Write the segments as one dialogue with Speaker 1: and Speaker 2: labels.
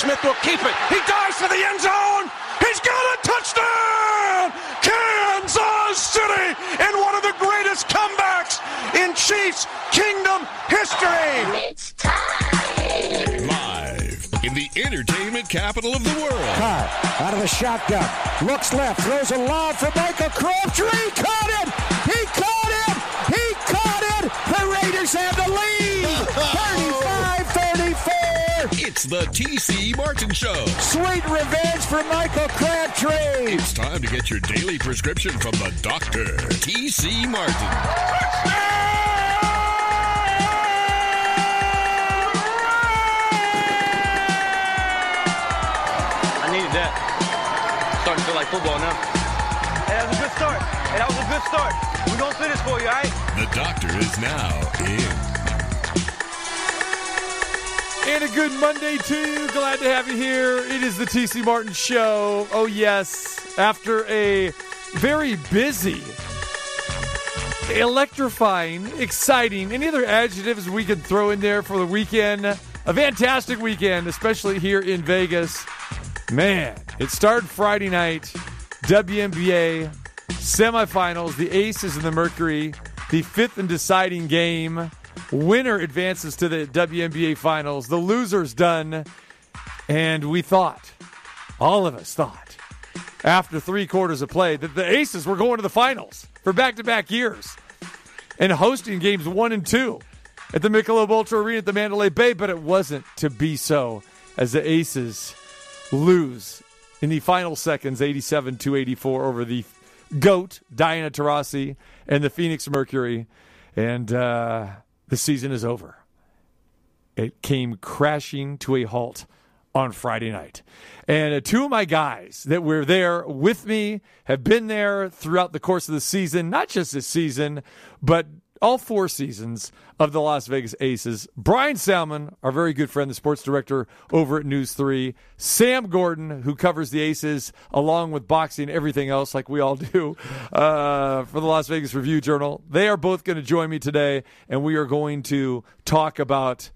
Speaker 1: Smith will keep it. He dives for the end zone. He's got a touchdown! Kansas City in one of the greatest comebacks in Chiefs Kingdom history.
Speaker 2: It's time.
Speaker 3: Live in the entertainment capital of the world.
Speaker 4: Carr out of the shotgun. Looks left. Throws a lob for Michael Crabtree. Caught him. He caught it! He caught it. The Raiders have the lead. 35-34.
Speaker 3: It's the TC Martin Show.
Speaker 4: Sweet revenge for Michael Crabtree.
Speaker 3: It's time to get your daily prescription from the doctor, TC Martin.
Speaker 5: I needed that. Starting to feel like football now. Hey, that was a good start. Hey, that was a good start. We're gonna finish for you, all right?
Speaker 3: The doctor is now in.
Speaker 6: And a good Monday to you. Glad to have you here. It is the TC Martin Show. Oh, yes. After a very busy, electrifying, exciting, any other adjectives we could throw in there for the weekend? A fantastic weekend, especially here in Vegas. Man, it started Friday night. WNBA semifinals, the Aces and the Mercury, the fifth and deciding game. Winner advances to the WNBA finals. The loser's done. And we thought, all of us thought, after three quarters of play, that the Aces were going to the finals for back to back years and hosting games one and two at the Michelob Ultra Arena at the Mandalay Bay, but it wasn't to be so as the Aces lose in the final seconds, 87 to 84 over the GOAT, Diana Taurasi, and the Phoenix Mercury. And uh, the season is over. It came crashing to a halt on Friday night. And uh, two of my guys that were there with me have been there throughout the course of the season, not just this season, but all four seasons of the Las Vegas Aces. Brian Salmon, our very good friend, the sports director over at News 3. Sam Gordon, who covers the Aces along with boxing and everything else, like we all do, uh, for the Las Vegas Review Journal. They are both going to join me today, and we are going to talk about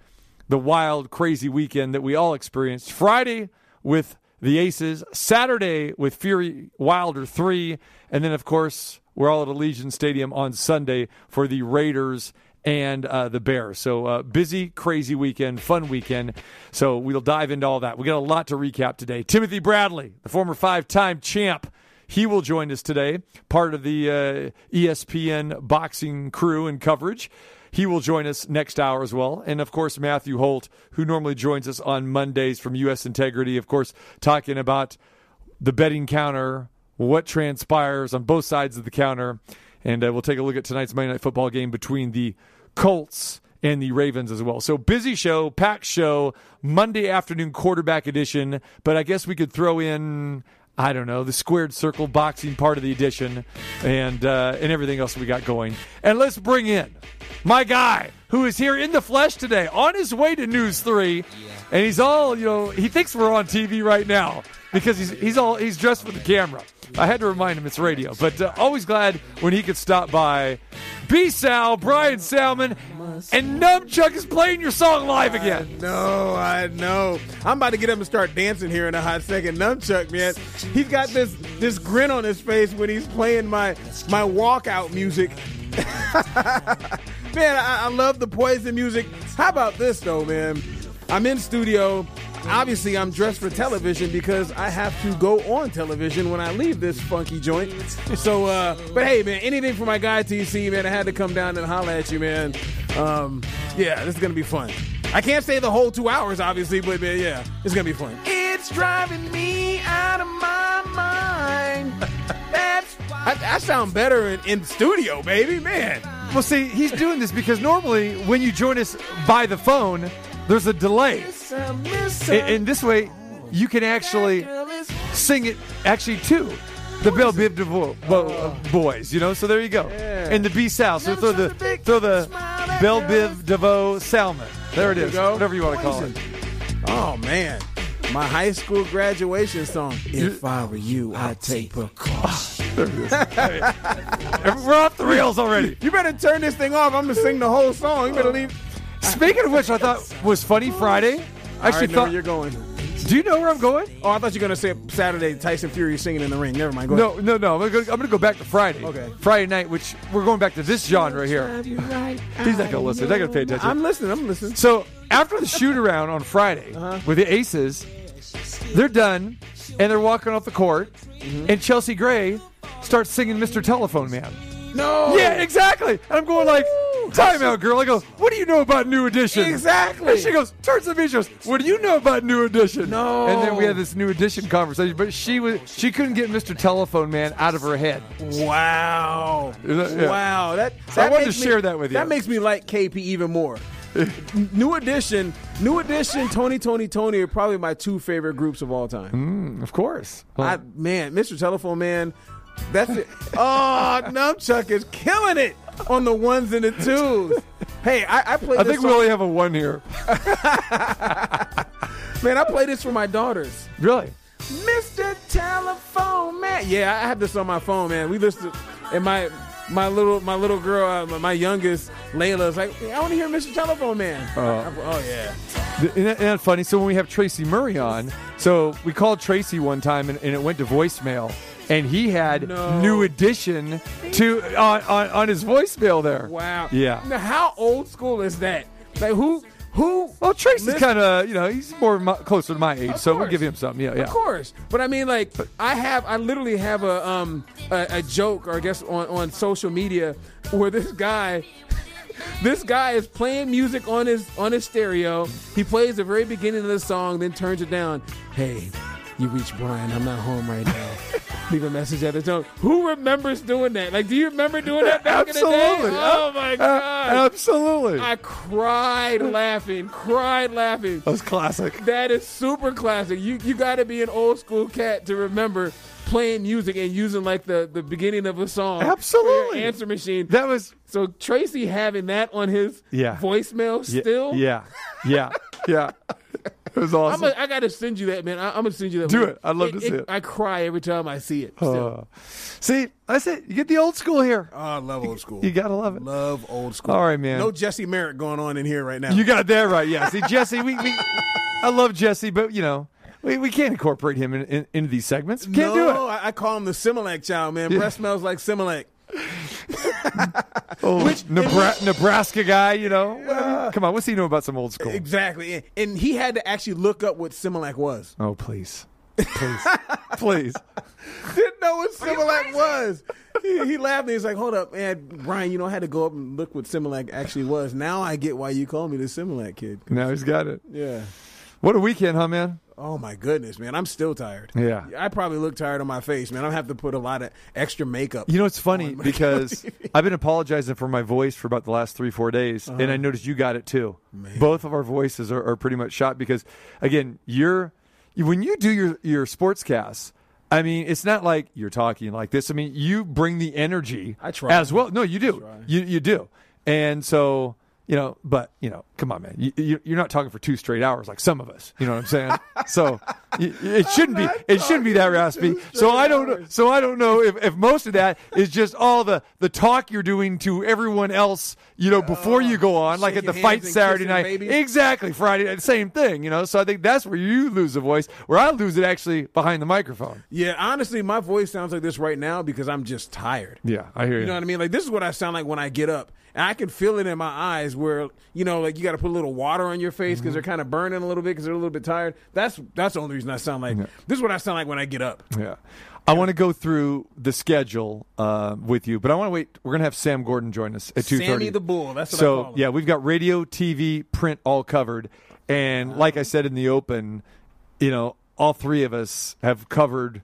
Speaker 6: the wild, crazy weekend that we all experienced. Friday with the Aces, Saturday with Fury Wilder 3, and then, of course, we're all at Allegiant Stadium on Sunday for the Raiders and uh, the Bears. So uh, busy, crazy weekend, fun weekend. So we'll dive into all that. We got a lot to recap today. Timothy Bradley, the former five-time champ, he will join us today, part of the uh, ESPN boxing crew and coverage. He will join us next hour as well. And of course, Matthew Holt, who normally joins us on Mondays from U.S. Integrity, of course, talking about the betting counter, what transpires on both sides of the counter. And uh, we'll take a look at tonight's Monday Night Football game between the Colts and the Ravens as well. So busy show, packed show, Monday afternoon quarterback edition. But I guess we could throw in. I don't know the squared circle boxing part of the edition, and uh, and everything else we got going. And let's bring in my guy who is here in the flesh today, on his way to News Three, and he's all you know. He thinks we're on TV right now because he's he's all he's dressed for the camera. I had to remind him it's radio, but uh, always glad when he could stop by. B Sal, Brian Salmon, and Numchuck is playing your song live again.
Speaker 7: No, I know. I'm about to get up and start dancing here in a hot second. Nunchuck, man, he's got this this grin on his face when he's playing my my walkout music. man, I, I love the poison music. How about this though, man? I'm in studio. Obviously, I'm dressed for television because I have to go on television when I leave this funky joint. So, uh, but hey, man, anything for my guy TC, man. I had to come down and holler at you, man. Um, yeah, this is gonna be fun. I can't stay the whole two hours, obviously, but man, yeah, it's gonna be fun. It's driving me out of my mind. That's I, I sound better in, in studio, baby, man.
Speaker 6: Well, see, he's doing this because normally when you join us by the phone, there's a delay. And, and this way, you can actually sing it actually to the Belle Biv DeVoe bo- uh, boys, you know. So there you go. And the B Sal. So throw the throw the Belle Biv DeVoe Salmon. There it
Speaker 7: There you go.
Speaker 6: Whatever you want to call it.
Speaker 7: Oh man, my high school graduation song. If I were you, I'd take precaution.
Speaker 6: We're off the rails already.
Speaker 7: You better turn this thing off. I'm gonna sing the whole song. You better leave.
Speaker 6: Speaking of which, I thought was funny Friday. I
Speaker 7: I
Speaker 6: actually
Speaker 7: already know where
Speaker 6: thought.
Speaker 7: you're going.
Speaker 6: Do Do you know where I'm going?
Speaker 7: Oh, I thought you were gonna say Saturday. Tyson Fury singing in the ring. Never mind. Go
Speaker 6: No, no, no. I'm gonna, go, I'm gonna go back to Friday.
Speaker 7: Okay.
Speaker 6: Friday night, which we're going back to this genre here. He's not gonna listen. He's not gonna pay attention.
Speaker 7: I'm listening. I'm listening.
Speaker 6: So after the shoot around on Friday
Speaker 7: Uh-huh.
Speaker 6: with the Aces, they're done and they're walking off the court,
Speaker 7: Mm-hmm.
Speaker 6: and Chelsea Gray starts singing "Mr. Telephone Man."
Speaker 7: No.
Speaker 6: Yeah, exactly. And I'm going like, time out, girl. I go, what do you know about New Edition?
Speaker 7: Exactly.
Speaker 6: And she goes, turns to me, she goes, what do you know about New Edition?
Speaker 7: No.
Speaker 6: And then we had this New Edition conversation, but she was she couldn't get Mr. Telephone Man out of her head.
Speaker 7: Wow.
Speaker 6: Yeah.
Speaker 7: Wow. That,
Speaker 6: So I wanted to share
Speaker 7: me-
Speaker 6: that with you.
Speaker 7: That makes me like KP even more. New Edition, New Edition, Tony, Tony, Tony are probably my two favorite groups of all time.
Speaker 6: Hmm, of course.
Speaker 7: I, man, Mr. Telephone Man, that's it. Oh, Numchuck is killing it on the ones and the twos. Hey, I, I played.
Speaker 6: I think we only have a one here.
Speaker 7: Man, I play this for my daughters.
Speaker 6: Really?
Speaker 7: Mr. Telephone Man. Yeah, I have this on my phone, man. We listen, and my my little my little girl, uh, my- youngest Layla is like, I want to hear Mr. Telephone Man. oh yeah.
Speaker 6: Isn't that, isn't that funny? So when we have Tracy Murray on, so we called Tracy one time and, and it went to voicemail, and he had
Speaker 7: No.
Speaker 6: New Edition to on, on, on his voicemail there.
Speaker 7: Wow.
Speaker 6: Yeah.
Speaker 7: Now, how old school is that? Like who who?
Speaker 6: Well, Tracy's kind of you know he's more my, closer to my age, so we'll give him something. Yeah, yeah.
Speaker 7: Of course, but I mean, like, I have, I literally have a um a, a joke, or I guess on on social media, where this guy, this guy is playing music on his on his stereo. He plays the very beginning of the song, then turns it down. Hey, you reach Brian. I'm not home right now. Leave a message at the tone. Who remembers doing that? Like, do you remember doing that back
Speaker 6: Absolutely.
Speaker 7: in the day? Oh my
Speaker 6: Uh,
Speaker 7: god!
Speaker 6: absolutely.
Speaker 7: I cried laughing, cried laughing.
Speaker 6: that was classic.
Speaker 7: That is super classic. You you got to be an old school cat to remember playing music and using like the, the beginning of a song.
Speaker 6: Absolutely.
Speaker 7: answer machine.
Speaker 6: That was
Speaker 7: so Tracy having that on his
Speaker 6: Yeah.
Speaker 7: voicemail
Speaker 6: yeah,
Speaker 7: still.
Speaker 6: Yeah, yeah, yeah. It was
Speaker 7: I'm
Speaker 6: awesome.
Speaker 7: a, I got to send you that, man. I, am gonna send you that.
Speaker 6: Do
Speaker 7: one.
Speaker 6: it. I'd love to see it.
Speaker 7: I cry every time I see it.
Speaker 6: Uh, see, that's it. You get the old school here.
Speaker 7: oh, I love old school.
Speaker 6: You gotta love it.
Speaker 7: love old school.
Speaker 6: All right, man.
Speaker 7: No Jesse Merritt going on in here right now.
Speaker 6: You got that right. Yeah. See, Jesse, we, we I love Jesse, but you know, we, we can't incorporate him in, in, into these segments. Can't
Speaker 7: no,
Speaker 6: do it.
Speaker 7: I, I call him the Similac child, man.
Speaker 6: Yeah.
Speaker 7: Breath smells like Similac.
Speaker 6: Oh,
Speaker 7: Which-
Speaker 6: Nebra- Nebraska guy, you know. Well, Come on, what's he know about some old school?
Speaker 7: Exactly. And- And he had to actually look up what Similac was.
Speaker 6: Oh, please, please, please.
Speaker 7: Didn't know what Similac was. He, he laughed and he's like, hold up, man. Brian, you know, I had to go up and look what Similac actually was. Now I get why you call me the Similac kid.
Speaker 6: Now he's got it.
Speaker 7: Yeah.
Speaker 6: What a weekend, huh, man?
Speaker 7: Oh my goodness, man. I'm still tired.
Speaker 6: Yeah.
Speaker 7: I probably look tired on my face, man. I have to put a lot of extra makeup.
Speaker 6: You know, it's funny because I've been apologizing for my voice for about the last three, four days, and I uh-huh. noticed you got it too. Both of our voices are, are pretty much shot because, again, you're when you do your your sportscasts. I mean, it's not like you're talking like this. I mean, you bring the energy
Speaker 7: I try.
Speaker 6: as well. No, you do. You you do. And so, you know, but you know, come on, man. You, you, you're not talking for two straight hours like some of us. You know what I'm saying? so it shouldn't be. It shouldn't be that raspy. So I don't know. So I don't know if, if most of that is just all the the talk you're doing to everyone else. You know, before you go on, like at the fight Saturday night. Exactly, Friday night, same thing. You know, so I think that's where you lose the voice. Where I lose it actually behind the microphone.
Speaker 7: Yeah, honestly, my voice sounds like this right now because I'm just tired.
Speaker 6: Yeah, I hear you.
Speaker 7: You know what I mean? Like this is what I sound like when I get up. And I can feel it in my eyes where, you know, like you got to put a little water on your face because they're kind of burning a little bit because they're a little bit tired. That's that's the only reason I sound like this is what I sound like when I get up.
Speaker 6: Yeah. I want to go through the schedule uh, with you, but I want to wait. We're going to have Sam Gordon join us at two thirty.
Speaker 7: The Bull. That's what I
Speaker 6: so
Speaker 7: call him.
Speaker 6: yeah, we've got radio, TV, print all covered, and like I said in the open, you know, all three of us have covered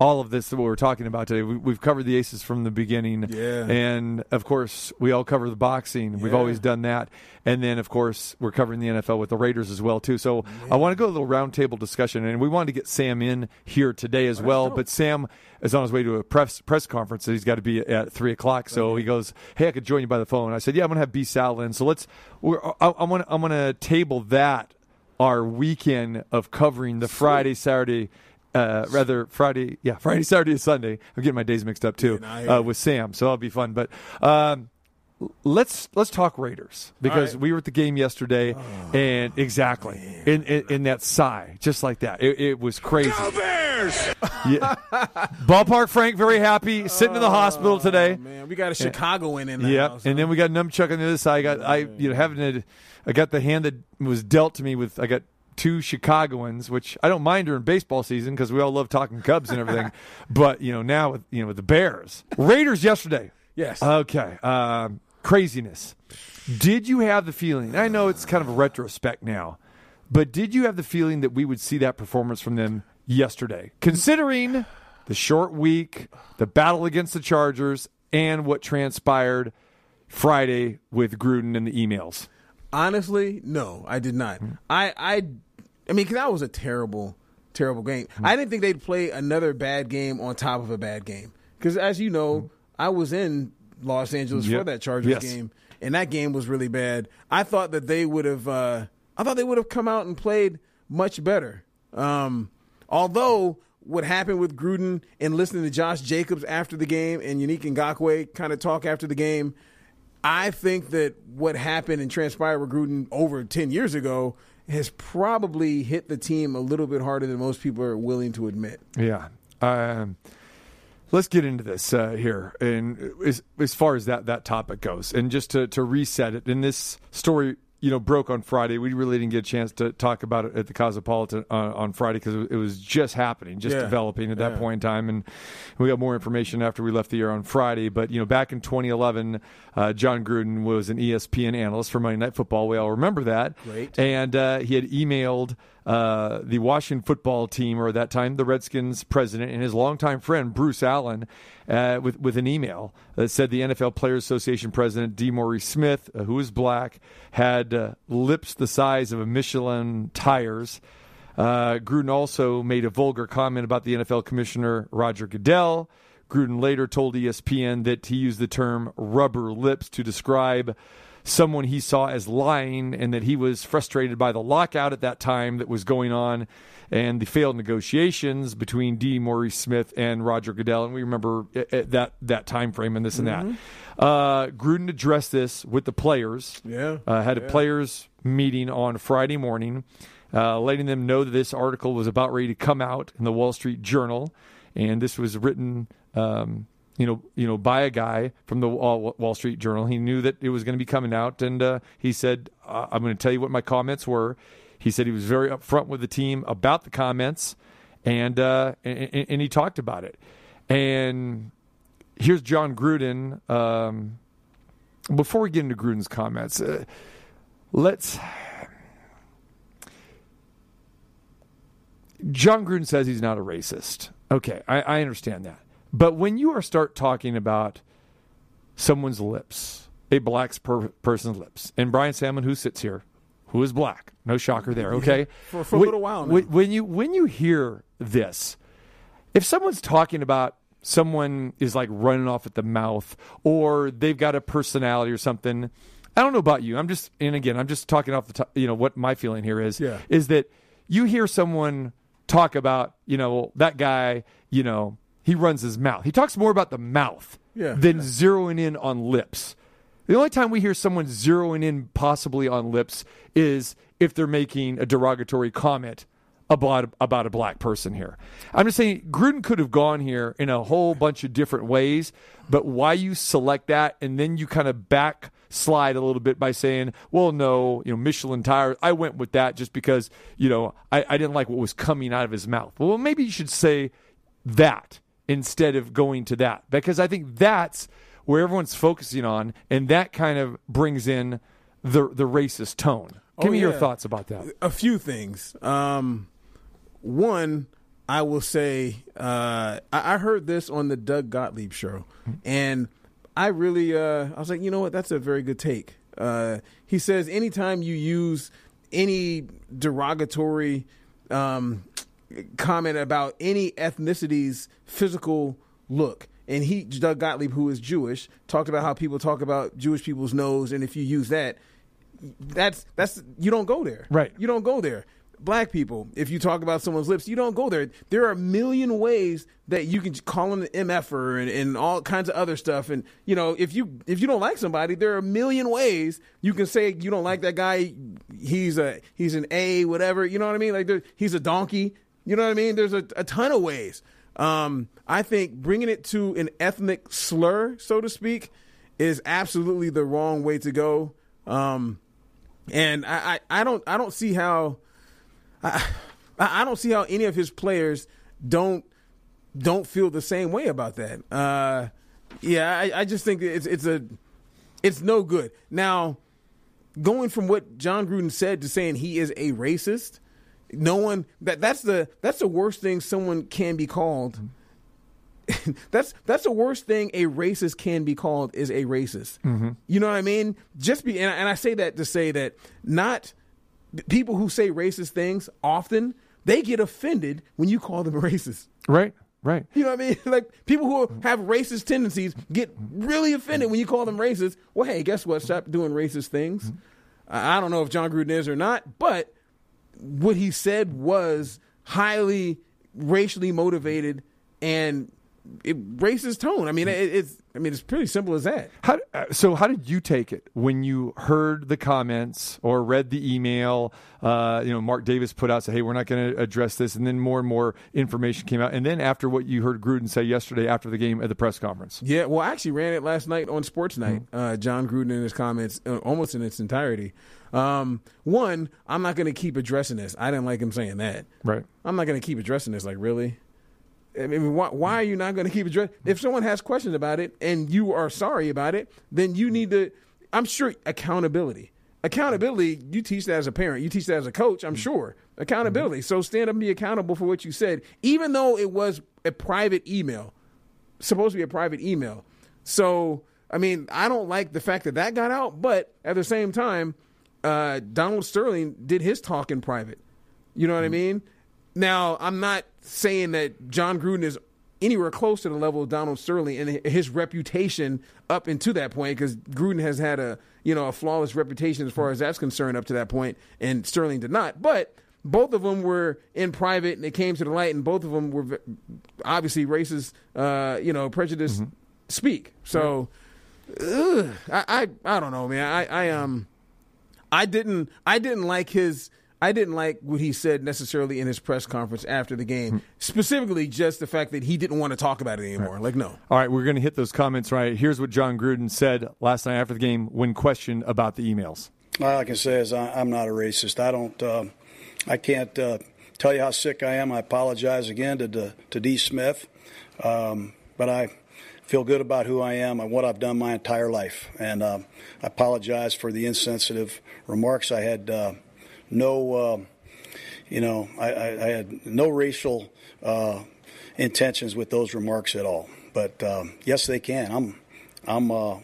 Speaker 6: all of this that we're talking about today. We, we've covered the aces from the beginning,
Speaker 7: Yeah.
Speaker 6: and of course we all cover the boxing. We've always done that, and then of course we're covering the NFL with the Raiders as well too. So I want to go a little roundtable discussion, and we wanted to get Sam in here today as well. But Sam is on his way to a press press conference that he's got to be at three o'clock. So he goes, "Hey, I could join you by the phone." I said, "Yeah, I'm gonna have B Sal in." So let's. We're, I. I'm gonna table that our weekend of covering the Friday, Saturday. Uh, rather Friday, yeah, Friday, Saturday, and Sunday. I'm getting my days mixed up too
Speaker 7: Yeah, I hear
Speaker 6: uh, with Sam, so that'll be fun. But um, let's let's talk Raiders because we were at the game yesterday, and exactly in, in in that sigh, just like that, it, it was crazy. Bears, Yeah. Ballpark Frank very happy, sitting in the hospital today.
Speaker 7: Oh, man, we got a Chicagoan in the
Speaker 6: Yep,
Speaker 7: house.
Speaker 6: and then we got Numchuck on the other side. I got I you know having a, I got the hand that was dealt to me with I got two Chicagoans, which I don't mind during baseball season because we all love talking Cubs and everything. but you know now with you know with the Bears, Raiders yesterday.
Speaker 7: Yes.
Speaker 6: Okay. Um, craziness. Did you have the feeling? I know it's kind of a retrospect now, but did you have the feeling that we would see that performance from them yesterday, considering the short week, the battle against the Chargers, and what transpired Friday with Gruden and the emails?
Speaker 7: Honestly, no, I did not.
Speaker 6: Hmm.
Speaker 7: I, I, I mean, 'cause that was a terrible, terrible game.
Speaker 6: Hmm.
Speaker 7: I didn't think they'd play another bad game on top of a bad game. Because as you know, I was in Los Angeles for
Speaker 6: Hmm.
Speaker 7: That Chargers
Speaker 6: Yes.
Speaker 7: game, and that game was really bad. I thought that they would have, uh, I thought they would have come out and played much better. Um, although what happened with Gruden and listening to Josh Jacobs after the game and Yannick Ngakoue kind of talk after the game. I think that what happened and transpired with Gruden over 10 years ago has probably hit the team a little bit harder than most people are willing to admit.
Speaker 6: Yeah. Um, let's get into this uh, here, and as, as far as that that topic goes, and just to to reset it, in this story. You know, broke on Friday. We really didn't get a chance to talk about it at the Cosmopolitan uh, on Friday because it was just happening, just
Speaker 7: Yeah.
Speaker 6: developing at that
Speaker 7: Yeah.
Speaker 6: point in time, and we got more information after we left the air on Friday. But you know, back in 2011, uh, Jon Gruden was an ESPN analyst for Monday Night Football. We all remember that.
Speaker 7: Great.
Speaker 6: And uh, he had emailed uh, the Washington football team, or at that time the Redskins president and his longtime friend Bruce Allen, uh, with with an email that said the NFL Players Association president DeMaurice Smith, uh, who is black, had uh, lips the size of a Michelin tires. Uh, Gruden also made a vulgar comment about the NFL commissioner Roger Goodell. Gruden later told ESPN that he used the term rubber lips to describe someone he saw as lying and that he was frustrated by the lockout at that time that was going on and the failed negotiations between DeMaurice Smith and Roger Goodell. And we remember at- at that, that time frame and this and that. Uh, Gruden addressed this with the players.
Speaker 7: Yeah.
Speaker 6: Uh, had a players meeting on Friday morning, uh, letting them know that this article was about ready to come out in the Wall Street Journal, and this was written, um, you know, you know, by a guy from the Wall Street Journal. He knew that it was going to be coming out, and uh, he said, "I'm going to tell you what my comments were." He said he was very upfront with the team about the comments, and uh, and, and he talked about it. And here's Jon Gruden. Um, before we get into Gruden's comments, uh, let's. Jon Gruden says he's not a racist. Okay, I, I understand that. But when you are start talking about someone's lips, a black per- person's lips, and Brian Salmon, who sits here, who is black, no shocker there. Okay,
Speaker 7: For- for a
Speaker 6: When-
Speaker 7: little while now.
Speaker 6: when- when you when you hear this, if someone's talking about someone is like running off at the mouth or they've got a personality or something i don't know about you i'm just and again i'm just talking off the top you know what my feeling here is
Speaker 7: Yeah.
Speaker 6: is that you hear someone talk about you know that guy you know he runs his mouth he talks more about the mouth
Speaker 7: Yeah.
Speaker 6: than zeroing in on lips the only time we hear someone zeroing in possibly on lips is if they're making a derogatory comment about about a black person here. I'm just saying Gruden could have gone here in a whole bunch of different ways, but why you select that and then you kind of backslide a little bit by saying, "Well, no, you know, Michelin tires. I went with that just because you know I, I didn't like what was coming out of his mouth." Well, maybe you should say that instead of going to that because I think that's where everyone's focusing on, and that kind of brings in the the racist tone. Give
Speaker 7: Oh,
Speaker 6: me your thoughts about that.
Speaker 7: A few things. Um, one, I will say, uh, I, I heard this on the Doug Gottlieb show, and I really, uh, I was like, you know what, that's a very good take. Uh, he says, anytime you use any derogatory um, comment about any ethnicity's physical look. And he, Doug Gottlieb, who is Jewish, talked about how people talk about Jewish people's nose, and if you use that, that's that's you don't go there.
Speaker 6: Right.
Speaker 7: You don't go there. black people. If you talk about someone's lips, you don't go there. There are a million ways that you can call them an mf'er and, and all kinds of other stuff. And you know, if you if you don't like somebody, there are a million ways you can say you don't like that guy. He's a he's an a whatever. You know what I mean? Like there, he's a donkey. You know what I mean? There's a, a ton of ways. Um, I think bringing it to an ethnic slur, so to speak, is absolutely the wrong way to go. Um, and I, I, I don't I don't see how I, I don't see how any of his players don't don't feel the same way about that. Uh, yeah, I, I just think it's it's a it's no good. Now, going from what Jon Gruden said to saying he is a racist, no one that that's the that's the worst thing someone can be called. that's that's the worst thing a racist can be called is a racist.
Speaker 6: Mm-hmm.
Speaker 7: You know what I mean? Just be and, and I say that to say that not people who say racist things often they get offended when you call them racist.
Speaker 6: Right. Right.
Speaker 7: You know what I mean? Like people who have racist tendencies get really offended when you call them racist. Well, hey, guess what? Stop doing racist things. I I don't know if Jon Gruden is or not, but what he said was highly racially motivated and it racist tone. I mean, it, it's I mean, it's pretty simple as that.
Speaker 6: How, uh, so, how did you take it when you heard the comments or read the email? Uh, you know, Mark Davis put out, say, "Hey, we're not going to address this," and then more and more information came out. And then after what you heard Gruden say yesterday after the game at the press conference,
Speaker 7: Yeah, well, I actually ran it last night on Sports Night. Uh, Jon Gruden in his comments, uh, almost in its entirety. Um, one, I'm not going to keep addressing this. I didn't like him saying that.
Speaker 6: right?
Speaker 7: I'm not going to keep addressing this. Like, really? I mean, why, why are you not going to keep addressing? If someone has questions about it and you are sorry about it, then you need to. I'm sure accountability. Accountability. You teach that as a parent. You teach that as a coach. I'm sure accountability. So stand up and be accountable for what you said, even though it was a private email, supposed to be a private email. So I mean, I don't like the fact that that got out, but at the same time, uh, Donald Sterling did his talk in private. You know what I mean? Now, I'm not saying that Jon Gruden is anywhere close to the level of Donald Sterling and his reputation up into that point because Gruden has had a you know a flawless reputation as far as that's concerned up to that point, and Sterling did not. But both of them were in private, and it came to the light, and both of them were obviously racist, uh, you know, prejudice speak. So, ugh, I, I I don't know, man. I I um. I didn't I didn't like his I didn't like what he said necessarily in his press conference after the game. Specifically just the fact that he didn't want to talk about it anymore. Like no.
Speaker 6: All right, we're going to hit those comments right. Here's what Jon Gruden said last night after the game when questioned about the emails.
Speaker 2: All I can say is I, I'm not a racist. I don't. Uh, I can't uh, tell you how sick I am. I apologize again to to, to D. Smith, um, but I feel good about who I am and what I've done my entire life. And um, I apologize for the insensitive remarks. I had uh, no, uh, you know, I, I, I had no racial uh, intentions with those remarks at all. But um, yes, they can. I'm, I'm. Uh,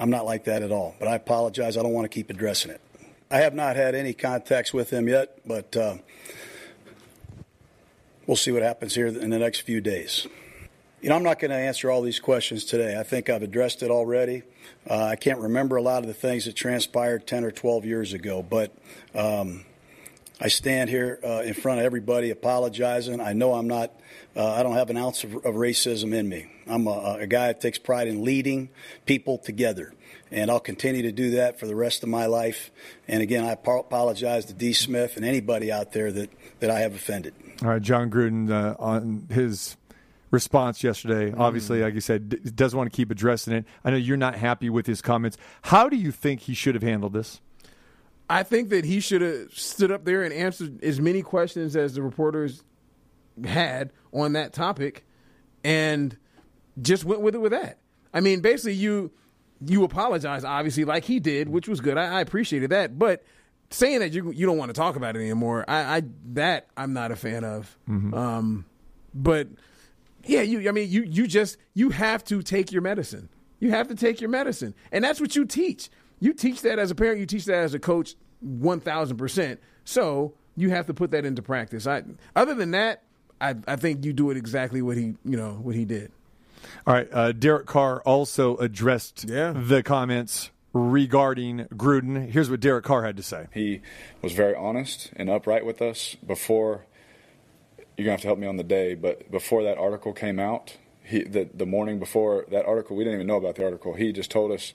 Speaker 2: I'm not like that at all, but I apologize. I don't want to keep addressing it. I have not had any contacts with him yet, but uh, we'll see what happens here in the next few days. You know, I'm not going to answer all these questions today. I think I've addressed it already. Uh, I can't remember a lot of the things that transpired 10 or 12 years ago, but um, I stand here uh, in front of everybody apologizing. I know I'm not, uh, I don't have an ounce of, of racism in me. I'm a, a guy that takes pride in leading people together. And I'll continue to do that for the rest of my life. And again, I ap- apologize to D. Smith and anybody out there that, that I have offended.
Speaker 6: All right, Jon Gruden uh, on his response yesterday. Obviously, like you said, d- doesn't want to keep addressing it. I know you're not happy with his comments. How do you think he should have handled this?
Speaker 7: I think that he should have stood up there and answered as many questions as the reporters had on that topic and just went with it with that. I mean, basically you you apologize obviously like he did, which was good. I, I appreciated that. But saying that you you don't want to talk about it anymore, I, I that I'm not a fan of. Um, but yeah, you I mean you you just you have to take your medicine. You have to take your medicine. And that's what you teach. You teach that as a parent, you teach that as a coach 1000%. So, you have to put that into practice. I other than that, I I think you do it exactly what he, you know, what he did.
Speaker 6: All right, uh, Derek Carr also addressed
Speaker 7: Yeah.
Speaker 6: the comments regarding Gruden. Here's what Derek Carr had to say.
Speaker 8: He was very honest and upright with us before. You're gonna have to help me on the day, but before that article came out, he, the the morning before that article, we didn't even know about the article. He just told us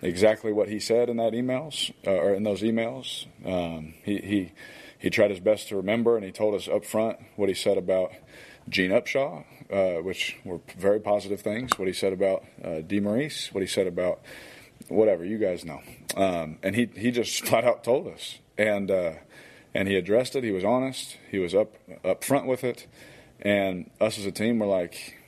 Speaker 8: exactly what he said in that emails uh, or in those emails. Um, he he he tried his best to remember, and he told us up front what he said about Gene Upshaw, uh, which were very positive things. What he said about uh, DeMaurice, what he said about whatever you guys know, um, and he he just flat out told us, and uh, and he addressed it. He was honest. He was up up front with it, and us as a team were like.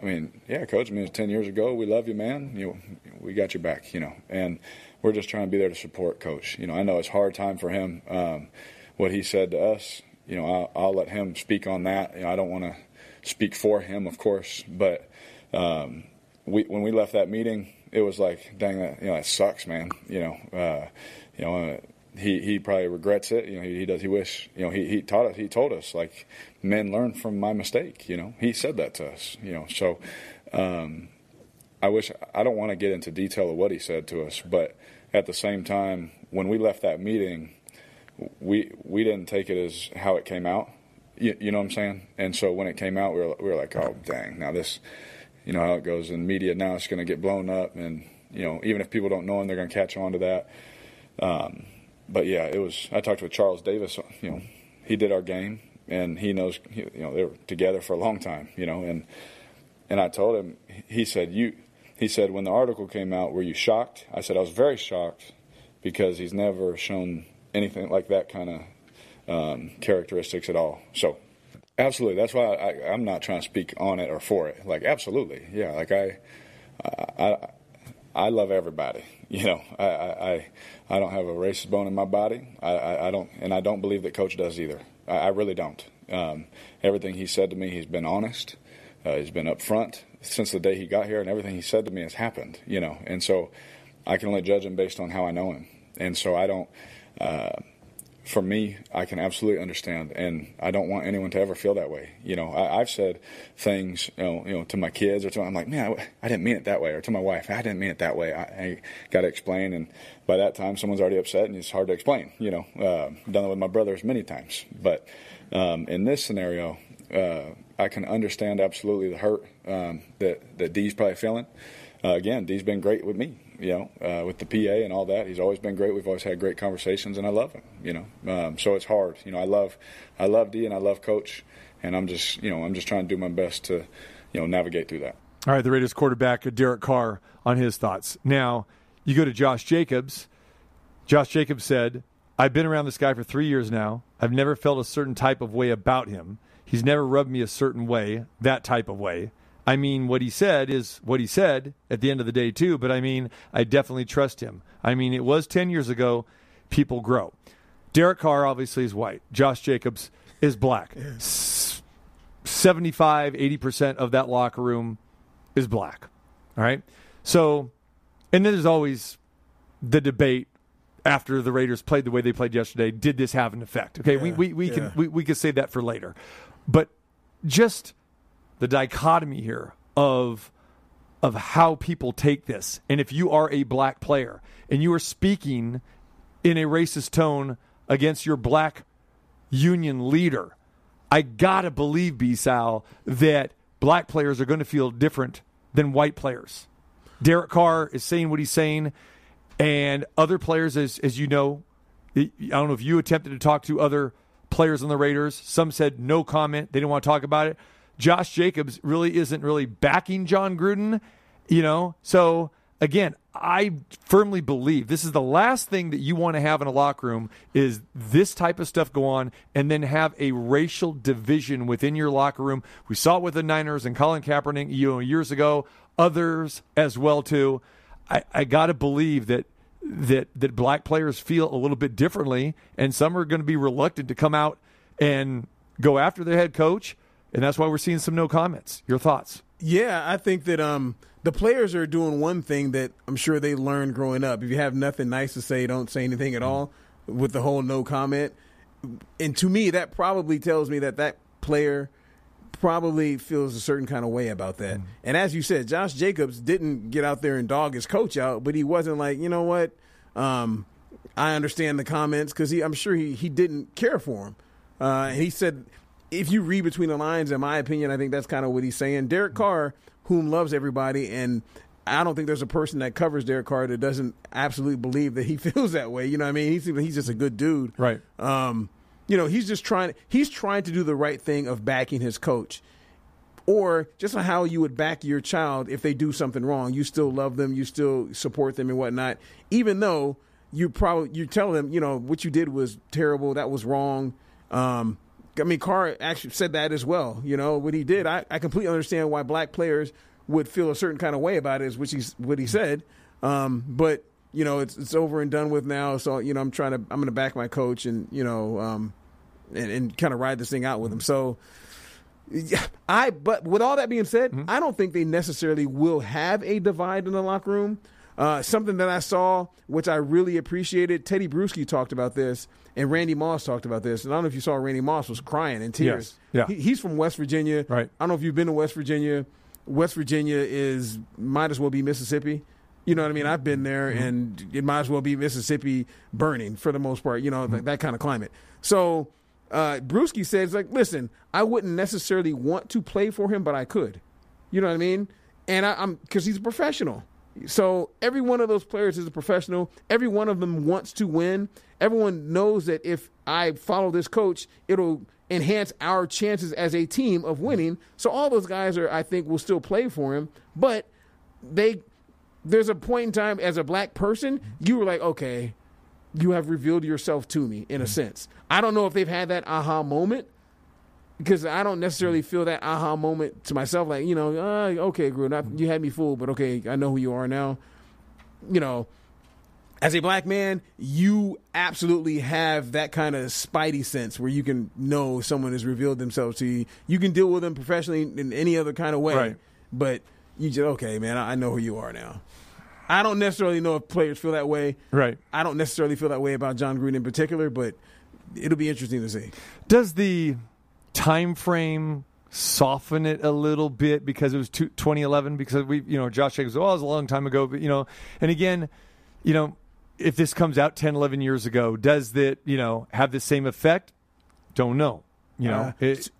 Speaker 8: I mean, yeah, coach. I mean, it's ten years ago. We love you, man. You we got your back. You know, and we're just trying to be there to support coach. You know, I know it's hard time for him. Um, what he said to us, you know, I'll, I'll let him speak on that. You know, I don't want to speak for him, of course, but um, we when we left that meeting, it was like, dang, that you know, that sucks, man. You know, uh, you know. He, he probably regrets it. You know, he, he, does. He wish. You know, he, he taught us. He told us like, men learn from my mistake. You know, he said that to us. You know, so um, I wish. I don't want to get into detail of what he said to us, but at the same time, when we left that meeting, we we didn't take it as how it came out. You, you know what I'm saying? And so when it came out, we were we were like, oh dang, now this, you know how it goes in media. Now it's going to get blown up, and you know even if people don't know him, they're going to catch on to that. Um, but yeah, it was. I talked with Charles Davis. You know, he did our game, and he knows. You know, they were together for a long time. You know, and and I told him. He said, "You." He said, "When the article came out, were you shocked?" I said, "I was very shocked because he's never shown anything like that kind of um, characteristics at all." So. Absolutely. That's why I, I'm not trying to speak on it or for it. Like, absolutely, yeah. Like I, I, I love everybody. You know, I, I, I don't have a racist bone in my body. I, I, I don't, and I don't believe that Coach does either. I, I really don't. Um, everything he said to me, he's been honest. Uh, he's been upfront since the day he got here, and everything he said to me has happened. You know, and so I can only judge him based on how I know him. And so I don't. Uh, for me, I can absolutely understand, and I don't want anyone to ever feel that way. You know, I, have said things, you know, you know, to my kids or to I'm like, man, I, I, didn't mean it that way, or to my wife, I didn't mean it that way. I, I got to explain, and by that time, someone's already upset, and it's hard to explain. You know, uh, done it with my brothers many times, but um, in this scenario, uh, I can understand absolutely the hurt um, that that D's probably feeling. Uh, again, Dee's been great with me you know, uh, with the PA and all that. He's always been great. We've always had great conversations, and I love him. You know, um, so it's hard. You know, I love, I love D and I love Coach, and I'm just, you know, I'm just trying to do my best to, you know, navigate through that.
Speaker 6: All right, the Raiders quarterback Derek Carr on his thoughts. Now you go to Josh Jacobs. Josh Jacobs said, "I've been around this guy for three years now. I've never felt a certain type of way about him. He's never rubbed me a certain way, that type of way." I mean, what he said is what he said at the end of the day, too. But I mean, I definitely trust him. I mean, it was 10 years ago. People grow. Derek Carr obviously is white. Josh Jacobs is black. 75, 80% of that locker room is black. All right. So, and then there's always the debate after the Raiders played the way they played yesterday. Did this have an effect? Okay. Yeah, we, we, we yeah. can, we, we can say that for later. But just the dichotomy here of of how people take this. And if you are a black player and you are speaking in a racist tone against your black union leader, I gotta believe, B Sal, that black players are to feel different than white players. Derek Carr is saying what he's saying, and other players, as as you know, I don't know if you attempted to talk to other players on the Raiders. Some said no comment; they didn't want to talk about it. Josh Jacobs really isn't really backing Jon Gruden, you know? So again, I firmly believe this is the last thing that you want to have in a locker room is this type of stuff go on and then have a racial division within your locker room. We saw it with the Niners and Colin Kaepernick you know, years ago, others as well too. I, I got to believe that that that black players feel a little bit differently, and some are going to be reluctant to come out and go after their head coach and that's why we're seeing some no comments. Your thoughts?
Speaker 7: Yeah, I think that um, the players are doing one thing that I'm sure they learned growing up. If you have nothing nice to say, don't say anything at all. With the whole no comment, and to me, that probably tells me that that player probably feels a certain kind of way about that.
Speaker 6: Mm.
Speaker 7: And as you said, Josh Jacobs didn't get out there and dog his coach out, but he wasn't like, you know what? Um, I understand the comments because I'm sure he, he didn't care for him. Uh, and he said, if you read between the lines, in my opinion, I think that's kind of what he's saying. Derek Carr, whom loves everybody, and I don't think there's a person that covers Derek Carr that doesn't absolutely believe that he feels that way. You know what I mean? He's he's just a good dude.
Speaker 6: Right.
Speaker 7: Um, you know, he's just trying he's trying to do the right thing of backing his coach. Or just how you would back your child if they do something wrong. You still love them, you still support them and whatnot, even though you probably you tell them, you know, what you did was terrible, that was wrong. Um, I mean, Carr actually said that as well. You know what he did. I, I completely understand why black players would feel a certain kind of way about it, is which he's what he said. Um, but you know, it's it's over and done with now. So you know, I'm trying to I'm going to back my coach and you know, um, and, and kind of ride this thing out with him. So. Yeah, I but with all that being said, I don't think they necessarily will have a divide in the locker room. Uh, something that I saw, which I really appreciated, Teddy Bruschi talked about this, and Randy Moss talked about this. And I don't know if you saw Randy Moss was crying in tears.
Speaker 6: Yes. Yeah.
Speaker 7: He, he's from West Virginia.
Speaker 6: Right.
Speaker 7: I don't know if you've been to West Virginia. West Virginia is might as well be Mississippi. You know what I mean? I've been there, and it might as well be Mississippi burning for the most part. You know th- that kind of climate. So uh, Bruschi says, like, listen, I wouldn't necessarily want to play for him, but I could. You know what I mean? And I, I'm because he's a professional. So every one of those players is a professional. Every one of them wants to win. Everyone knows that if I follow this coach, it'll enhance our chances as a team of winning. So all those guys are, I think, will still play for him. But they, there's a point in time as a black person, you were like, okay, you have revealed yourself to me in a mm. sense. I don't know if they've had that aha moment because I don't necessarily feel that aha moment to myself. Like, you know, uh, okay, Gruden, I, you had me fooled, but okay, I know who you are now. You know, as a black man, you absolutely have that kind of spidey sense where you can know someone has revealed themselves to you. You can deal with them professionally in any other kind of way,
Speaker 6: Right.
Speaker 7: but you just okay, man. I know who you are now. I don't necessarily know if players feel that way.
Speaker 6: Right.
Speaker 7: I don't necessarily feel that way about Jon Gruden in particular, but it'll be interesting to see.
Speaker 6: Does the time frame soften it a little bit because it was two, 2011? Because we, you know, Josh Jacobs, oh, it was a long time ago, but you know, and again, you know, if this comes out 10, 11 years ago, does that, you know, have the same effect? Don't know. You know,
Speaker 7: Uh,
Speaker 6: it,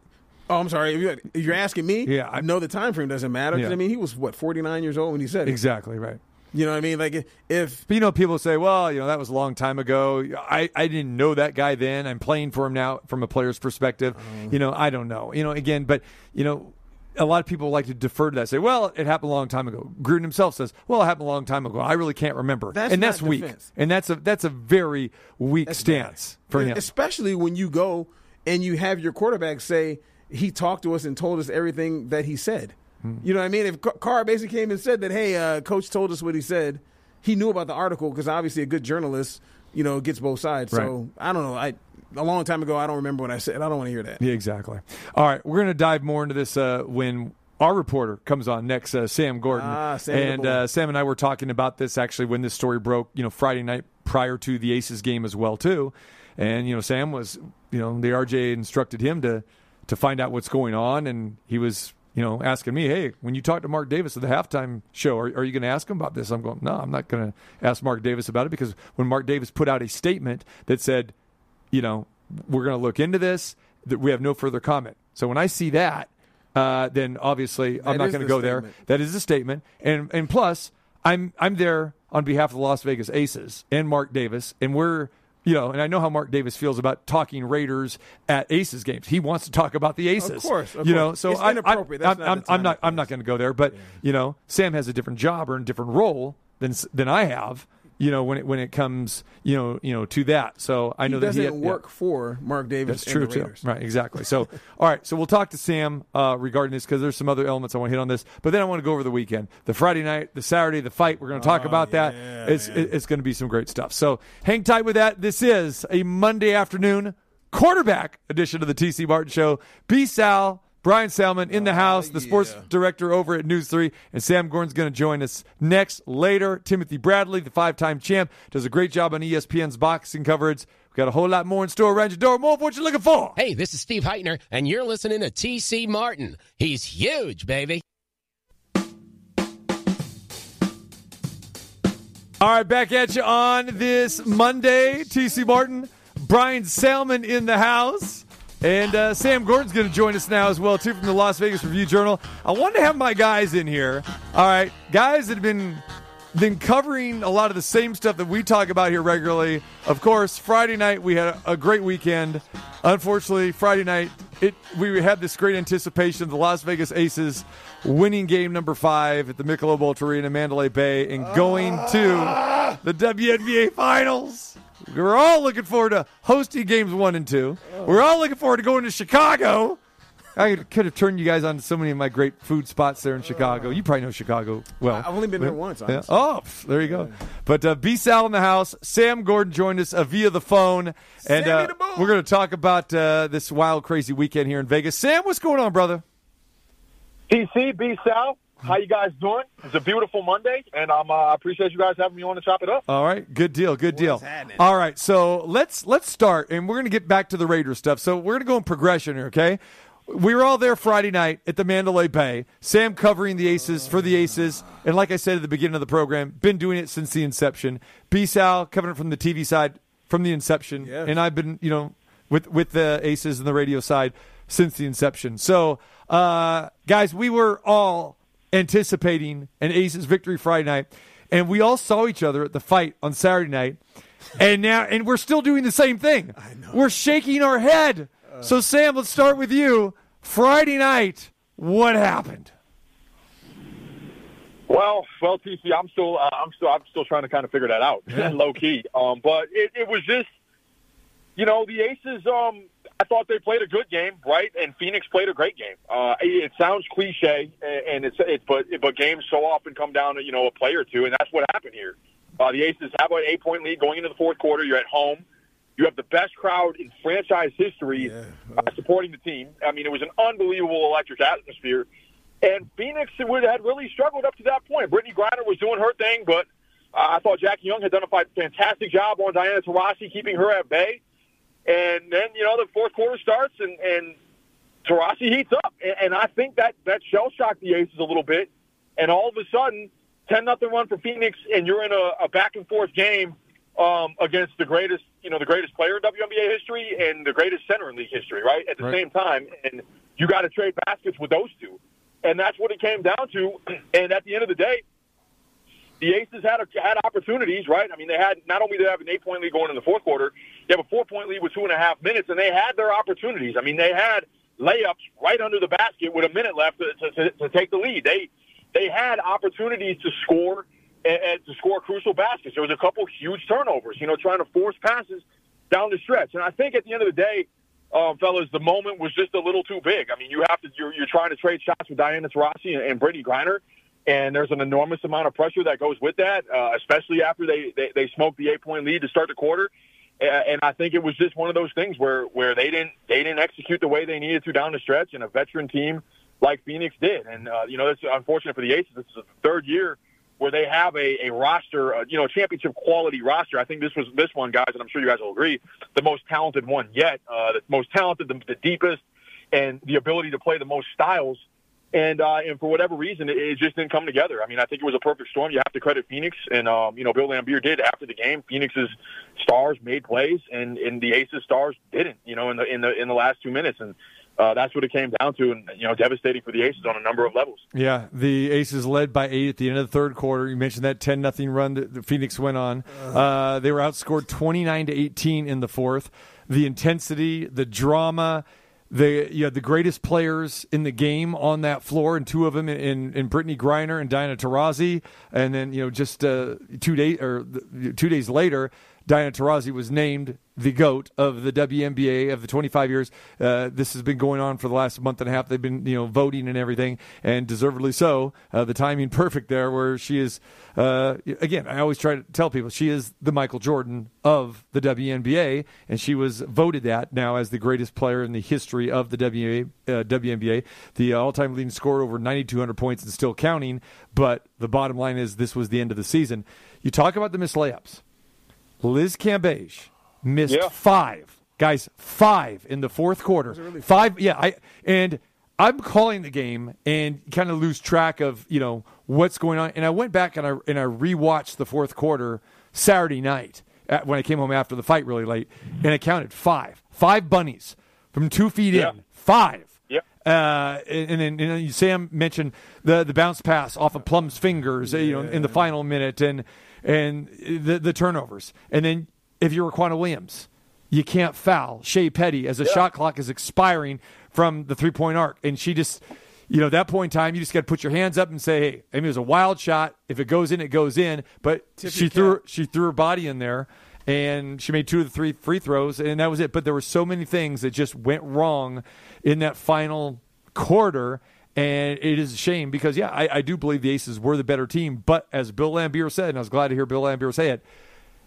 Speaker 7: Oh, I'm sorry. If you're, if you're asking me,
Speaker 6: Yeah, I-
Speaker 7: I know the time frame doesn't matter.
Speaker 6: Yeah.
Speaker 7: I mean, he was what 49 years old when he said it.
Speaker 6: exactly right.
Speaker 7: You know what I mean? Like if
Speaker 6: But you know, people say, "Well, you know, that was a long time ago. I, I didn't know that guy then. I'm playing for him now from a player's perspective.
Speaker 7: Uh-huh.
Speaker 6: You know, I don't know. You know, again, but you know, a lot of people like to defer to that. Say, "Well, it happened a long time ago." Gruden himself says, "Well, it happened a long time ago. I really can't remember."
Speaker 7: That's
Speaker 6: and that's weak.
Speaker 7: defense.
Speaker 6: And that's a that's a very weak
Speaker 7: That's
Speaker 6: stance
Speaker 7: bad.
Speaker 6: for him.
Speaker 7: Especially when you go and you have your quarterback say he talked to us and told us everything that he said. You know what I mean? If Ca- Carr basically came and said that, hey, uh, coach told us what he said, he knew about the article because obviously a good journalist, you know, gets both sides. So I don't know. I a long time ago, I don't remember what I said. I don't want to hear that.
Speaker 6: Yeah, exactly. All right, we're going to dive more into this uh, when our reporter comes on next, uh, Sam Gordon.
Speaker 7: Ah, Sam
Speaker 6: and uh, Sam and I were talking about this actually when this story broke. You know, Friday night prior to the Aces game as well too. And you know, Sam was you know the RJ instructed him to to find out what's going on, and he was. You know, asking me, hey, when you talk to Mark Davis at the halftime show, are, are you going to ask him about this? I'm going, no, I'm not going to ask Mark Davis about it because when Mark Davis put out a statement that said, you know, we're going to look into this. That we have no further comment. So when I see that, uh, then obviously I'm
Speaker 7: That
Speaker 6: not going to go there. That is a statement, and and plus I'm I'm there on behalf of the Las Vegas Aces and Mark Davis, and we're you know, and I know how Mark Davis feels about talking Raiders at Aces games. He wants to talk about the Aces, of
Speaker 7: course, of
Speaker 6: you know.
Speaker 7: course.
Speaker 6: So
Speaker 7: It's
Speaker 6: I,
Speaker 7: inappropriate.
Speaker 6: I, I'm,
Speaker 7: not
Speaker 6: I'm, I'm not I'm not going to go there. But you know, Sam has a different job or a different role than than I have. You know, when it when it comes, you know, you know, to that. So I
Speaker 7: He
Speaker 6: know that
Speaker 7: doesn't
Speaker 6: he yeah.
Speaker 7: work for Mark Davis.
Speaker 6: That's true
Speaker 7: and the
Speaker 6: too. Right, exactly. So, all right. So we'll talk to Sam uh, regarding this because there's some other elements I want to hit on this. But then I want to go over the weekend, the Friday night, the Saturday, the fight. We're going to talk about that.
Speaker 7: Oh,
Speaker 6: It's
Speaker 7: man.
Speaker 6: it's going to be some great stuff. So hang tight with that. This is a Monday afternoon quarterback edition of the TC Martin Show. B Sal, Brian Salmon in the oh, house, the sports director over at News 3, and Sam Gordon's going to join us next later. Timothy Bradley, the five time champ, does a great job on ESPN's boxing coverage. We've got a whole lot more in store around your door. More of what you're looking for.
Speaker 9: Hey, this is Steve Heitner, and you're listening to TC Martin. He's huge, baby.
Speaker 6: All right, back at you on this Monday. TC Martin, Brian Salmon in the house. And uh, Sam Gordon's going to join us now as well, too, from the Las Vegas Review Journal. I wanted to have my guys in here. All right, guys that have been been covering a lot of the same stuff that we talk about here regularly. Of course, Friday night we had a great weekend. Unfortunately, Friday night it we had this great anticipation of the Las Vegas Aces winning game number five at the Michelob Ultra Arena, Mandalay Bay, and going to the WNBA Finals. We were all looking forward to hosting games one and two. We are all looking forward to going to Chicago. I could have turned you guys on to so many of my great food spots there in Chicago. You probably know Chicago well.
Speaker 7: I've only been there once.
Speaker 6: Yeah. Oh, pff, there you go. But uh, B Sal in the house. Sam Gordon joined us uh, via the phone, and uh, we're going to talk about uh, this wild, crazy weekend here in Vegas. Sam, what's going on, brother?
Speaker 10: TC, B Sal, how you guys doing? It's a beautiful Monday, and um, uh, I appreciate you guys having me on to chop it up.
Speaker 6: All right, good deal, good deal. All right, so let's let's start, and we're going to get back to the Raiders stuff. So we're going to go in progression here, okay? We were all there Friday night at the Mandalay Bay. Sam covering the Aces for the Aces, and like I said at the beginning of the program, been doing it since the inception. B Sal covering it from the TV side from the inception,
Speaker 7: Yes.
Speaker 6: and I've been you know with with the Aces and the radio side since the inception. So, uh, guys, we were all anticipating an Aces victory Friday night, and we all saw each other at the fight on Saturday night, and now and we're still doing the same thing. We're shaking our head. so, Sam, let's start with you. Friday night, what happened?
Speaker 10: Well, well, TC, I'm still, uh, I'm still, I'm still trying to kind of figure that out, low key. Um, but it, it was just, you know, the Aces. Um, I thought they played a good game, right? And Phoenix played a great game. Uh, it sounds cliche, and it's, it's, but, but games so often come down to you know a play or two, and that's what happened here. Uh, the Aces have an eight-point lead going into the fourth quarter. You're at home. You have the best crowd in franchise history uh, supporting the team. I mean, it was an unbelievable electric atmosphere. And Phoenix would, had really struggled up to that point. Brittney Griner was doing her thing, but uh, I thought Jackie Young had done a fantastic job on Diana Taurasi, keeping her at bay. And then, you know, the fourth quarter starts, and, and Taurasi heats up. And, and I think that, that shell shocked the Aces a little bit. And all of a sudden, 10 nothing run for Phoenix, and you're in a, a back and forth game um, against the greatest, you know, the greatest player in WNBA history and the greatest center in league history, right? At the
Speaker 6: Right.
Speaker 10: same time, and you got to trade baskets with those two, and that's what it came down to. And at the end of the day, the Aces had a, had opportunities, right? I mean, they had not only did they have an eight point lead going in the fourth quarter, they have a four point lead with two and a half minutes, and they had their opportunities. I mean, they had layups right under the basket with a minute left to, to, to, take the lead. They they had opportunities to score and to score crucial baskets. There was a couple huge turnovers, you know, trying to force passes down the stretch. And I think at the end of the day, um, fellas, the moment was just a little too big. I mean, you have to you're, you're trying to trade shots with Diana Taurasi and, and Brittney Griner, and there's an enormous amount of pressure that goes with that, uh, especially after they, they they smoked the eight point lead to start the quarter. And I think it was just one of those things where where they didn't they didn't execute the way they needed to down the stretch, and a veteran team like Phoenix did. And uh, you know, it's unfortunate for the Aces. This is the third year where they have a, a roster, uh, you know, championship quality roster. I think this was this one, guys, and I'm sure you guys will agree, the most talented one yet, uh, the most talented, the, the deepest, and the ability to play the most styles. And uh, and for whatever reason, it, it just didn't come together. I mean, I think it was a perfect storm. You have to credit Phoenix, and um, you know, Bill Laimbeer did after the game. Phoenix's stars made plays, and and the Aces stars didn't. You know, in the in the in the last two minutes, and uh, that's what it came down to, and you know, devastating for the Aces on a number of levels.
Speaker 6: Yeah, the Aces led by eight at the end of the third quarter. You mentioned that ten nothing run that the Phoenix went on. Uh, they were outscored twenty nine to eighteen in the fourth. The intensity, the drama. The you had the greatest players in the game on that floor, and two of them in in Brittney Griner and Diana Taurasi, and then you know just uh, two days or two days later, Diana Taurasi was named the GOAT of the WNBA of the 25 years. Uh, this has been going on for the last month and a half. They've been, you know, voting and everything, and deservedly so. Uh, the timing perfect there, where she is, uh, again, I always try to tell people she is the Michael Jordan of the WNBA, and she was voted that now as the greatest player in the history of the WNBA, uh, WNBA the all-time leading scorer over 9,200 points and still counting. But the bottom line is this was the end of the season. You talk about the missed layups. Liz Cambage missed
Speaker 10: Yeah.
Speaker 6: five guys, five in the fourth quarter. five, yeah. I and I'm calling the game and kind of lose track of you know what's going on. And I went back and I and I rewatched the fourth quarter Saturday night at, when I came home after the fight really late, and I counted five, five bunnies from two feet
Speaker 10: Yeah.
Speaker 6: in, five.
Speaker 10: Yep.
Speaker 6: Uh, and and then you know, Sam mentioned the the bounce pass off of Plum's fingers, uh, you know, in the final minute, and and the the turnovers, and then if you're Riquna Williams, you can't foul Shey Peddy as the shot clock is expiring from the three point arc, and she just. You know, at that point in time, you just got to put your hands up and say, "Hey, I mean, it was a wild shot. If it goes in, it goes in." But
Speaker 7: Tip
Speaker 6: she threw she threw her body in there, and she made two of the three free throws, and that was it. But there were so many things that just went wrong in that final quarter, and it is a shame because yeah, I, I do believe the Aces were the better team. But as Bill Laimbeer said, and I was glad to hear Bill Laimbeer say it,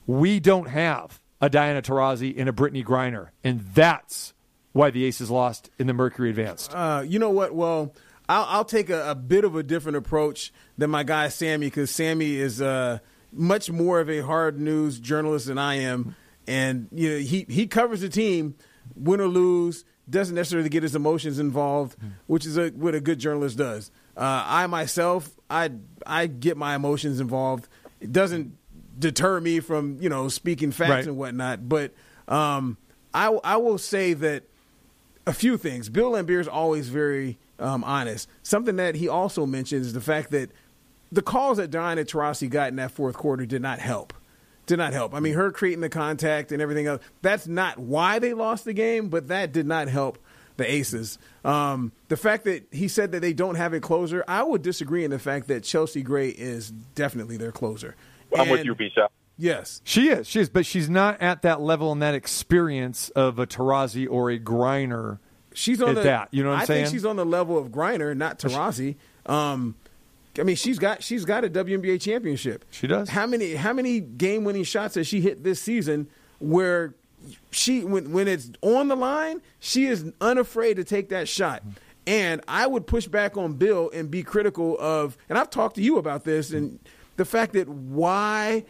Speaker 6: we don't have a Diana Taurasi and a Brittney Griner, and that's why the Aces lost in the Mercury Advanced.
Speaker 7: Uh, you know what? Well, I'll, I'll take a, a bit of a different approach than my guy Sammy because Sammy is uh, much more of a hard news journalist than I am, and you know he he covers the team, win or lose, doesn't necessarily get his emotions involved, which is a, what a good journalist does. Uh, I myself, I I get my emotions involved. It doesn't deter me from you know speaking facts
Speaker 6: Right.
Speaker 7: and whatnot, but um, I I will say that a few things. Bill Laimbeer is always very um, honest. Something that he also mentions is the fact that the calls that Diana Taurasi got in that fourth quarter did not help. Did not help. I mean, her creating the contact and everything else. That's not why they lost the game, but that did not help the Aces. Um, the fact that he said that they don't have a closer, I would disagree in the fact that Chelsea Gray is definitely their closer.
Speaker 10: I'm with you, Bisha.
Speaker 7: Yes.
Speaker 6: She is, she is, but she's not at that level and that experience of a Taurasi or a Griner.
Speaker 7: she's on
Speaker 6: at
Speaker 7: the,
Speaker 6: that. You know what I'm
Speaker 7: I
Speaker 6: saying?
Speaker 7: think she's on the level of Griner, not Taurasi. Um, I mean, she's got she's got a WNBA championship.
Speaker 6: She does.
Speaker 7: How many how many game winning shots has she hit this season? Where she when when it's on the line, she is unafraid to take that shot. And I would push back on Bill and be critical of. And I've talked to you about this and the fact that why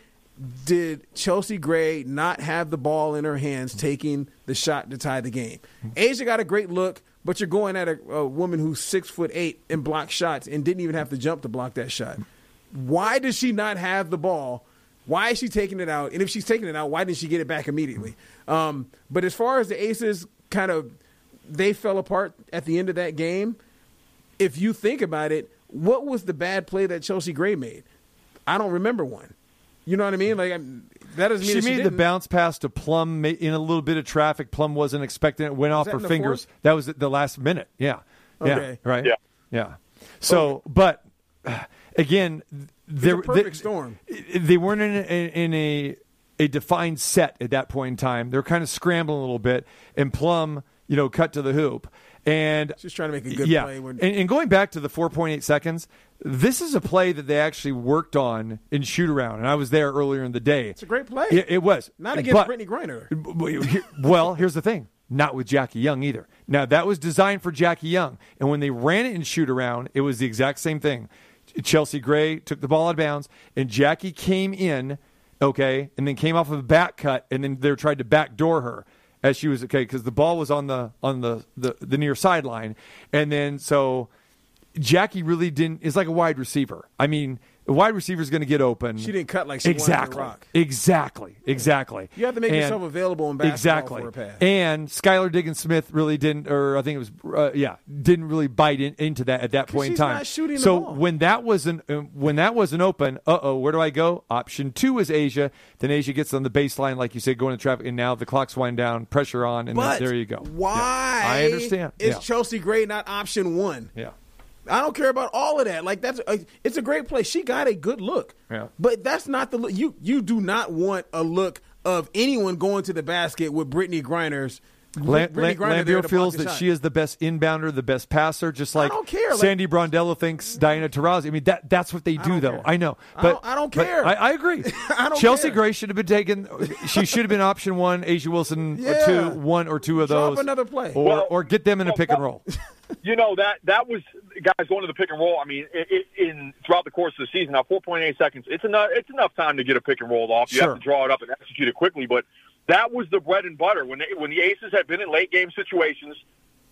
Speaker 7: did Chelsea Gray not have the ball in her hands taking the shot to tie the game? A'ja got a great look, but you're going at a, a woman who's six foot eight and blocked shots and didn't even have to jump to block that shot. Why does she not have the ball? Why is she taking it out? And if she's taking it out, why didn't she get it back immediately? Um, but as far as the Aces, kind of, they fell apart at the end of that game. If you think about it, what was the bad play that Chelsea Gray made? I don't remember one. You know what I mean? Like that doesn't mean
Speaker 6: She
Speaker 7: that
Speaker 6: made the
Speaker 7: didn't.
Speaker 6: bounce pass to Plum in a little bit of traffic. Plum wasn't expecting it. Went off her fingers.
Speaker 7: fourth?
Speaker 6: That was at the last minute. Yeah. Yeah. Right.
Speaker 10: Yeah.
Speaker 6: Yeah. So, but uh, again, there
Speaker 7: perfect
Speaker 6: they-
Speaker 7: storm.
Speaker 6: They weren't in a, in a a defined set at that point in time. They're kind of scrambling a little bit, and Plum, you know, cut to the hoop. And
Speaker 7: Just trying to make a good
Speaker 6: yeah.
Speaker 7: play when-
Speaker 6: and, and going back to the 4.8 seconds, this is a play that they actually worked on in shoot around, and I was there earlier in the day.
Speaker 7: It's a great play.
Speaker 6: It, it was
Speaker 7: Not against
Speaker 6: But-
Speaker 7: Brittney Griner.
Speaker 6: well, here's the thing. Not with Jackie Young either. Now that was designed for Jackie Young, and when they ran it in shoot around, it was the exact same thing. Chelsea Gray took the ball out of bounds, and Jackie came in, okay, and then came off of a back cut, and then they tried to backdoor her as she was okay because the ball was on the on the, the the near sideline, and then so Jackie really didn't is like a wide receiver. I mean, a wide receiver is going to get open.
Speaker 7: She didn't cut like she
Speaker 6: exactly,
Speaker 7: rock.
Speaker 6: exactly, exactly.
Speaker 7: You have to make
Speaker 6: And-
Speaker 7: yourself available in basketball
Speaker 6: exactly.
Speaker 7: for a pass.
Speaker 6: And Skylar Diggins Smith really didn't, or I think it was, uh, yeah, didn't really bite in, into that at that point in time.
Speaker 7: not shooting
Speaker 6: so when that wasn't uh, when that wasn't open, uh oh, where do I go? Option two is A'ja. Then A'ja gets on the baseline, like you said, going to traffic, and now the clock's wind down, pressure on, and
Speaker 7: But
Speaker 6: there you go.
Speaker 7: Why?
Speaker 6: Yeah. I understand.
Speaker 7: Is
Speaker 6: yeah.
Speaker 7: Chelsea Gray not option one?
Speaker 6: yeah.
Speaker 7: I don't care about all of that. Like that's a, it's a great play. She got a good look.
Speaker 6: Yeah.
Speaker 7: But that's not the look. You you do not want a look of anyone going to the basket with Brittney Griner's.
Speaker 6: Lan-
Speaker 7: Brittany
Speaker 6: Lan-
Speaker 7: Laimbeer
Speaker 6: feels that
Speaker 7: shot.
Speaker 6: she is the best inbounder, the best passer, just like
Speaker 7: don't care, like-
Speaker 6: Sandy Brondello thinks Diana Taurasi. I mean, that that's what they do,
Speaker 7: don't
Speaker 6: though.
Speaker 7: care.
Speaker 6: I know,
Speaker 7: I
Speaker 6: but
Speaker 7: don't- I don't care.
Speaker 6: I, I agree.
Speaker 7: I don't
Speaker 6: Chelsea
Speaker 7: care.
Speaker 6: Gray should have been taken. She should have been option one. A'ja Wilson, or
Speaker 7: Yeah.
Speaker 6: two, one or two of
Speaker 7: Drop
Speaker 6: those,
Speaker 7: another play.
Speaker 6: or
Speaker 10: Well-
Speaker 6: or get them in a pick and roll.
Speaker 10: you know that that was guys going to the pick and roll. I mean, it, it, in throughout the course of the season, now 4.8 seconds. It's enough. It's enough time to get a pick and roll off. You
Speaker 6: Sure.
Speaker 10: have to draw it up and execute it quickly. But that was the bread and butter when they, when the Aces had been in late game situations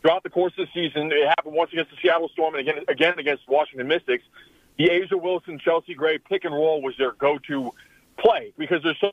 Speaker 10: throughout the course of the season. It happened once against the Seattle Storm and again again against Washington Mystics. The A'ja Wilson, Chelsea Gray pick and roll was their go-to play because there's so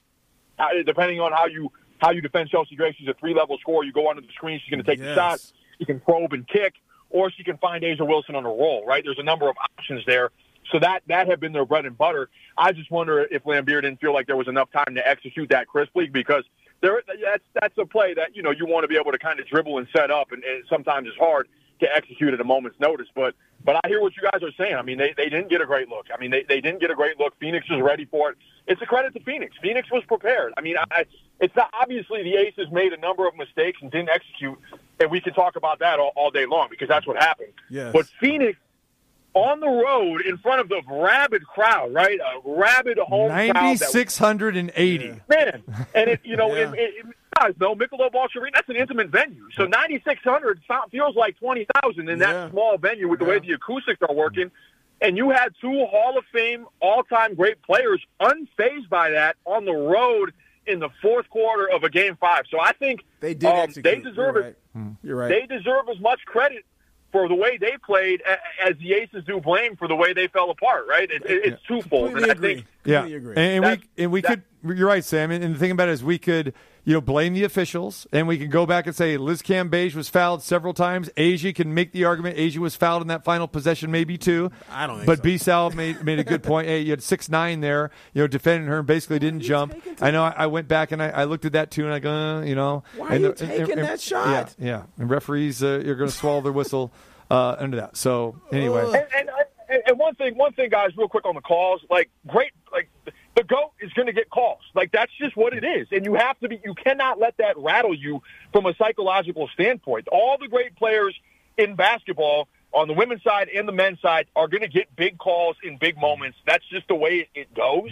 Speaker 10: uh, depending on how you how you defend Chelsea Gray. She's a three level scorer. You go under the screen, she's going to take the shot. She can probe and kick, or she can find A'ja Wilson on a roll. Right? There's a number of options there. So that that had been their bread and butter. I just wonder if Laimbeer didn't feel like there was enough time to execute that crisply because there that's that's a play that you know you want to be able to kind of dribble and set up, and, and sometimes it's hard to execute at a moment's notice. But but I hear what you guys are saying. I mean, they, they didn't get a great look. I mean, they, they didn't get a great look. Phoenix was ready for it. It's a credit to Phoenix. Phoenix was prepared. I mean, I, it's not obviously the Aces made a number of mistakes and didn't execute, and we can talk about that all, all day long because that's what happened.
Speaker 7: Yes.
Speaker 10: But Phoenix on the road in front of the rabid crowd, right? A rabid home crowd. that
Speaker 6: Ninety
Speaker 10: was-
Speaker 6: six hundred and eighty.
Speaker 10: man. And it, you know,
Speaker 7: Yeah.
Speaker 10: it, it, it, guys, though, Michelob Ultra Arena, that's an intimate venue. So 9,600 feels like 20,000 in
Speaker 7: Yeah.
Speaker 10: that small venue with the way the acoustics are working. And you had two Hall of Fame all-time great players unfazed by that on the road in the fourth quarter of a game five. So I think
Speaker 7: They did
Speaker 10: um, they deserve
Speaker 7: You're
Speaker 10: it.
Speaker 7: You're right.
Speaker 10: They deserve as much credit for the way they played as the Aces do blame for the way they fell apart. Right? It, it, it's twofold.
Speaker 7: Completely
Speaker 10: and I
Speaker 7: agree.
Speaker 10: think
Speaker 6: Yeah,
Speaker 7: Completely agree.
Speaker 6: and, and we and we
Speaker 10: that-
Speaker 6: could. You're right, Sam. And, and the thing about it is, we could you know blame the officials, and we can go back and say Liz Cambage was fouled several times. A'ja can make the argument A'ja was fouled in that final possession, maybe too.
Speaker 7: I don't think
Speaker 6: But
Speaker 7: so.
Speaker 6: B Sal made made a good point. Hey, you had six nine there, you know, defending her and basically didn't jump. I know. I, I went back and I, I looked at that too, and I go, uh, you know,
Speaker 7: Why
Speaker 6: and
Speaker 7: are you
Speaker 6: the-
Speaker 7: taking
Speaker 6: and-
Speaker 7: that shot?
Speaker 6: Yeah, yeah. And referees, uh, you're going to swallow their whistle uh, under that. So anyway.
Speaker 10: And, and, and, and one thing, one thing, guys, real quick on the calls. Like, great, like the goat is going to get calls. Like that's just what it is, and you have to be. You cannot let that rattle you from a psychological standpoint. All the great players in basketball on the women's side and the men's side are going to get big calls in big moments. That's just the way it, goes,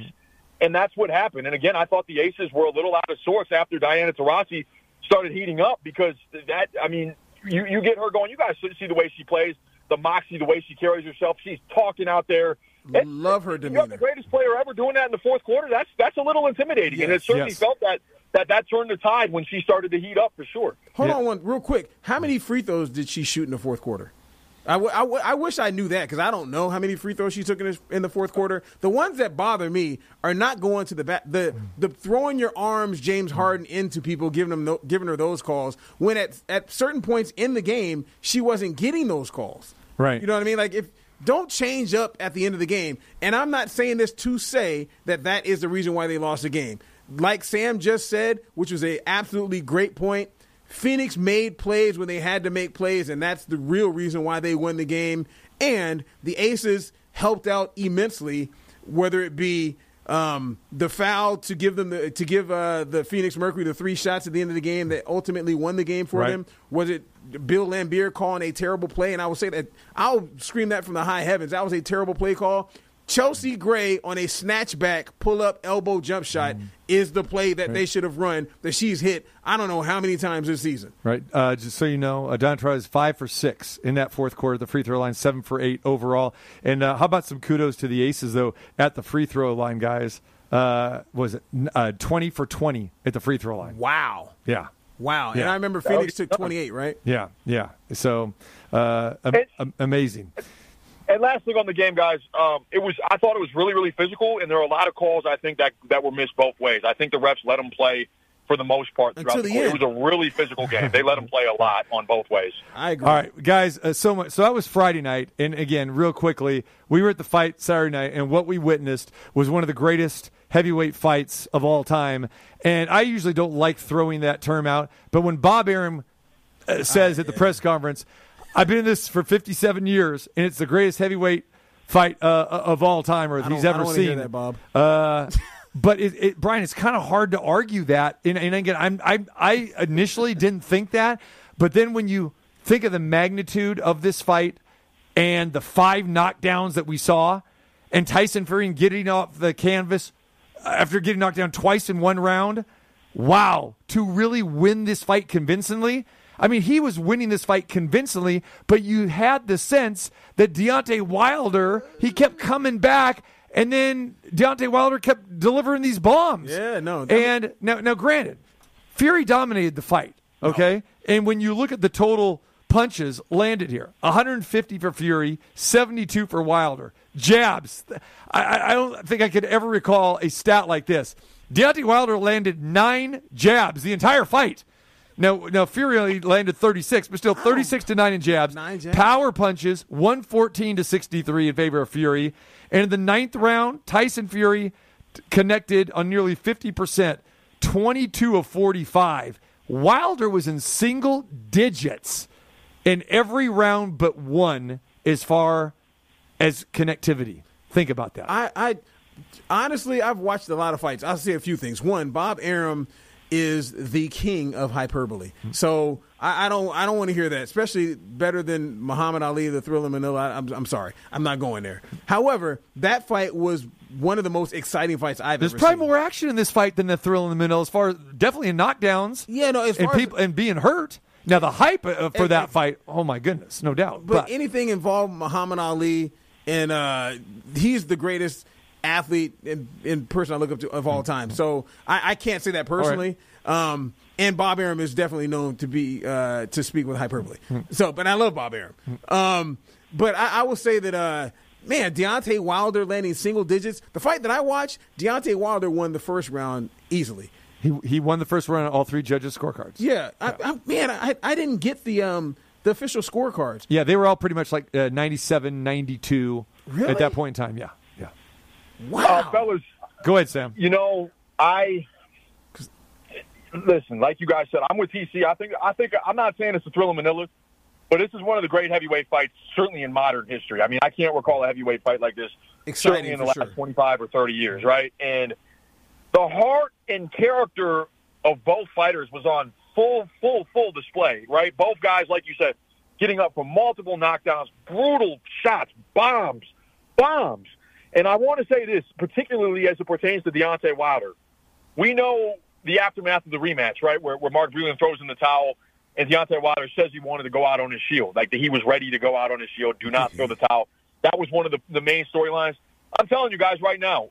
Speaker 10: and that's what happened. And again, I thought the Aces were a little out of sorts after Diana Taurasi started heating up because that. I mean, you you get her going. You guys see the way she plays, the moxie, the way she carries herself. She's talking out there. It-
Speaker 7: Love her demeanor.
Speaker 10: you got
Speaker 7: demeanor.
Speaker 10: the greatest player ever doing that in the fourth quarter. That's that's a little intimidating, and it certainly
Speaker 6: yes.
Speaker 10: felt that that that turned the tide when she started to heat up for sure.
Speaker 7: Hold
Speaker 6: Yeah.
Speaker 7: on one real quick. How many mm. free throws did she shoot in the fourth quarter? I, w- I, w- I wish I knew that because I don't know how many free throws she took in, this, in the fourth quarter. The ones that bother me are not going to the back. The the throwing your arms James Harden into people, giving them no, giving her those calls when at at certain points in the game she wasn't getting those calls.
Speaker 6: Right.
Speaker 7: You know what I mean? Like if don't change up at the end of the game. And I'm not saying this to say that that is the reason why they lost the game. Like Sam just said, which was a absolutely great point. Phoenix made plays when they had to make plays, and that's the real reason why they won the game. And the Aces helped out immensely, whether it be um, the foul to give them the, to give uh, the Phoenix Mercury the three shots at the end of the game that ultimately won the game for
Speaker 6: Right.
Speaker 7: them. Was it Bill Laimbeer calling a terrible play? And I will say that I'll scream that from the high heavens. That was a terrible play call. Chelsea Gray on a snatchback pull up elbow jump shot is the play that they should have run that she's hit I don't know how many times this season.
Speaker 6: Right. Uh, just so you know, uh, Dontra is five for six in that fourth quarter. The free throw line, seven for eight overall. And uh, how about some kudos to the Aces though at the free throw line, guys? Uh, was it uh, twenty for twenty at the free throw line?
Speaker 7: Wow.
Speaker 6: Yeah.
Speaker 7: Wow. And I remember Phoenix took 28, right?
Speaker 6: Yeah. Yeah. So uh, am- am- amazing.
Speaker 10: And last thing on the game, guys, um, it was I thought it was really really physical, and there were a lot of calls I think that that were missed both ways. I think the refs let them play for the most part throughout
Speaker 7: Until
Speaker 10: the,
Speaker 7: the end.
Speaker 10: It was a really physical game. They let them play a lot on both ways.
Speaker 7: I agree.
Speaker 6: All right, guys. Uh, so much. So that was Friday night, and again, real quickly, we were at the fight Saturday night, and what we witnessed was one of the greatest heavyweight fights of all time. And I usually don't like throwing that term out, but when Bob Arum uh, says at the press conference, "I've been in this for 57 years, and it's the greatest heavyweight fight uh, of all time, or he's ever
Speaker 7: don't wanna hear
Speaker 6: seen."
Speaker 7: that, Bob.
Speaker 6: Uh, but it, it, Brian, it's kind of hard to argue that. And, and again, I'm, I, I initially didn't think that, but then when you think of the magnitude of this fight and the five knockdowns that we saw, and Tyson Fury getting off the canvas after getting knocked down twice in one round, wow, to really win this fight convincingly. I mean, he was winning this fight convincingly, but you had the sense that Deontay Wilder, he kept coming back, and then Deontay Wilder kept delivering these bombs.
Speaker 7: Yeah, no.
Speaker 6: And now, now, granted, Fury dominated the fight. Okay, and when you look at the total punches landed here, 150 for Fury, 72 for Wilder. Jabs. I- I, I don't think I could ever recall a stat like this. Deontay Wilder landed nine jabs the entire fight. Now, now Fury only landed 36, but still 36 to 9 in jabs.
Speaker 7: Nine jabs.
Speaker 6: Power punches, 114 to 63 in favor of Fury. And in the ninth round, Tyson Fury connected on nearly 50%, 22 of 45. Wilder was in single digits in every round but one as far as connectivity. Think about that.
Speaker 7: I, I honestly, I've watched a lot of fights. I'll say a few things. One, Bob Arum is the king of hyperbole. So I, I don't, I don't want to hear that. Especially better than Muhammad Ali, the Thriller Manila. I, I'm, I'm sorry, I'm not going there. However, that fight was one of the most exciting fights I've.
Speaker 6: There's
Speaker 7: ever
Speaker 6: probably
Speaker 7: seen.
Speaker 6: more action in this fight than the thrill in the middle, as far as definitely in knockdowns.
Speaker 7: Yeah, no, as
Speaker 6: and
Speaker 7: far as-
Speaker 6: people and being hurt. Now the hype uh, for
Speaker 7: And-
Speaker 6: that fight, oh my goodness, no doubt.
Speaker 7: But, anything involved Muhammad Ali, and uh, he's the greatest athlete and, and person I look up to of all time. So I, I can't say that personally. Um, and Bob Arum is definitely known to be uh, to speak with hyperbole. So, but I love Bob Arum. Um, but I, I will say that. Uh, Man, Deontay Wilder landing single digits. The fight that I watched, Deontay Wilder won the first round easily.
Speaker 6: he he won the first round on all three judges' scorecards.
Speaker 7: Yeah, I, I, man, I, I didn't get the um the official scorecards.
Speaker 6: Yeah, they were all pretty much like uh, 97, 92
Speaker 7: Really?
Speaker 6: at that point in time. Yeah, yeah.
Speaker 7: Wow,
Speaker 10: Uh, fellas,
Speaker 6: Go ahead, Sam.
Speaker 10: you know, I listen. Like you guys said, I'm with TC. I think I think I'm not saying it's a thrill of Manila, but this is one of the great heavyweight fights, certainly in modern history. I mean, I can't recall a heavyweight fight like this
Speaker 7: Exciting
Speaker 10: certainly in the last
Speaker 7: sure.
Speaker 10: 25 or 30 years, right? And the heart and character of both fighters was on full, full, full display, right? Both guys, like you said, getting up from multiple knockdowns, brutal shots, bombs, bombs. And I want to say this, particularly as it pertains to Deontay Wilder. We know the aftermath of the rematch, right, where, where Mark Breland throws in the towel and Deontay Wilder says he wanted to go out on his shield, like that he was ready to go out on his shield. Do not throw mm-hmm. the towel. That was one of the, the main storylines. I'm telling you guys right now,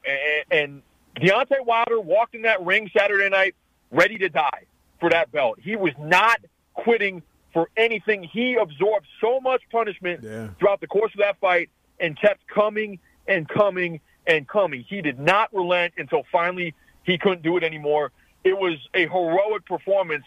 Speaker 10: and, and Deontay Wilder walked in that ring Saturday night ready to die for that belt. He was not quitting for anything. He absorbed so much punishment
Speaker 7: Yeah.
Speaker 10: throughout the course of that fight and kept coming and coming and coming. He did not relent until finally he couldn't do it anymore. It was a heroic performance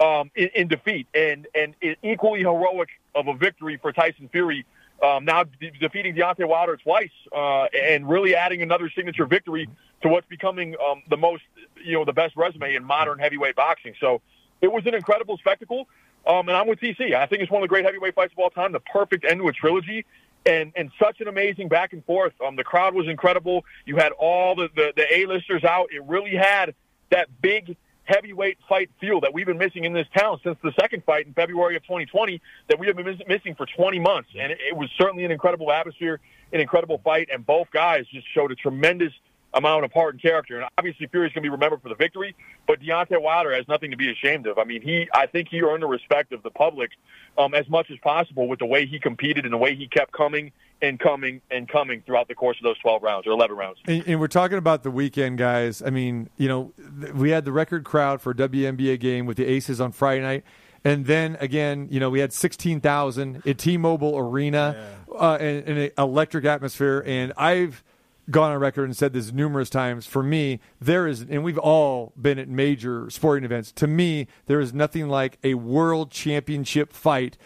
Speaker 10: um, in, in defeat, and and equally heroic of a victory for Tyson Fury. Um, now de- defeating Deontay Wilder twice, uh, and really adding another signature victory to what's becoming um, the most, you know, the best resume in modern heavyweight boxing. So it was an incredible spectacle. Um, and I'm with TC. I think it's one of the great heavyweight fights of all time, the perfect end to a trilogy, and and such an amazing back and forth. Um, the crowd was incredible. You had all the the, the A-listers out. It really had that big heavyweight fight feel that we've been missing in this town since the second fight in February of 2020 that we have been miss- missing for 20 months. And it, it was certainly an incredible atmosphere, an incredible fight, and both guys just showed a tremendous amount of heart and character. And obviously, Fury's going to be remembered for the victory, but Deontay Wilder has nothing to be ashamed of. I mean, he, I think he earned the respect of the public um, as much as possible with the way he competed and the way he kept coming and coming and coming throughout the course of those 12 rounds or 11 rounds.
Speaker 6: And, and we're talking about the weekend, guys. I mean, you know, th- we had the record crowd for a WNBA game with the Aces on Friday night. And then again, you know, we had 16,000 at T Mobile Arena uh, in, in an electric atmosphere. And I've gone on record and said this numerous times. For me, there is, and we've all been at major sporting events. To me, there is nothing like a world championship fight.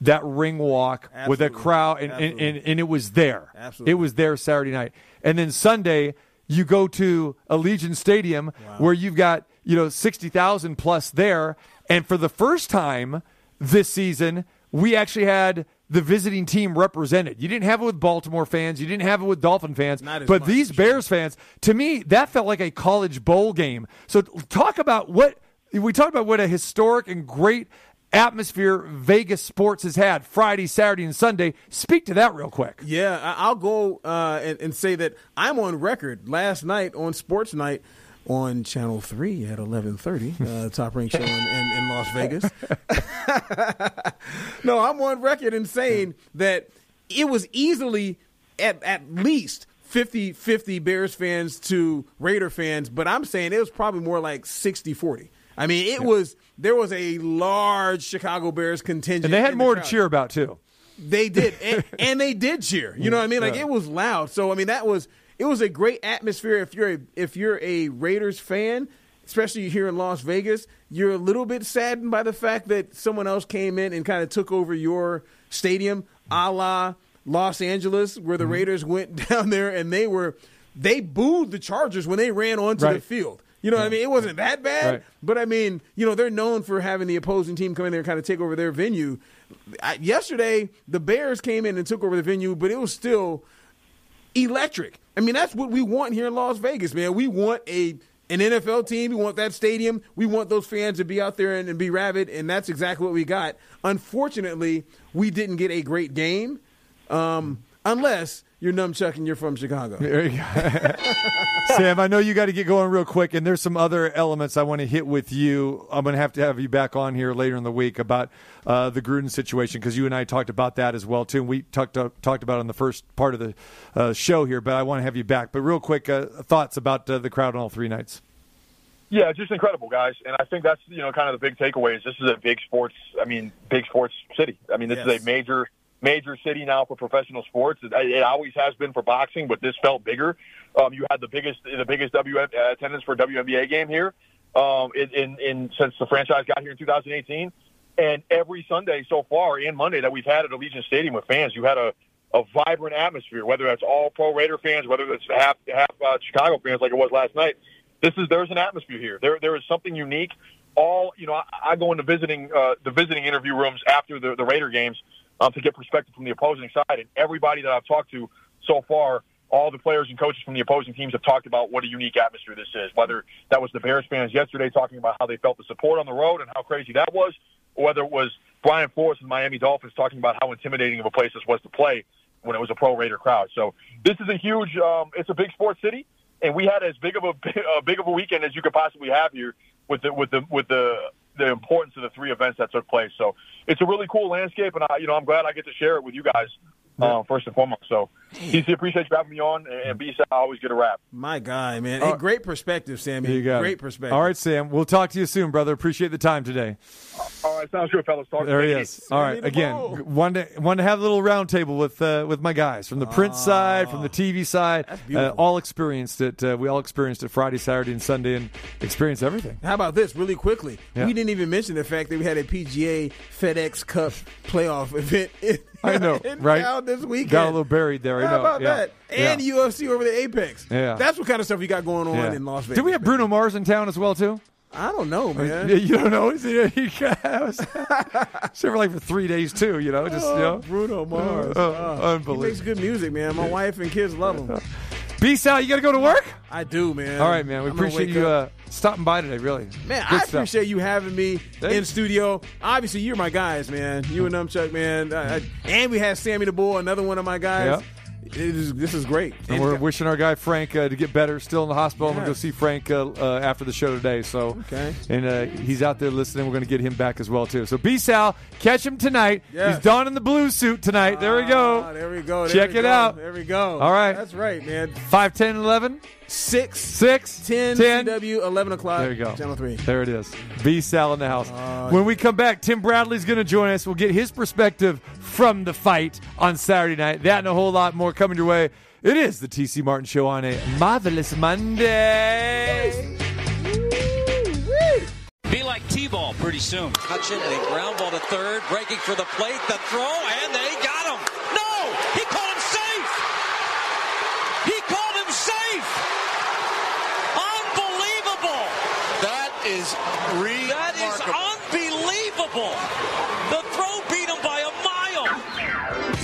Speaker 6: That ring walk with a crowd, and, and, and, and it was there.
Speaker 7: Absolutely.
Speaker 6: It was there Saturday night. And then Sunday, you go to Allegiant Stadium where you've got, you know, 60,000 plus there. And for the first time this season, we actually had the visiting team represented. You didn't have it with Baltimore fans, you didn't have it with Dolphin fans, but
Speaker 7: much,
Speaker 6: these Bears fans, to me, that felt like a college bowl game. So talk about what we talked about what a historic and great atmosphere Vegas sports has had Friday, Saturday, and Sunday. Speak to that real quick.
Speaker 7: Yeah, I'll go uh, and, and say that I'm on record last night on Sports Night on Channel Three at 11:30, uh, top ranked show in, in, in Las Vegas. no, I'm on record in saying that it was easily at at least 50 50 Bears fans to Raider fans, but I'm saying it was probably more like 60 40. I mean, it was there was a large Chicago Bears contingent,
Speaker 6: And they had
Speaker 7: in the
Speaker 6: more to cheer about, too.
Speaker 7: They did, and, and they did cheer. You know what I mean? Like
Speaker 6: Yeah.
Speaker 7: it was loud. So I mean, that was it was a great atmosphere. If you're a, if you're a Raiders fan, especially here in Las Vegas, you're a little bit saddened by the fact that someone else came in and kind of took over your stadium, a la Los Angeles, where
Speaker 6: Mm-hmm.
Speaker 7: the Raiders went down there and they were they booed the Chargers when they ran onto the field. You know what I mean? It wasn't that bad,
Speaker 6: Right.
Speaker 7: but I mean, you know, they're known for having the opposing team come in there and kind of take over their venue. I, yesterday, the Bears came in and took over the venue, but it was still electric. I mean, that's what we want here in Las Vegas, man. We want a an NFL team. We want that stadium. We want those fans to be out there and, and be rabid, and that's exactly what we got. Unfortunately, we didn't get a great game, um, unless you're Numchuck and you're from Chicago.
Speaker 6: There you go. Sam, I know you got to get going real quick, and there's some other elements I want to hit with you. I'm going to have to have you back on here later in the week about uh, the Gruden situation because you and I talked about that as well too. And we talked uh, talked about it in the first part of the uh, show here, but I want to have you back. But real quick, uh, thoughts about uh, the crowd on all three nights?
Speaker 10: Yeah, just incredible, guys. And I think that's you know kind of the big takeaway is this is a big sports. I mean, big sports city. I mean, this
Speaker 7: Yes.
Speaker 10: is a major major city now for professional sports. It, it always has been for boxing, but this felt bigger. Um, you had the biggest the biggest w, uh, attendance for WNBA game here um, in, in, in since the franchise got here in 2018. And every Sunday so far and Monday that we've had at Allegiant Stadium with fans, you had a a vibrant atmosphere. Whether that's all pro Raider fans, whether it's half half uh, Chicago fans like it was last night, this is there's an atmosphere here. There there is something unique. All you know, I, I go into visiting uh, the visiting interview rooms after the, the Raider games um, to get perspective from the opposing side, and everybody that I've talked to so far, all the players and coaches from the opposing teams have talked about what a unique atmosphere this is. Whether that was the Bears fans yesterday talking about how they felt the support on the road and how crazy that was, or whether it was Brian Flores and Miami Dolphins talking about how intimidating of a place this was to play when it was a pro Raider crowd. So this is a huge, um, it's a big sports city, and we had as big of a, a big of a weekend as you could possibly have here with the with the with the the importance of the three events that took place. So it's a really cool landscape, and I, you know I'm glad I get to share it with you guys uh, first and foremost. So TC, appreciate you having me on, and, and B, I always get a rap.
Speaker 7: My guy, man.
Speaker 6: Uh,
Speaker 7: Hey, great perspective, Sammy.
Speaker 6: You go.
Speaker 7: Great perspective.
Speaker 6: All right, Sam. We'll talk to you soon, brother. Appreciate the time today.
Speaker 10: All right, sounds good, fellas. Talk
Speaker 6: There he
Speaker 10: to you.
Speaker 6: is. All right. Again,
Speaker 7: ball.
Speaker 6: one to one to have a little round table with uh, with my guys from the print side, from the TV side. Uh, all experienced it. Uh, we all experienced it Friday, Saturday, and Sunday, and experienced everything.
Speaker 7: How about this, really quickly?
Speaker 6: Yeah.
Speaker 7: We didn't even mention the fact that we had a PGA FedEx Cup playoff event. In,
Speaker 6: I know,
Speaker 7: in
Speaker 6: right?
Speaker 7: town this weekend.
Speaker 6: Got a little buried there.
Speaker 7: How
Speaker 6: know.
Speaker 7: about
Speaker 6: Yeah.
Speaker 7: that? And
Speaker 6: yeah.
Speaker 7: UFC over the Apex.
Speaker 6: Yeah.
Speaker 7: That's what kind of stuff you got going on
Speaker 6: Yeah.
Speaker 7: in Las Vegas.
Speaker 6: Do we have Bruno Mars in town as well too?
Speaker 7: I don't know, man.
Speaker 6: You don't know? He, he was for like for three days too. You know, just you
Speaker 7: Oh,
Speaker 6: know.
Speaker 7: Bruno Mars.
Speaker 6: Oh,
Speaker 7: Oh, He
Speaker 6: unbelievable.
Speaker 7: makes good music, man. My wife and kids love him.
Speaker 6: Peace out. You got to go to work.
Speaker 7: I do, man.
Speaker 6: All right, man. We
Speaker 7: I'm
Speaker 6: appreciate you uh, stopping by today. Really,
Speaker 7: Man,
Speaker 6: Good
Speaker 7: I
Speaker 6: stuff.
Speaker 7: appreciate you having me in studio. Obviously, you're my guys, man. You and Numchuck, man. I, I, and we had Sammy the Bull, another one of my guys.
Speaker 6: Yeah.
Speaker 7: It is, this is great.
Speaker 6: And we're wishing our guy Frank uh, to get better. Still in the hospital. I'm gonna go see Frank uh, uh, after the show today. So,
Speaker 7: Okay.
Speaker 6: and uh, he's out there listening. We're gonna get him back as well too. So, B Sal, catch him tonight.
Speaker 7: Yes.
Speaker 6: He's donning the blue suit tonight. there we go.
Speaker 7: Ah, there we go. there
Speaker 6: Check
Speaker 7: we
Speaker 6: it
Speaker 7: go,
Speaker 6: out.
Speaker 7: There we go.
Speaker 6: All right.
Speaker 7: That's right, man.
Speaker 6: 5, 10, 11,
Speaker 7: Six,
Speaker 6: 6,
Speaker 7: 10,
Speaker 6: 10.
Speaker 7: CW, 11 o'clock.
Speaker 6: There you go.
Speaker 7: Channel 3.
Speaker 6: There it is. B Sal in the house. Uh, when we come back, Tim Bradley's going to join us. We'll get his perspective from the fight on Saturday night. That and a whole lot more coming your way. It is the TC Martin Show on a marvelous Monday.
Speaker 11: Be like T-ball pretty soon. Hutchin and a ground ball to third, breaking for the plate, the throw, and they got him. No, he called him safe. He called him safe. Unbelievable.
Speaker 12: That is
Speaker 11: That is
Speaker 12: remarkable.
Speaker 11: unbelievable. The throw beat him by a mile.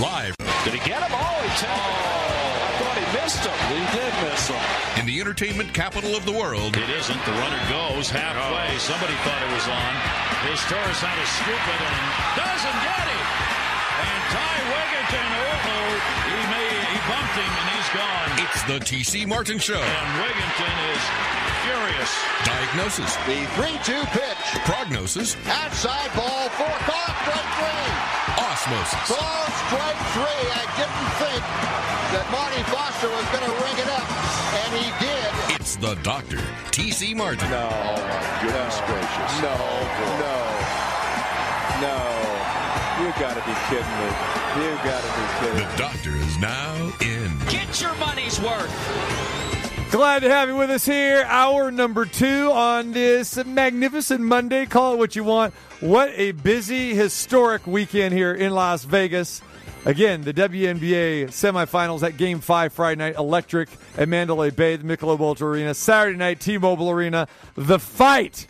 Speaker 3: Live.
Speaker 11: Did he get him? Oh, he took oh, I thought he missed him. He did miss him.
Speaker 3: In the entertainment capital of the world.
Speaker 12: It isn't. The runner goes halfway. Oh. Somebody thought it was on. His Torres had to scoop it and doesn't get it. And Ty Wigginton, oh, he may he bumped him and he's gone.
Speaker 3: It's the TC Martin Show.
Speaker 12: And Wigginton is furious.
Speaker 3: Diagnosis.
Speaker 13: The 3-2 pitch.
Speaker 3: Prognosis.
Speaker 13: Outside ball four. Call strike three.
Speaker 3: Osmosis.
Speaker 13: Ball strike three. I didn't think that Marty Foster was going to ring it up, and he did.
Speaker 3: It's the doctor, TC Martin.
Speaker 14: No.
Speaker 13: Oh, my goodness
Speaker 14: no.
Speaker 13: gracious.
Speaker 14: No. No. No. You got to be kidding me. You got to be kidding me.
Speaker 3: The doctor is now in.
Speaker 11: Get your money's worth.
Speaker 6: Glad to have you with us here. Hour number two on this magnificent Monday. Call it what you want. What a busy, historic weekend here in Las Vegas. Again, the WNBA semifinals at Game 5 Friday night, electric at Mandalay Bay, the Michelob Ultra Arena. Saturday night, T-Mobile Arena. The fight.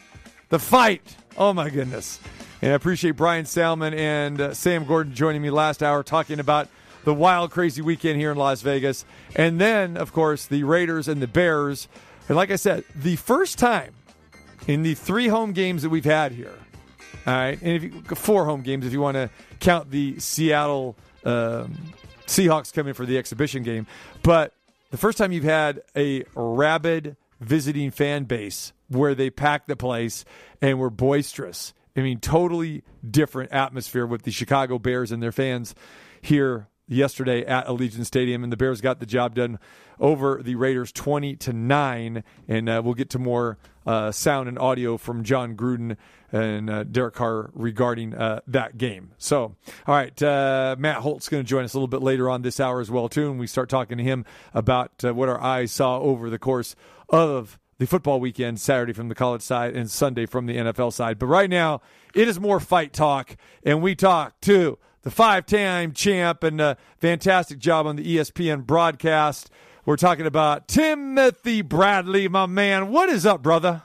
Speaker 6: The fight. Oh, my goodness. And I appreciate Brian Salmon and uh, Sam Gordon joining me last hour talking about the wild, crazy weekend here in Las Vegas. And then, of course, the Raiders and the Bears. And like I said, the first time in the three home games that we've had here, all right, and if you, four home games if you want to count the Seattle um, Seahawks coming for the exhibition game, but the first time you've had a rabid visiting fan base where they packed the place and were boisterous. I mean, totally different atmosphere with the Chicago Bears and their fans here yesterday at Allegiant Stadium, and the Bears got the job done over the Raiders, twenty to nine. And uh, we'll get to more uh, sound and audio from Jon Gruden and uh, Derek Carr regarding uh, that game. So, all right, uh, Matt Holt's going to join us a little bit later on this hour as well too, and we start talking to him about uh, what our eyes saw over the course of the football weekend, Saturday from the college side and Sunday from the NFL side. But right now, it is more fight talk, and we talk to the five-time champ and a fantastic job on the ESPN broadcast. We're talking about Timothy Bradley, my man. What is up, brother?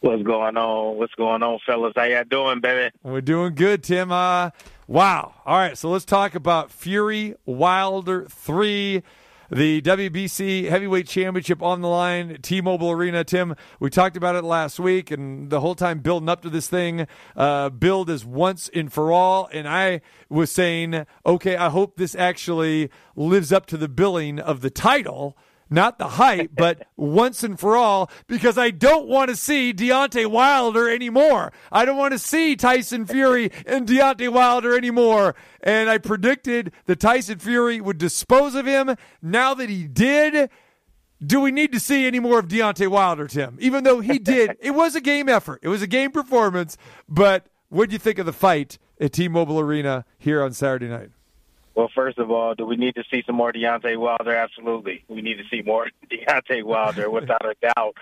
Speaker 15: What's going on? What's going on, fellas? How y'all doing, baby?
Speaker 6: We're doing good, Tim. Uh, wow. All right, so let's talk about Fury Wilder 3 the WBC Heavyweight Championship on the line, T-Mobile Arena. Tim, we talked about it last week, and the whole time building up to this thing, uh, build is once and for all. And I was saying, okay, I hope this actually lives up to the billing of the title. Not the hype, but once and for all, because I don't want to see Deontay Wilder anymore. I don't want to see Tyson Fury and Deontay Wilder anymore. And I predicted that Tyson Fury would dispose of him. Now that he did, do we need to see any more of Deontay Wilder, Tim? Even though he did, it was a game effort, it was a game performance. But what do you think of the fight at T-Mobile Arena here on Saturday night?
Speaker 15: Well, first of all, do we need to see some more Deontay Wilder? Absolutely. We need to see more Deontay Wilder, without a doubt.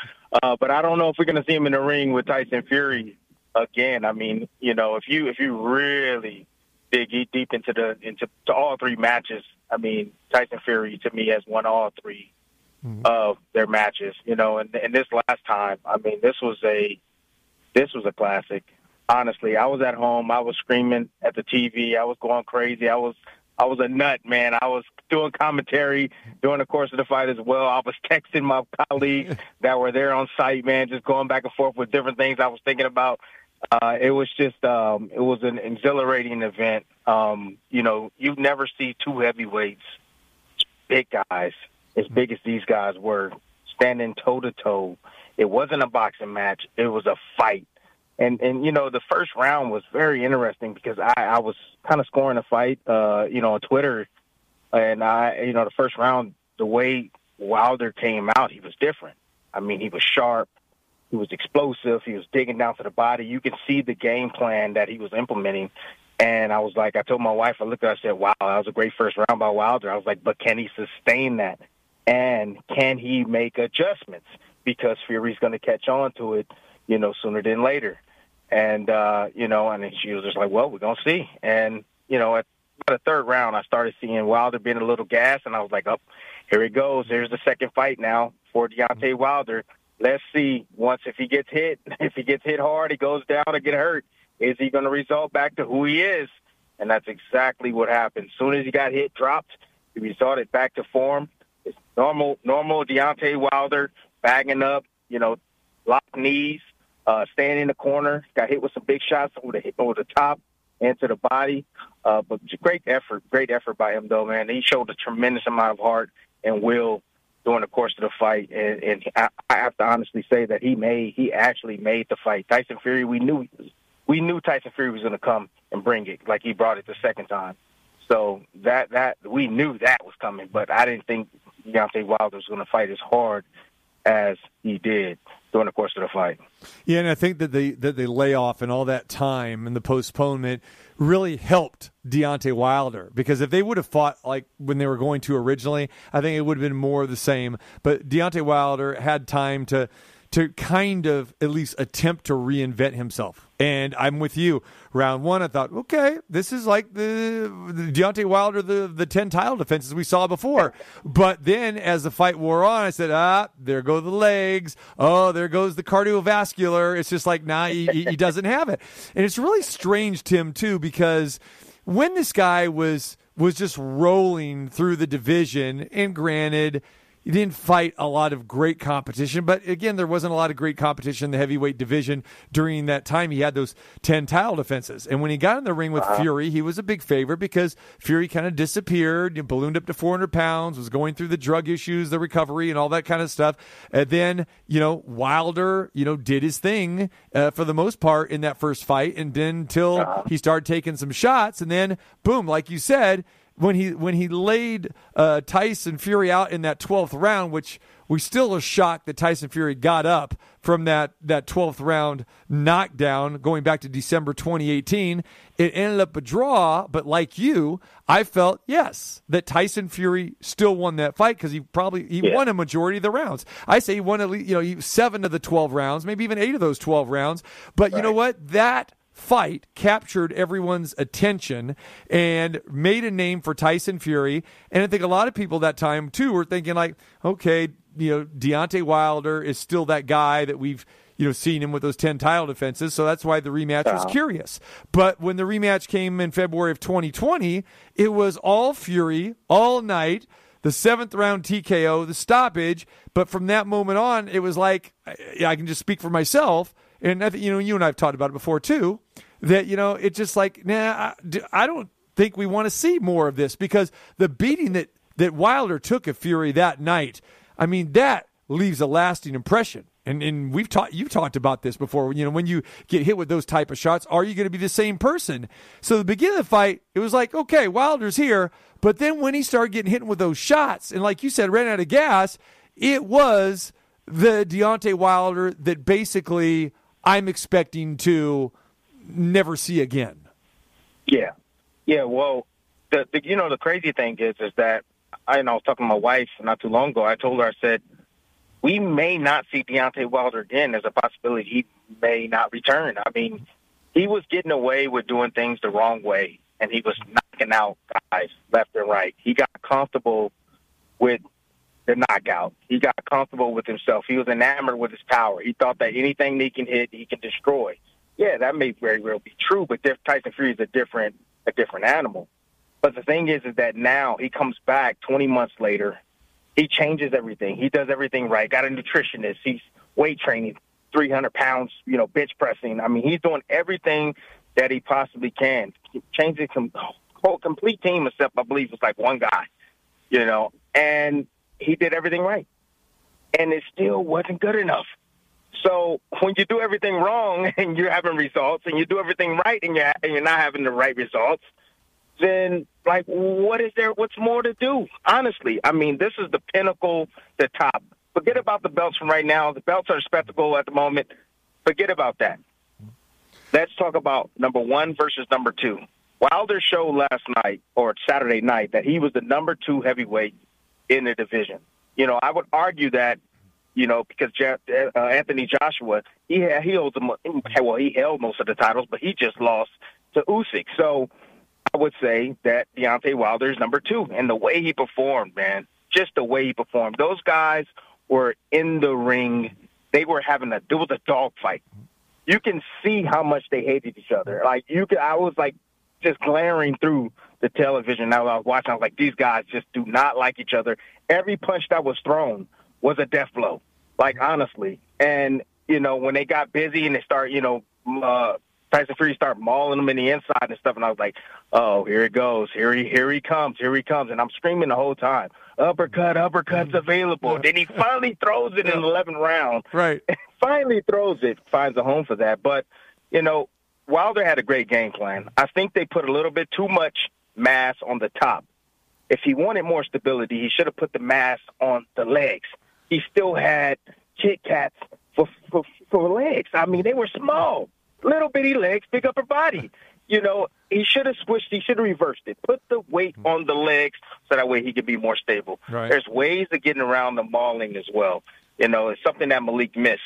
Speaker 15: Uh, but I don't know if we're going to see him in the ring with Tyson Fury again. I mean, you know, if you if you really dig deep into the into to all three matches, I mean, Tyson Fury to me has won all 3
Speaker 6: Mm-hmm.
Speaker 15: of their matches. You know, and and this last time, I mean, this was a this was a classic. Honestly, I was at home. I was screaming at the TV. I was going crazy. I was I was a nut, man. I was doing commentary during the course of the fight as well. I was texting my colleagues that were there on site, man, just going back and forth with different things I was thinking about. Uh, it was just, um, it was an exhilarating event. Um, you know, you never see two heavyweights, big guys, as big as these guys were, standing toe to toe. It wasn't a boxing match. It was a fight. And and you know the first round was very interesting because I, I was kind of scoring a fight, uh, you know, on Twitter, and I you know the first round the way Wilder came out, he was different. I mean, he was sharp, he was explosive, he was digging down to the body. You can see the game plan that he was implementing. And I was like, I told my wife, I looked at her, I said, wow, that was a great first round by Wilder. I was like, but can he sustain that? And can he make adjustments? Because Fury's going to catch on to it, you know, sooner than later. And, uh, you know, and she was just like, well, we're going to see. And, you know, at the third round, I started seeing Wilder being a little gas, and I was like, oh, here he goes. There's the second fight now for Deontay Wilder. Let's see. Once if he gets hit, if he gets hit hard, he goes down or get hurt. Is he going to result back to who he is? and that's exactly what happened. Soon as he got hit, dropped, he resorted back to form. It's normal, normal Deontay Wilder bagging up, you know, locked knees, uh, staying in the corner. Got hit with some big shots over the over the top and to the body. Uh, but great effort, great effort by him though, man. He showed a tremendous amount of heart and will during the course of the fight, and, and I, I have to honestly say that he made he actually made the fight. Tyson Fury, we knew we knew Tyson Fury was going to come and bring it, like he brought it the second time. So that that we knew that was coming, but I didn't think Deontay Wilder was going to fight as hard as he did during the course of the fight.
Speaker 6: Yeah, and I think that the that the layoff and all that time and the postponement really helped Deontay Wilder because if they would have fought like when they were going to originally, I think it would have been more of the same. But Deontay Wilder had time to to kind of at least attempt to reinvent himself. And I'm with you. Round one, I thought, okay, this is like the, the Deontay Wilder, the the ten title defenses we saw before. But then, as the fight wore on, I said, ah, there go the legs. Oh, there goes the cardiovascular. It's just like, nah, he, he doesn't have it. And it's really strange, Tim, too, because when this guy was was just rolling through the division, and granted he didn't fight a lot of great competition, but again, there wasn't a lot of great competition in the heavyweight division during that time. He had those 10 title defenses. And when he got in the ring with uh-huh. Fury, he was a big favorite because Fury kind of disappeared, ballooned up to 400 pounds, was going through the drug issues, the recovery, and all that kind of stuff. And then, you know, Wilder, you know, did his thing uh, for the most part in that first fight. And then until uh-huh. he started taking some shots. And then, boom, like you said, when he when he laid uh, Tyson Fury out in that 12th round, which we still are shocked that Tyson Fury got up from that that 12th round knockdown going back to December 2018. It ended up a draw, but like you, I felt yes that Tyson Fury still won that fight because he probably he yeah. won a majority of the rounds. I say he won at least you know seven of the 12 rounds, maybe even eight of those 12 rounds. But right. you know what that fight captured everyone's attention and made a name for Tyson Fury. And I think a lot of people that time too were thinking like, okay, you know, Deontay Wilder is still that guy that we've you know seen him with those 10 title defenses. So that's why the rematch was curious. But when the rematch came in february of 2020 it was all fury all night. The seventh round tko the stoppage. But from that moment on it was like i can just speak for myself and I you know, you and I have talked about it before too, that, you know, it's just like, nah, I don't think we want to see more of this because the beating that, that Wilder took of Fury that night, I mean, that leaves a lasting impression. And, and we've talked you've talked about this before. You know, when you get hit with those type of shots, are you going to be the same person? So the beginning of the fight, it was like, okay, Wilder's here, but then when he started getting hit with those shots, and like you said, ran out of gas, it was the Deontay Wilder that basically I'm expecting to never see again.
Speaker 15: Yeah, yeah. Well, the, the you know the crazy thing is is that I, and I was talking to my wife not too long ago. I told her I said we may not see Deontay Wilder again. There's a possibility he may not return. I mean, he was getting away with doing things the wrong way, and he was knocking out guys left and right. He got comfortable with the knockout. He got comfortable with himself. He was enamored with his power. He thought that anything he can hit, he can destroy. Yeah, that may very well be true, but Tyson Fury is a different a different animal. But the thing is, is that now he comes back 20 months later. He changes everything. He does everything right. Got a nutritionist. He's weight training, 300 pounds, you know, bench pressing. I mean, he's doing everything that he possibly can. Changing some oh, whole complete team, except I believe it's like one guy, you know. And he did everything right. And it still wasn't good enough. So when you do everything wrong and you're having results, and you do everything right and you're and you're not having the right results, then like what is there? What's more to do? Honestly, I mean, this is the pinnacle, the top. Forget about the belts from right now. The belts are a spectacle at the moment. Forget about that. Let's talk about number one versus number two. Wilder showed last night or Saturday night that he was the number two heavyweight in the division. You know, I would argue that, you know, because uh, Anthony Joshua, he he holds well, he held most of the titles, but he just lost to Usyk. So I would say that Deontay Wilder is number two, and the way he performed, man, just the way he performed. Those guys were in the ring. They were having a, it was a dog fight. You can see how much they hated each other. Like you could, I was like, just glaring through the television. Now I was watching, I was like, these guys just do not like each other. Every punch that was thrown was a death blow, like honestly. And you know, when they got busy and they start, you know, uh, Tyson Fury start mauling them in the inside and stuff, and I was like, oh, here it goes, here he here he comes, here he comes, and I'm screaming the whole time, uppercut, uppercut's available. then he finally throws it in the 11th round.
Speaker 6: Right.
Speaker 15: finally throws it, finds a home for that. But you know, Wilder had a great game plan. I think they put a little bit too much mass on the top. If he wanted more stability, he should have put the mass on the legs. He still had Kit Kats for, for for legs. I mean, they were small, little bitty legs, big upper body. You know, he should have switched. He should have reversed it. Put the weight on the legs so that way he could be more stable.
Speaker 6: Right.
Speaker 15: There's ways of getting around the mauling as well. You know, it's something that Malik missed.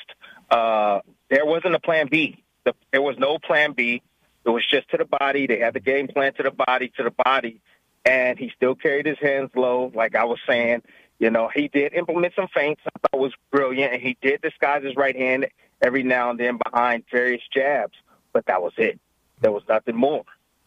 Speaker 15: Uh, there wasn't a plan B. The, there was no plan B. It was just to the body. They had the game plan to the body, to the body, and he still carried his hands low, like I was saying. You know, he did implement some feints. I thought was brilliant, and he did disguise his right hand every now and then behind various jabs. But that was it. There was nothing more.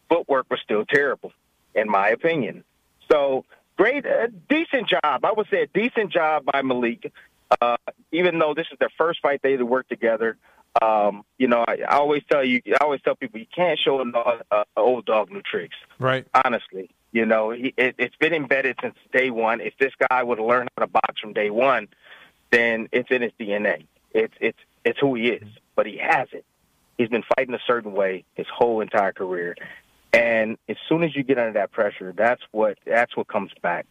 Speaker 15: Footwork was still terrible, in my opinion. So great, uh, decent job. I would say a decent job by Malik. Uh, even though this is their first fight they to work together, um, you know, I, I always tell you, I always tell people, you can't show an uh, old dog new tricks.
Speaker 6: Right.
Speaker 15: Honestly, you know, he, it, it's been embedded since day one. If this guy would have learned how to box from day one, then it's in his DNA. It's it's it's who he is. But he hasn't. He's been fighting a certain way his whole entire career, and as soon as you get under that pressure, that's what that's what comes back.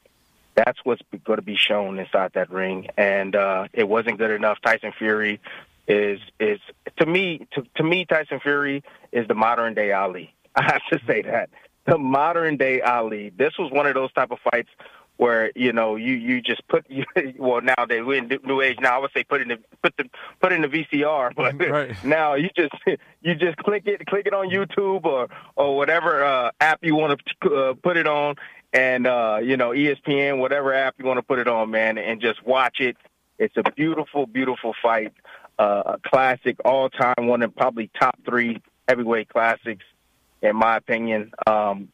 Speaker 15: That's what's going to be shown inside that ring, and uh, it wasn't good enough. Tyson Fury is is to me to to me Tyson Fury is the modern day Ali. I have to say that the modern day Ali. This was one of those type of fights where you know you you just put you, well nowadays we're in new age now I would say put in the put the put in the VCR but
Speaker 6: Right.
Speaker 15: now you just you just click it click it on YouTube or or whatever uh, app you want to uh, put it on and uh, you know ESPN whatever app you want to put it on man and just watch it it's a beautiful beautiful fight uh, a classic all time one of probably top three heavyweight classics in my opinion um,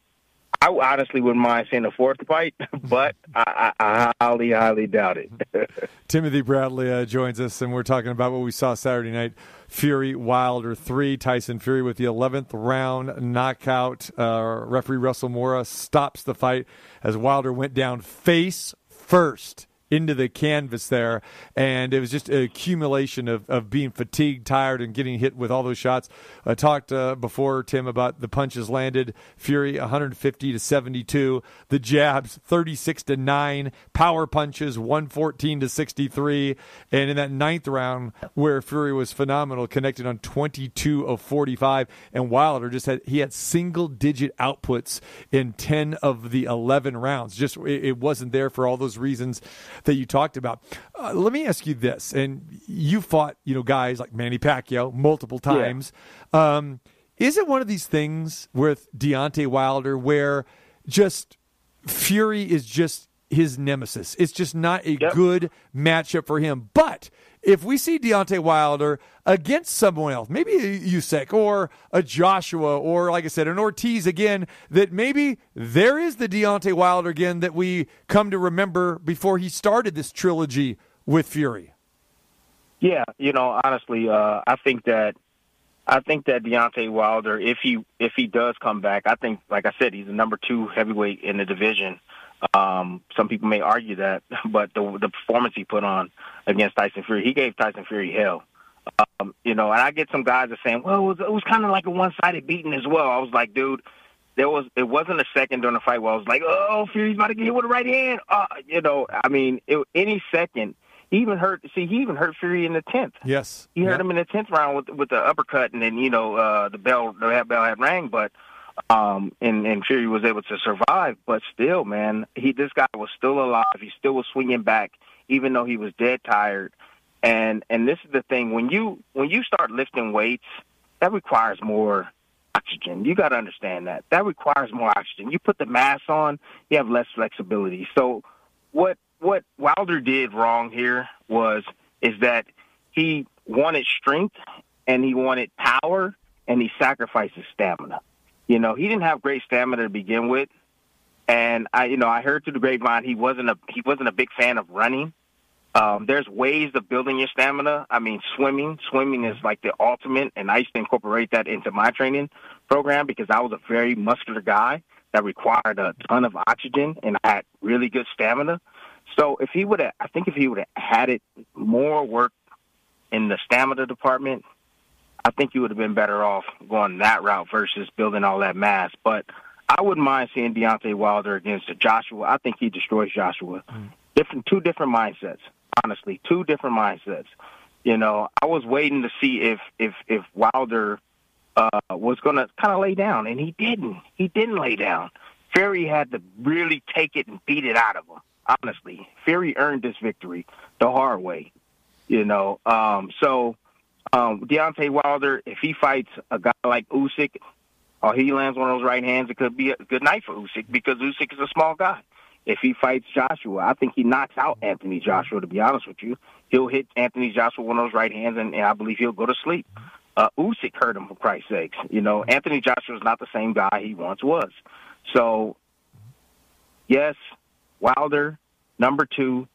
Speaker 15: I honestly wouldn't mind seeing a fourth fight, but I, I, I highly, highly doubt it.
Speaker 6: Timothy Bradley uh, joins us, and we're talking about what we saw Saturday night. Fury Wilder 3, Tyson Fury with the 11th round knockout. Uh, referee Russell Mora stops the fight as Wilder went down face first into the canvas there. And it was just an accumulation of, of being fatigued, tired, and getting hit with all those shots. I talked uh, before, Tim, about the punches landed. Fury 150 to 72. The jabs 36 to 9. Power punches 114 to 63. And in that ninth round, where Fury was phenomenal, connected on 22 of 45. And Wilder just had, he had single digit outputs in 10 of the 11 rounds. Just, it, it wasn't there for all those reasons that you talked about. Uh, let me ask you this, and you fought, you know, guys like Manny Pacquiao multiple times. Um, is it one of these things with Deontay Wilder where just Fury is just his nemesis? It's just not a good matchup for him. But if we see Deontay Wilder against someone else, maybe a Usyk or a Joshua or, like I said, an Ortiz again, that maybe there is the Deontay Wilder again that we come to remember before he started this trilogy with Fury.
Speaker 15: yeah, you know, honestly, uh, I think that I think that Deontay Wilder, if he if he does come back, I think, like I said, he's the number two heavyweight in the division. Um, some people may argue that, but the the performance he put on against Tyson Fury, he gave Tyson Fury hell. Um, you know, and I get some guys that saying, "Well, it was, it was kind of like a one-sided beating as well." I was like, "Dude, there was it wasn't a second during the fight where I was like, oh, Fury's about to get hit with a right hand." Uh, you know, I mean, it, any second, he even hurt. See, he even hurt Fury in the tenth.
Speaker 6: Yes.
Speaker 15: He hurt
Speaker 6: Yep.
Speaker 15: him in the tenth round with with the uppercut, and then you know uh, the bell the bell had rang, but um, and and Fury was able to survive. But still, man, he this guy was still alive. He still was swinging back, even though he was dead tired. And and this is the thing when you when you start lifting weights, that requires more oxygen. You got to understand that that requires more oxygen. You put the mass on, you have less flexibility. So what what Wilder did wrong here was is that he wanted strength and he wanted power and he sacrificed his stamina. You know, he didn't have great stamina to begin with, and I, you know, I heard through the grapevine he wasn't a he wasn't a big fan of running. Um, there's ways of building your stamina. I mean, swimming. Swimming is like the ultimate, and I used to incorporate that into my training program because I was a very muscular guy that required a ton of oxygen, and I had really good stamina. So if he would have, I think if he would have had it more work in the stamina department, I think you would have been better off going that route versus building all that mass. But I wouldn't mind seeing Deontay Wilder against Joshua. I think he destroys Joshua. Different, two different mindsets. Honestly, two different mindsets. You know, I was waiting to see if if if Wilder uh, was going to kind of lay down, and he didn't. He didn't lay down. Fury had to really take it and beat it out of him. Honestly, Fury earned this victory the hard way. You know, um, so um, Deontay Wilder, if he fights a guy like Usyk, or he lands one of those right hands, it could be a good night for Usyk because Usyk is a small guy. If he fights Joshua, I think he knocks out Anthony Joshua. To be honest with you, he'll hit Anthony Joshua one of those right hands, and, and I believe he'll go to sleep. Uh, Usyk hurt him for Christ's sakes. You know, Anthony Joshua is not the same guy he once was. So, yes, Wilder number two.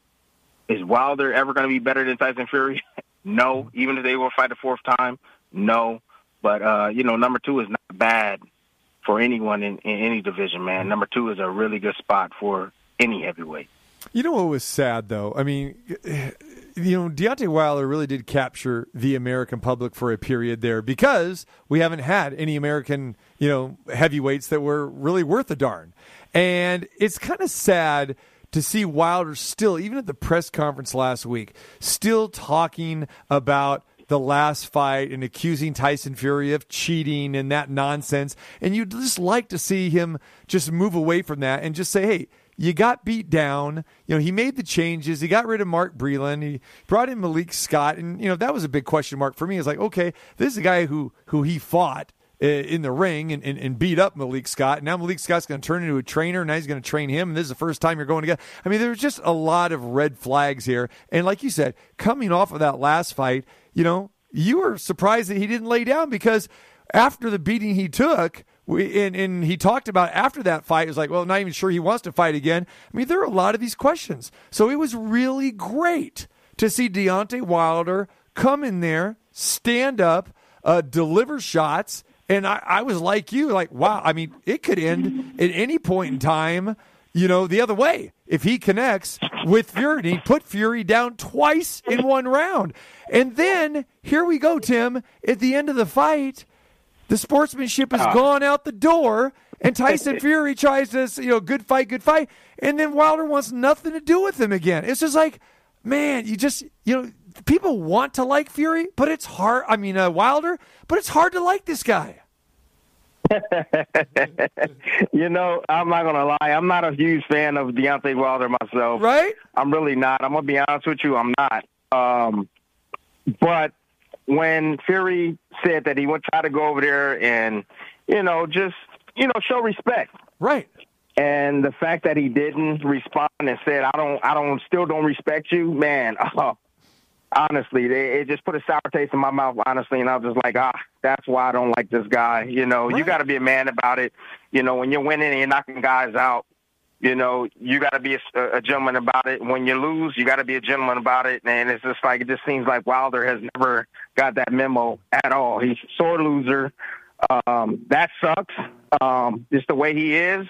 Speaker 15: Is Wilder ever going to be better than Tyson Fury? no. Even if they will fight a fourth time, no. But uh, you know, number two is not bad for anyone in, in any division, man. Number two is a really good spot for any heavyweight.
Speaker 6: You know what was sad though? I mean, you know, Deontay Wilder really did capture the American public for a period there because we haven't had any American, you know, heavyweights that were really worth a darn. And it's kind of sad to see Wilder still, even at the press conference last week, still talking about the last fight and accusing Tyson Fury of cheating and that nonsense. And you'd just like to see him just move away from that and just say, hey, you got beat down. You know, he made the changes. He got rid of Mark Breland. He brought in Malik Scott. And, you know, that was a big question mark for me. It's like, okay, this is a guy who, who he fought in the ring and, and, and, beat up Malik Scott. Now Malik Scott's going to turn into a trainer. Now he's going to train him. And this is the first time you're going to get. I mean, there's just a lot of red flags here. And like you said, coming off of that last fight, you know, you were surprised that he didn't lay down because after the beating he took, we, and, and he talked about after that fight, it was like, well, not even sure he wants to fight again. I mean, there are a lot of these questions. So it was really great to see Deontay Wilder come in there, stand up, uh, deliver shots, and I, I was like you, like, wow, I mean, it could end at any point in time, you know, the other way. If he connects with Fury, he put Fury down twice in one round. And then here we go, Tim, at the end of the fight, the sportsmanship has
Speaker 15: Ah.
Speaker 6: gone out the door, and Tyson Fury tries to, you know, good fight, good fight, and then Wilder wants nothing to do with him again. It's just like, man, you just, you know, people want to like Fury, but it's hard. I mean, uh, Wilder, but it's hard to like this guy.
Speaker 15: you know, I'm not gonna lie. I'm not a huge fan of Deontay Wilder myself.
Speaker 6: Right?
Speaker 15: I'm really not. I'm gonna be honest with you. I'm not. Um, but when Fury said that he would try to go over there and, you know, just you know, show respect.
Speaker 6: Right.
Speaker 15: And the fact that he didn't respond and said, "I don't, I don't, still don't respect you," man. Oh, honestly, they, it just put a sour taste in my mouth. Honestly, and I was just like, ah, that's why I don't like this guy. You know, you got to be a man about it. You know, when you're winning and you're knocking guys out, you know, you got to be a, a gentleman about it. When you lose, you got to be a gentleman about it. And it's just like it just seems like Wilder has never got that memo at all. He's a sore loser. Um, that sucks. Um, just the way he is.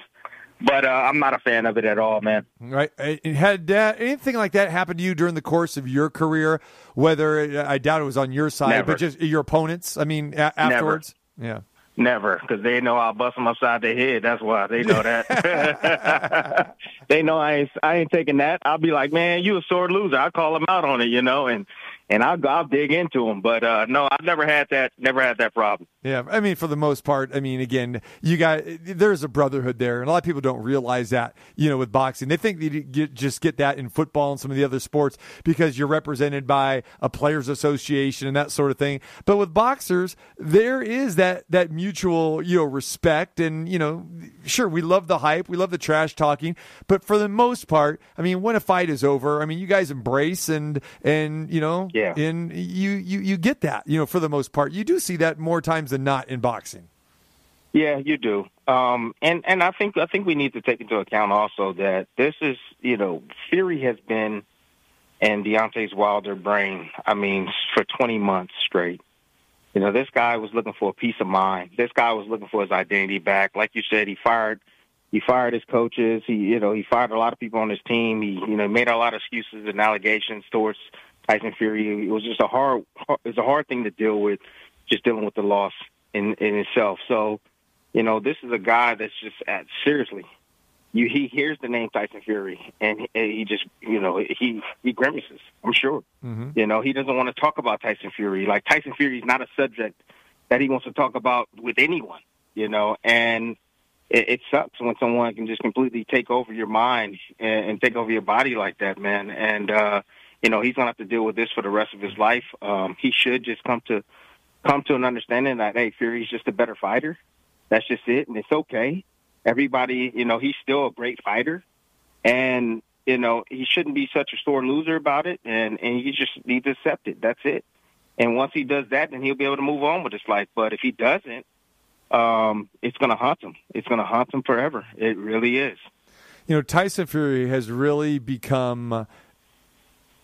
Speaker 15: But uh, I'm not a fan of it at all, man.
Speaker 6: Right. Uh, Had uh, anything like that happened to you during the course of your career? Whether I doubt it was on your side,
Speaker 15: Never.
Speaker 6: but just your opponents. I mean, a- afterwards. Yeah.
Speaker 15: Never, because they know I'll bust them upside their head. That's why they know that. they know I ain't I ain't taking that. I'll be like, man, you a sore loser. I'll call them out on it, you know, and and I'll I'll dig into them. But uh no, I've never had that. Never had that problem.
Speaker 6: Yeah, I mean, for the most part, I mean, again, you got there's a brotherhood there, and a lot of people don't realize that. You know, with boxing, they think they get, just get that in football and some of the other sports because you're represented by a players' association and that sort of thing. But with boxers, there is that that mutual you know respect, and you know, sure, we love the hype, we love the trash talking, but for the most part, I mean, when a fight is over, I mean, you guys embrace and and you know,
Speaker 15: Yeah.
Speaker 6: and you you you get that, you know, for the most part, you do see that more times than not in boxing.
Speaker 15: Yeah, you do. Um, and and I think I think we need to take into account also that this is you know Fury has been in Deontay's Wilder brain. I mean, for 20 months straight. You know, this guy was looking for a peace of mind. This guy was looking for his identity back. Like you said, he fired he fired his coaches. He you know he fired a lot of people on his team. He you know made a lot of excuses and allegations towards Tyson Fury. It was just a hard it's a hard thing to deal with, just dealing with the loss in in itself. So you know, this is a guy that's just at, seriously. You, he hears the name Tyson Fury, and he, he just, you know, he he grimaces. I'm sure.
Speaker 6: Mm-hmm.
Speaker 15: You know, he doesn't want to talk about Tyson Fury. Like Tyson Fury is not a subject that he wants to talk about with anyone. You know, and it, it sucks when someone can just completely take over your mind and, and take over your body like that, man. And uh, you know, he's gonna have to deal with this for the rest of his life. Um, he should just come to come to an understanding that hey, Fury's just a better fighter that's just it, and it's okay. Everybody, you know, he's still a great fighter, and you know he shouldn't be such a sore loser about it, and and you just needs to accept it. That's it. And once he does that, then he'll be able to move on with his life. But if he doesn't, um, it's going to haunt him. It's going to haunt him forever. It really is.
Speaker 6: You know, Tyson Fury has really become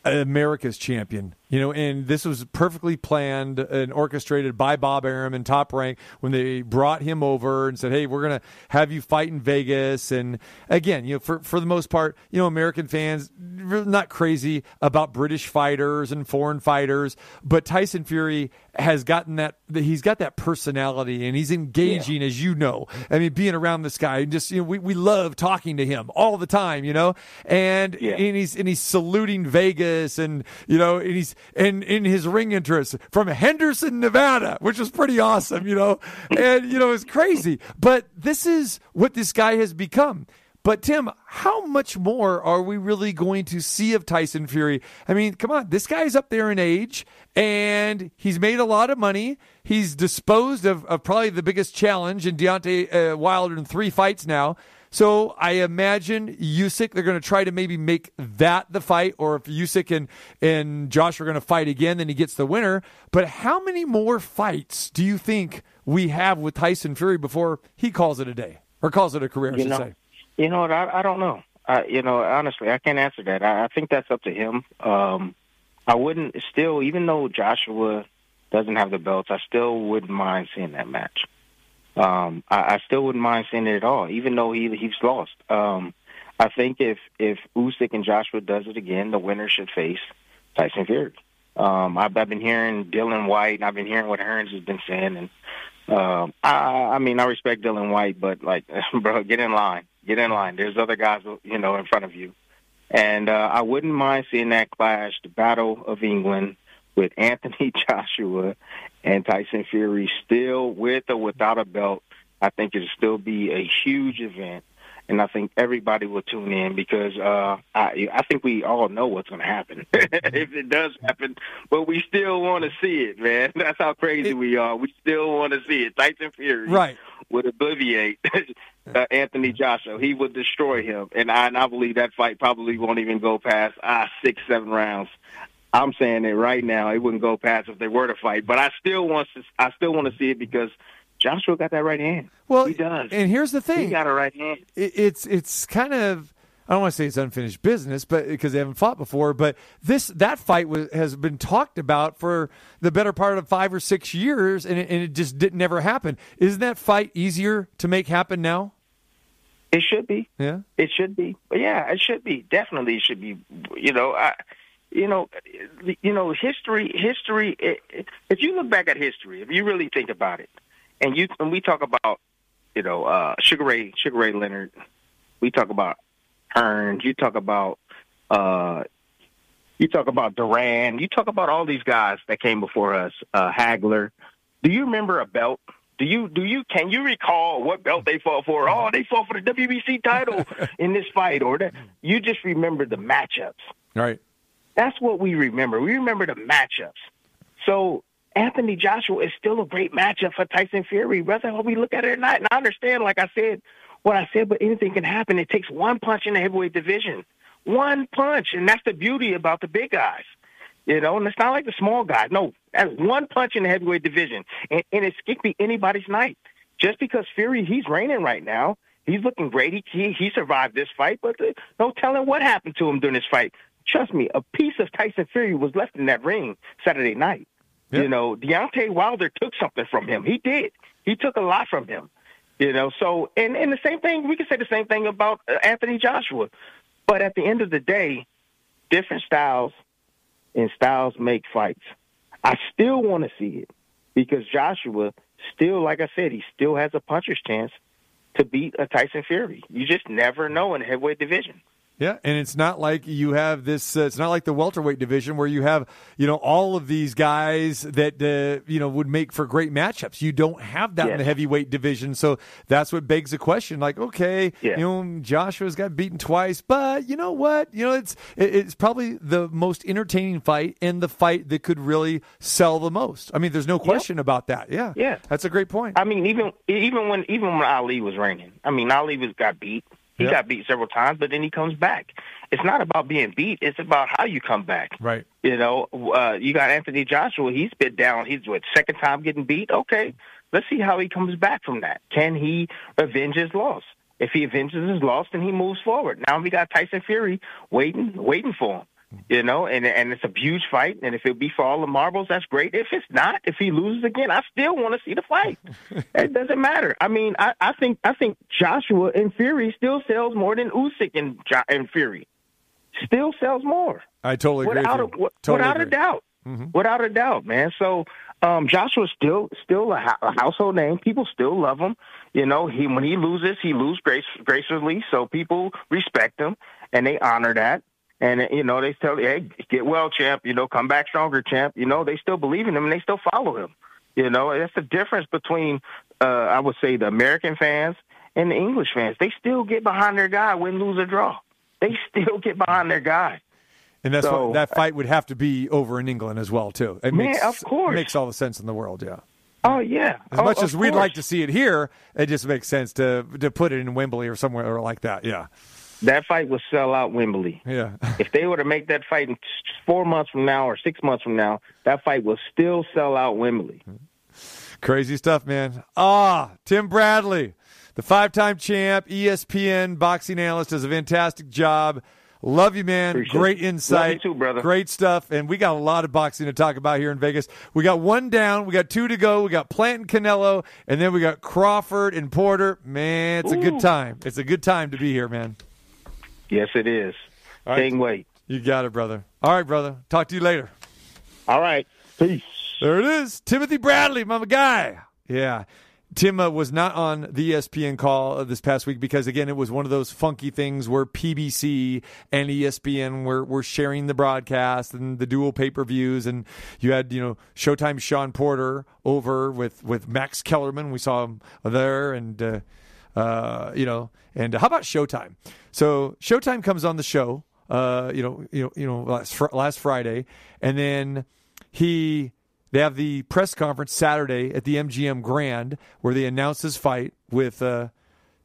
Speaker 6: America's champion. You know, and this was perfectly planned and orchestrated by Bob Arum and Top Rank when they brought him over and said, "Hey, we're going to have you fight in Vegas." And again, you know, for for the most part, you know, American fans not crazy about British fighters and foreign fighters, but Tyson Fury has gotten that he's got that personality and he's engaging yeah. as you know. I mean, being around this guy and just you know, we we love talking to him all the time, you know. And
Speaker 15: yeah.
Speaker 6: and he's and he's saluting Vegas and you know, and he's and in his ring interest from Henderson, Nevada, which was pretty awesome, you know. And you know, it's crazy. But this is what this guy has become. But Tim, how much more are we really going to see of Tyson Fury? I mean, come on, this guy's up there in age and he's made a lot of money. He's disposed of, of probably the biggest challenge in Deontay uh, Wilder in three fights now. So I imagine Usyk, they're going to try to maybe make that the fight, or if Usyk and, and Josh are going to fight again, then he gets the winner. But how many more fights do you think we have with Tyson Fury before he calls it a day or calls it a career, I
Speaker 15: you
Speaker 6: should
Speaker 15: know,
Speaker 6: say?
Speaker 15: You know what? I, I don't know. I, you know, honestly, I can't answer that. I, I think that's up to him. Um, I wouldn't still, even though Joshua doesn't have the belts, I still wouldn't mind seeing that match. Um, I, I still wouldn't mind seeing it at all, even though he he's lost. Um, I think if if Usyk and Joshua does it again, the winner should face Tyson Fury. Um, I've, I've been hearing Dillian Whyte, and I've been hearing what Hearns has been saying, and um, I, I mean, I respect Dillian Whyte, but like, bro, get in line, get in line. There's other guys, you know, in front of you, and uh, I wouldn't mind seeing that clash, the Battle of England, with Anthony Joshua and Tyson Fury still with or without a belt, I think it'll still be a huge event. And I think everybody will tune in because uh, I, I think we all know what's going to happen if it does happen. But we still want to see it, man. That's how crazy it, we are. We still want to see it. Tyson Fury
Speaker 6: right.
Speaker 15: would obliviate uh, Anthony Joshua. He would destroy him, and I, and I believe that fight probably won't even go past ah six, seven rounds. I'm saying it right now. It wouldn't go past if they were to fight, but I still want to. I still want to see it because Joshua got that right hand.
Speaker 6: Well,
Speaker 15: he does.
Speaker 6: And here's the thing:
Speaker 15: he got a right hand.
Speaker 6: It's it's kind of. I don't want to say it's unfinished business, but because they haven't fought before, but this that fight was, has been talked about for the better part of five or six years, and it, and it just didn't never happen. Isn't that fight easier to make happen now?
Speaker 15: It should be.
Speaker 6: Yeah,
Speaker 15: it should be. But yeah, it should be. Definitely, it should be. You know, I, you know, you know, history, history. If you look back at history, if you really think about it, and you and we talk about, you know, uh, Sugar Ray, Sugar Ray Leonard, we talk about Hearns, you talk about, uh, you talk about Duran, you talk about all these guys that came before us, uh, Hagler. Do you remember a belt? Do you do you can you recall what belt they fought for? Oh, they fought for the WBC title in this fight, or that you just remember the matchups.
Speaker 6: Right.
Speaker 15: That's what we remember. We remember the matchups. So Anthony Joshua is still a great matchup for Tyson Fury, whether we look at it or not. And I understand, like I said, what I said, but anything can happen. It takes one punch in the heavyweight division. One punch. And that's the beauty about the big guys. You know, and it's not like the small guys. No, that's one punch in the heavyweight division. And, and it can be anybody's night. just because Fury he's reigning right now, he's looking great. He he, he survived this fight, but uh, no telling what happened to him during this fight. Trust me, a piece of Tyson Fury was left in that ring Saturday night. You know, Deontay Wilder took something from him. He did. He took a lot from him. You know, so and and the same thing we can say the same thing about uh, Anthony Joshua. But at the end of the day, different styles and styles make fights. I still want to see it because Joshua still, like I said, he still has a puncher's chance to beat a Tyson Fury. You just never know in the heavyweight division.
Speaker 6: Yeah, and it's not like you have this. Uh, it's not like the welterweight division where you have you know all of these guys that uh, you know would make for great matchups. You don't have that in the heavyweight division, so that's what begs the question. Like, okay,
Speaker 15: Yeah.
Speaker 6: you know Joshua's got beaten twice, but you know what? You know it's it's probably the most entertaining fight and the fight that could really sell the most. I mean, there's no question about that. Yeah,
Speaker 15: Yeah,
Speaker 6: that's a great point.
Speaker 15: I mean, even even when even when Ali was reigning, I mean, Ali was got beat. He
Speaker 6: Yeah.
Speaker 15: got beat several times, but then he comes back. It's not about being beat; it's about how you come back.
Speaker 6: Right.
Speaker 15: You know, uh, you got Anthony Joshua. He's been down. He's what second time getting beat. Okay, let's see how he comes back from that. Can he avenge his loss? If he avenges his loss, then he moves forward. Now we got Tyson Fury waiting, waiting for him. You know, and and it's a huge fight. And if it be for all the marbles, that's great. If it's not, if he loses again, I still want to see the fight. it doesn't matter. I mean, I, I think I think Joshua and Fury still sells more than Usyk and Jo- and Fury. Still sells more
Speaker 6: I totally agree.
Speaker 15: without
Speaker 6: with
Speaker 15: a,
Speaker 6: you.
Speaker 15: w-
Speaker 6: Totally
Speaker 15: without a
Speaker 6: agree.
Speaker 15: doubt,
Speaker 6: Mhm.
Speaker 15: without a doubt, man. So um, Joshua's still still a, ho- a household name. People still love him. You know, he when he loses, he loses grace, gracefully. So people respect him and they honor that. And you know, they tell you, hey, get well, champ. You know, come back stronger, champ. You know, they still believe in him and they still follow him. You know, that's the difference between uh, I would say the American fans and the English fans. They still get behind their guy, win, lose, or draw. They still get behind their guy.
Speaker 6: And that's
Speaker 15: So-
Speaker 6: why that fight would have to be over in England as well, too. It
Speaker 15: Man,
Speaker 6: makes,
Speaker 15: of course.
Speaker 6: makes all the sense in the world. Yeah.
Speaker 15: Oh yeah.
Speaker 6: As
Speaker 15: Oh,
Speaker 6: much as we'd like to see it here, it just makes sense to to put it in Wembley or somewhere like that. Yeah.
Speaker 15: That fight will sell out Wembley.
Speaker 6: Yeah.
Speaker 15: if they were to make that fight in four months from now or six months from now, that fight will still sell out Wembley.
Speaker 6: Crazy stuff, man. Ah, Tim Bradley, the five time champ, ESPN boxing analyst, does a fantastic job. Love you, man.
Speaker 15: Appreciate
Speaker 6: Great insight.
Speaker 15: Too, brother.
Speaker 6: Great stuff. And we got a lot of boxing to talk about here in Vegas. We got one down. We got two to go. We got Plant and Canelo. And then we got Crawford and Porter. Man, it's a good time. It's a good time to be here, man.
Speaker 15: Yes, it is.
Speaker 6: All right.
Speaker 15: Can't wait.
Speaker 6: You got it, brother. All right, brother. Talk to you later.
Speaker 15: All right. Peace.
Speaker 6: There it is. Timothy Bradley, my guy. Yeah. Tim uh, was not on the ESPN call uh, this past week because, again, it was one of those funky things where PBC and ESPN were, were sharing the broadcast and the dual pay per views. And you had, you know, Showtime Shawn Porter over with, with Max Kellerman. We saw him there. And, uh, uh, you know, and how about Showtime? So Showtime comes on the show, uh, you know, you know, you know, last, fr- last Friday. And then he they have the press conference Saturday at the MGM Grand where they announce his fight with uh,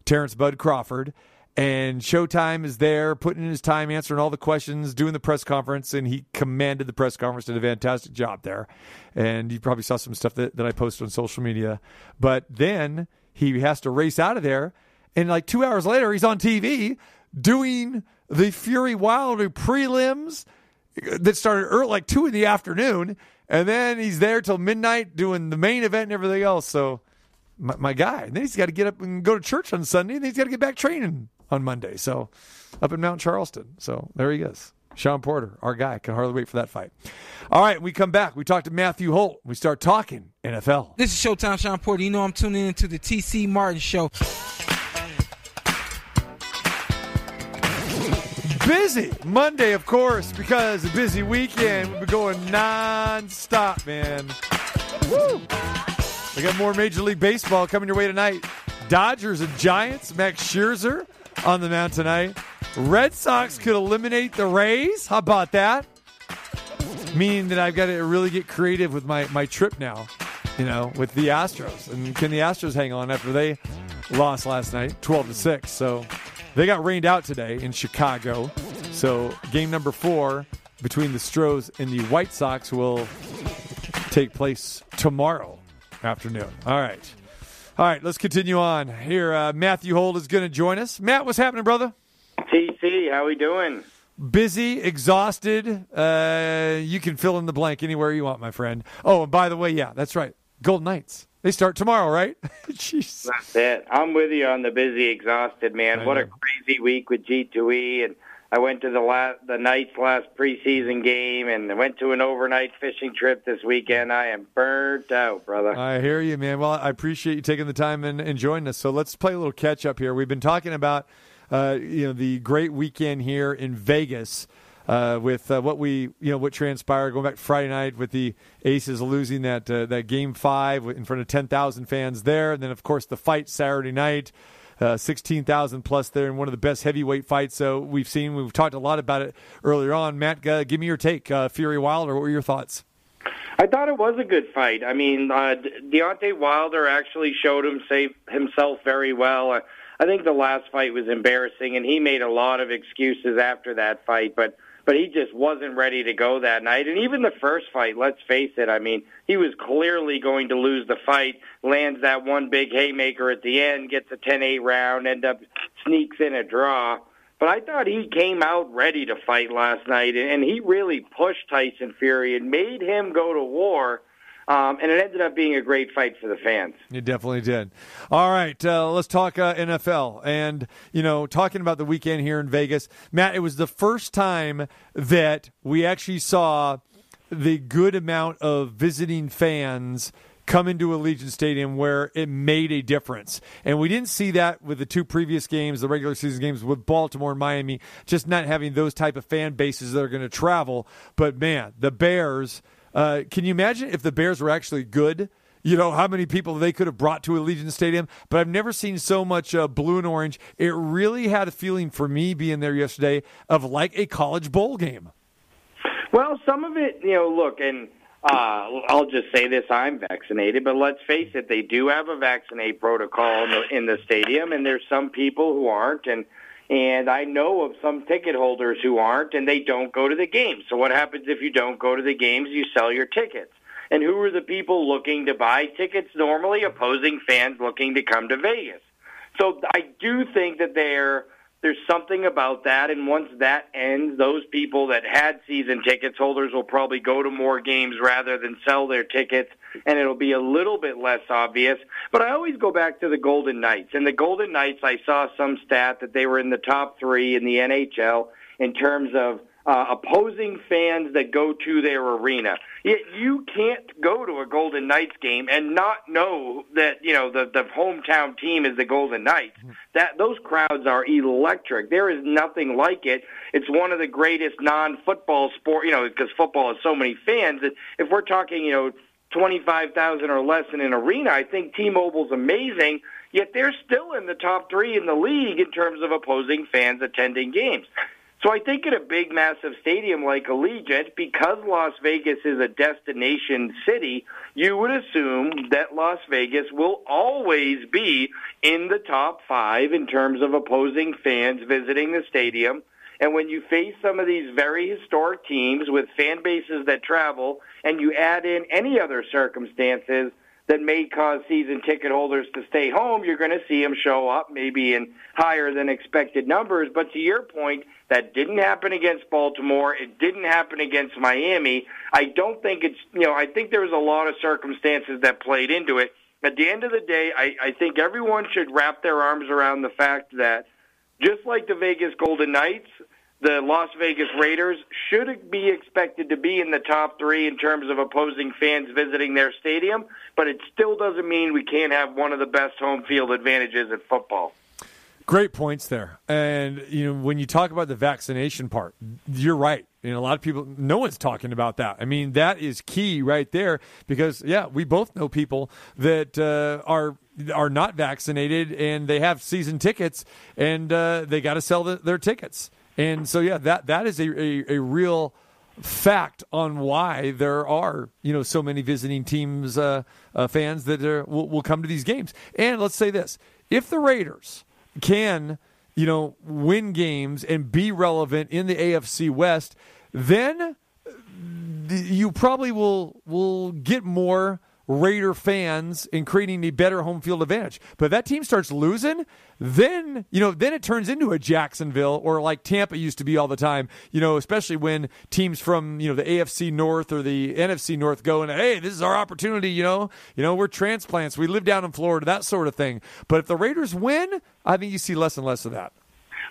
Speaker 6: Terence Bud Crawford. And Showtime is there, putting in his time, answering all the questions, doing the press conference, and he commanded the press conference, did a fantastic job there. And you probably saw some stuff that, that I posted on social media. But then he has to race out of there, and like two hours later, he's on TV doing the Fury Wilder prelims that started early, like two in the afternoon, and then he's there till midnight doing the main event and everything else. So, my, my guy. And then he's got to get up and go to church on Sunday, and then he's got to get back training on Monday. So, up in Mount Charleston. So there he is. Shawn Porter, our guy, can hardly wait for that fight. All right, we come back. We talk to Matthew Holt. We start talking NFL.
Speaker 16: This is Showtime Shawn Porter. You know I'm tuning into the TC Martin Show.
Speaker 6: Busy Monday, of course, because a busy weekend. We've been going non-stop, man. Woo! We got more Major League Baseball coming your way tonight. Dodgers and Giants. Max Scherzer on the mound tonight. Red Sox could eliminate the Rays. How about that? Meaning that I've got to really get creative with my, my trip now, you know, with the Astros. And can the Astros hang on after they lost last night, 12 to 6? So they got rained out today in Chicago. So game number four between the Stros and the White Sox will take place tomorrow afternoon. All right. All right, let's continue on here. Uh, Matthew Holt is going to join us. Matt, what's happening, brother?
Speaker 17: TC, how we doing?
Speaker 6: Busy, exhausted. Uh, you can fill in the blank anywhere you want, my friend. Oh, and by the way, yeah, that's right. Golden Knights. They start tomorrow, right? Jeez.
Speaker 17: That's it. I'm with you on the busy, exhausted man. What a crazy week with G2E, and I went to the last the Knights' last preseason game, and went to an overnight fishing trip this weekend. I am burnt out, brother.
Speaker 6: I hear you, man. Well, I appreciate you taking the time and, and joining us. So let's play a little catch up here. We've been talking about, uh, you know, the great weekend here in Vegas. Uh, with uh, what we, you know, what transpired going back Friday night with the Aces losing that uh, that game five in front of ten thousand fans there, and then of course the fight Saturday night, uh, sixteen thousand plus there, in one of the best heavyweight fights uh, we've seen. We've talked a lot about it earlier on. Matt, uh, give me your take. Uh, Fury Wilder, what were your thoughts?
Speaker 17: I thought it was a good fight. I mean, uh, Deontay Wilder actually showed him say, himself very well. I, I think the last fight was embarrassing, and he made a lot of excuses after that fight. But but he just wasn't ready to go that night. And even the first fight, let's face it. I mean, he was clearly going to lose the fight. Lands that one big haymaker at the end, gets a 10-8 round, end up sneaks in a draw. But I thought he came out ready to fight last night, and he really pushed Tyson Fury and made him go to war. Um, and it ended up being a great fight for the fans.
Speaker 6: You definitely did. All right, uh, let's talk uh, NFL. And, you know, talking about the weekend here in Vegas, Matt, it was the first time that we actually saw the good amount of visiting fans come into Allegiant Stadium where it made a difference. And we didn't see that with the two previous games, the regular season games with Baltimore and Miami, just not having those type of fan bases that are going to travel. But man, the Bears, uh, can you imagine if the Bears were actually good? You know how many people they could have brought to Allegiant Stadium, but I've never seen so much uh, blue and orange. It really had a feeling for me being there yesterday of like a college bowl game.
Speaker 17: Well, some of it, you know, look, and uh, I'll just say this: I'm vaccinated, but let's face it, they do have a vaccinate protocol in the, in the stadium, and there's some people who aren't, and and I know of some ticket holders who aren't, and they don't go to the games. So what happens if you don't go to the games? You sell your tickets. And who are the people looking to buy tickets normally? Opposing fans looking to come to Vegas. So I do think that there there's something about that, and once that ends, those people that had season tickets holders will probably go to more games rather than sell their tickets, and it'll be a little bit less obvious. But I always go back to the Golden Knights, and the Golden Knights, I saw some stat that they were in the top three in the NHL in terms of uh, opposing fans that go to their arena. Yet you can't go to a Golden Knights game and not know that you know the the hometown team is the Golden Knights. That those crowds are electric. There is nothing like it. It's one of the greatest non-football sport. You know, because football has so many fans. That if we're talking, you know. 25,000 or less in an arena. I think T-Mobile's amazing, yet they're still in the top 3 in the league in terms of opposing fans attending games. So I think in a big, massive stadium like Allegiant, because Las Vegas is a destination city, you would assume that Las Vegas will always be in the top five in terms of opposing fans visiting the stadium. And when you face some of these very historic teams with fan bases that travel, and you add in any other circumstances that may cause season ticket holders to stay home, you're going to see them show up maybe in higher than expected numbers. But to your point, that didn't happen against Baltimore. It didn't happen against Miami. I don't think it's, you know, I think there was a lot of circumstances that played into it. At the end of the day, I, I think everyone should wrap their arms around the fact that just like the Vegas Golden Knights, the Las Vegas Raiders should be expected to be in the top three in terms of opposing fans visiting their stadium, but it still doesn't mean we can't have one of the best home field advantages in football.
Speaker 6: Great points there. And you know, when you talk about the vaccination part, you're right. You know, a lot of people, no one's talking about that. I mean, that is key right there because, yeah, we both know people that uh, are are not vaccinated and they have season tickets and uh, they got to sell the, their tickets. And so, yeah, that that is a, a, a real fact on why there are you know so many visiting teams uh, uh, fans that are, will, will come to these games. And let's say this: if the Raiders can you know win games and be relevant in the AFC West, then you probably will will get more Raider fans and creating a better home field advantage. But if that team starts losing, then you know, then it turns into a Jacksonville or like Tampa used to be all the time. You know, especially when teams from you know the AFC North or the NFC North go and hey, this is our opportunity. You know, you know we're transplants. We live down in Florida, that sort of thing. But if the Raiders win, I think you see less and less of that.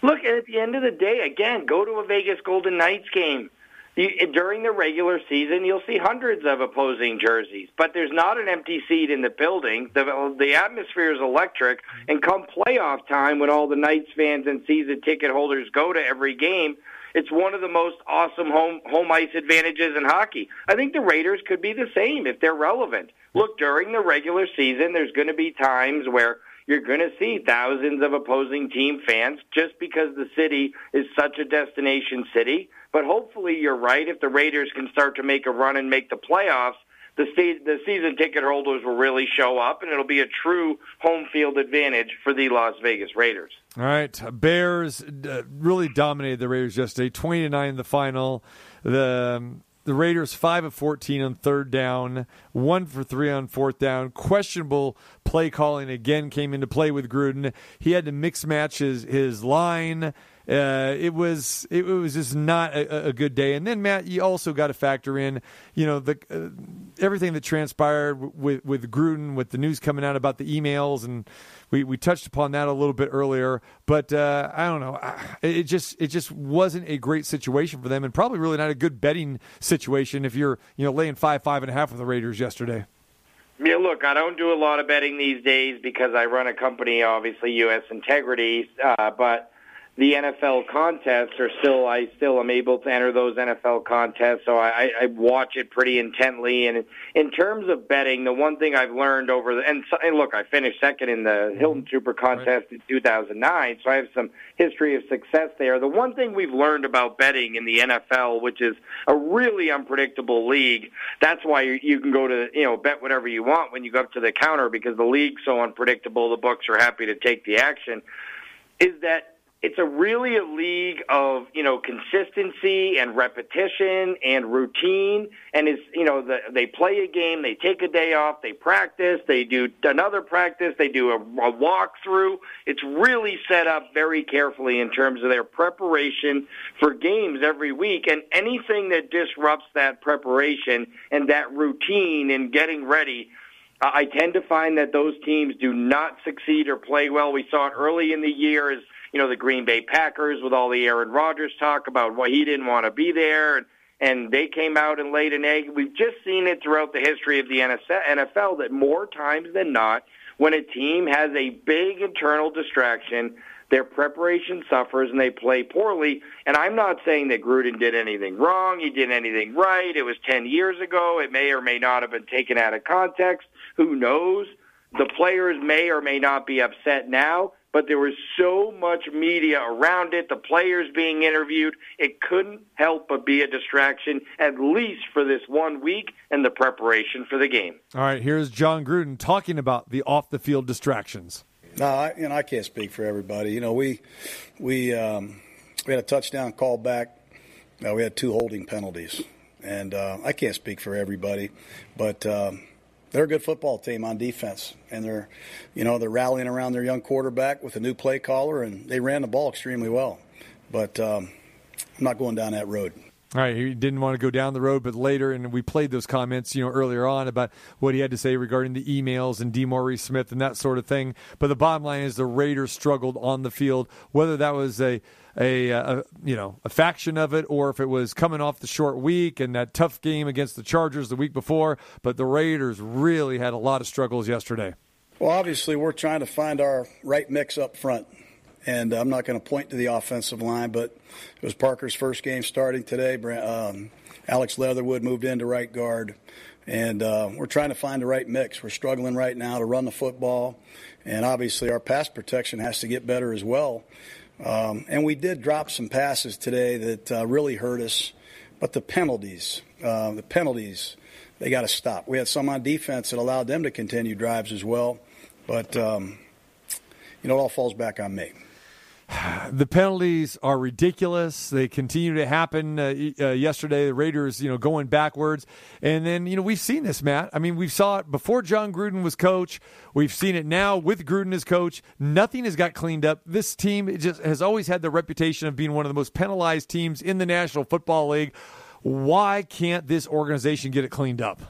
Speaker 17: Look, at the end of the day, again, go to a Vegas Golden Knights game. You, during the regular season, you'll see hundreds of opposing jerseys, but there's not an empty seat in the building. The, the atmosphere is electric, and come playoff time, when all the Knights fans and season ticket holders go to every game, it's one of the most awesome home home ice advantages in hockey. I think the Raiders could be the same if they're relevant. Look, during the regular season, there's going to be times where you're going to see thousands of opposing team fans just because the city is such a destination city. But hopefully, you're right. If the Raiders can start to make a run and make the playoffs, the, se- the season ticket holders will really show up, and it'll be a true home field advantage for the Las Vegas Raiders.
Speaker 6: All right, Bears uh, really dominated the Raiders yesterday, twenty to nine in the final. The um, the Raiders five of fourteen on third down, one for three on fourth down. Questionable play calling again came into play with Gruden. He had to mix match his, his line. Uh, it was it, was just not a, a, good day. And then Matt, you also got to factor in, you know, the uh, everything that transpired with with Gruden, with the news coming out about the emails and we, we touched upon that a little bit earlier, but uh, I don't know. It just it just wasn't a great situation for them, and probably really not a good betting situation if you're you know laying five five and a half with the Raiders yesterday.
Speaker 17: Yeah, look, I don't do a lot of betting these days because I run a company, obviously U.S. Integrity, uh, but the NFL contests are still I still am able to enter those NFL contests, so I, I watch it pretty intently. And in terms of betting, the one thing I've learned over the and, and look, I finished second in the Hilton mm-hmm. Super Contest in 2009, so I have some history of success there. The one thing we've learned about betting in the NFL, which is a really unpredictable league, that's why you, you can go to you know bet whatever you want when you go up to the counter because the league's so unpredictable. The books are happy to take the action. Is that it's a really a league of you know consistency and repetition and routine. And is you know the, they play a game they take a day off they practice they do another practice they do a, a walkthrough. It's really set up very carefully in terms of their preparation for games every week. And anything that disrupts that preparation and that routine and getting ready I tend to find that those teams do not succeed or play well. We saw it early in the year as you know, the Green Bay Packers with all the Aaron Rodgers talk about why he didn't want to be there and and they came out and laid an egg. We've just seen it throughout the history of the NFL that more times than not, when a team has a big internal distraction, their preparation suffers and they play poorly. And I'm not saying that Gruden did anything wrong. He did anything right. It was 10 years ago. It may or may not have been taken out of context. Who knows? The players may or may not be upset now but there was so much media around it, the players being interviewed, it couldn't help but be a distraction, at least for this one week and the preparation for the game.
Speaker 6: All right, here's Jon Gruden talking about the off the field distractions.
Speaker 2: No, I, you know, I can't speak for everybody. You know, we we um, we had a touchdown call back. Uh, we had two holding penalties, and uh, I can't speak for everybody, but um, they're a good football team on defense, and they're, you know, they're rallying around their young quarterback with a new play caller, and they ran the ball extremely well. But um, I'm not going down that road.
Speaker 6: All right, he didn't want to go down the road, but later, and we played those comments, you know, earlier on about what he had to say regarding the emails and DeMaurice Smith and that sort of thing. But the bottom line is the Raiders struggled on the field, whether that was a a, a, you know a faction of it, or if it was coming off the short week and that tough game against the Chargers the week before. But the Raiders really had a lot of struggles yesterday.
Speaker 2: Well, obviously, we're trying to find our right mix up front. And I'm not going to point to the offensive line, but it was Parker's first game starting today. Um, Alex Leatherwood moved into right guard. And uh, we're trying to find the right mix. We're struggling right now to run the football. And obviously, our pass protection has to get better as well. Um, and we did drop some passes today that uh, really hurt us. But the penalties, uh, the penalties, they got to stop. We had some on defense that allowed them to continue drives as well. But, um, you know, it all falls back on me.
Speaker 6: the penalties are ridiculous. They continue to happen. Uh, uh, yesterday, the Raiders, you know, going backwards, and then you know we've seen this, Matt. I mean, we saw it before Jon Gruden was coach. We've seen it now with Gruden as coach. Nothing has got cleaned up. This team just has always had the reputation of being one of the most penalized teams in the National Football League. Why can't this organization get it cleaned up?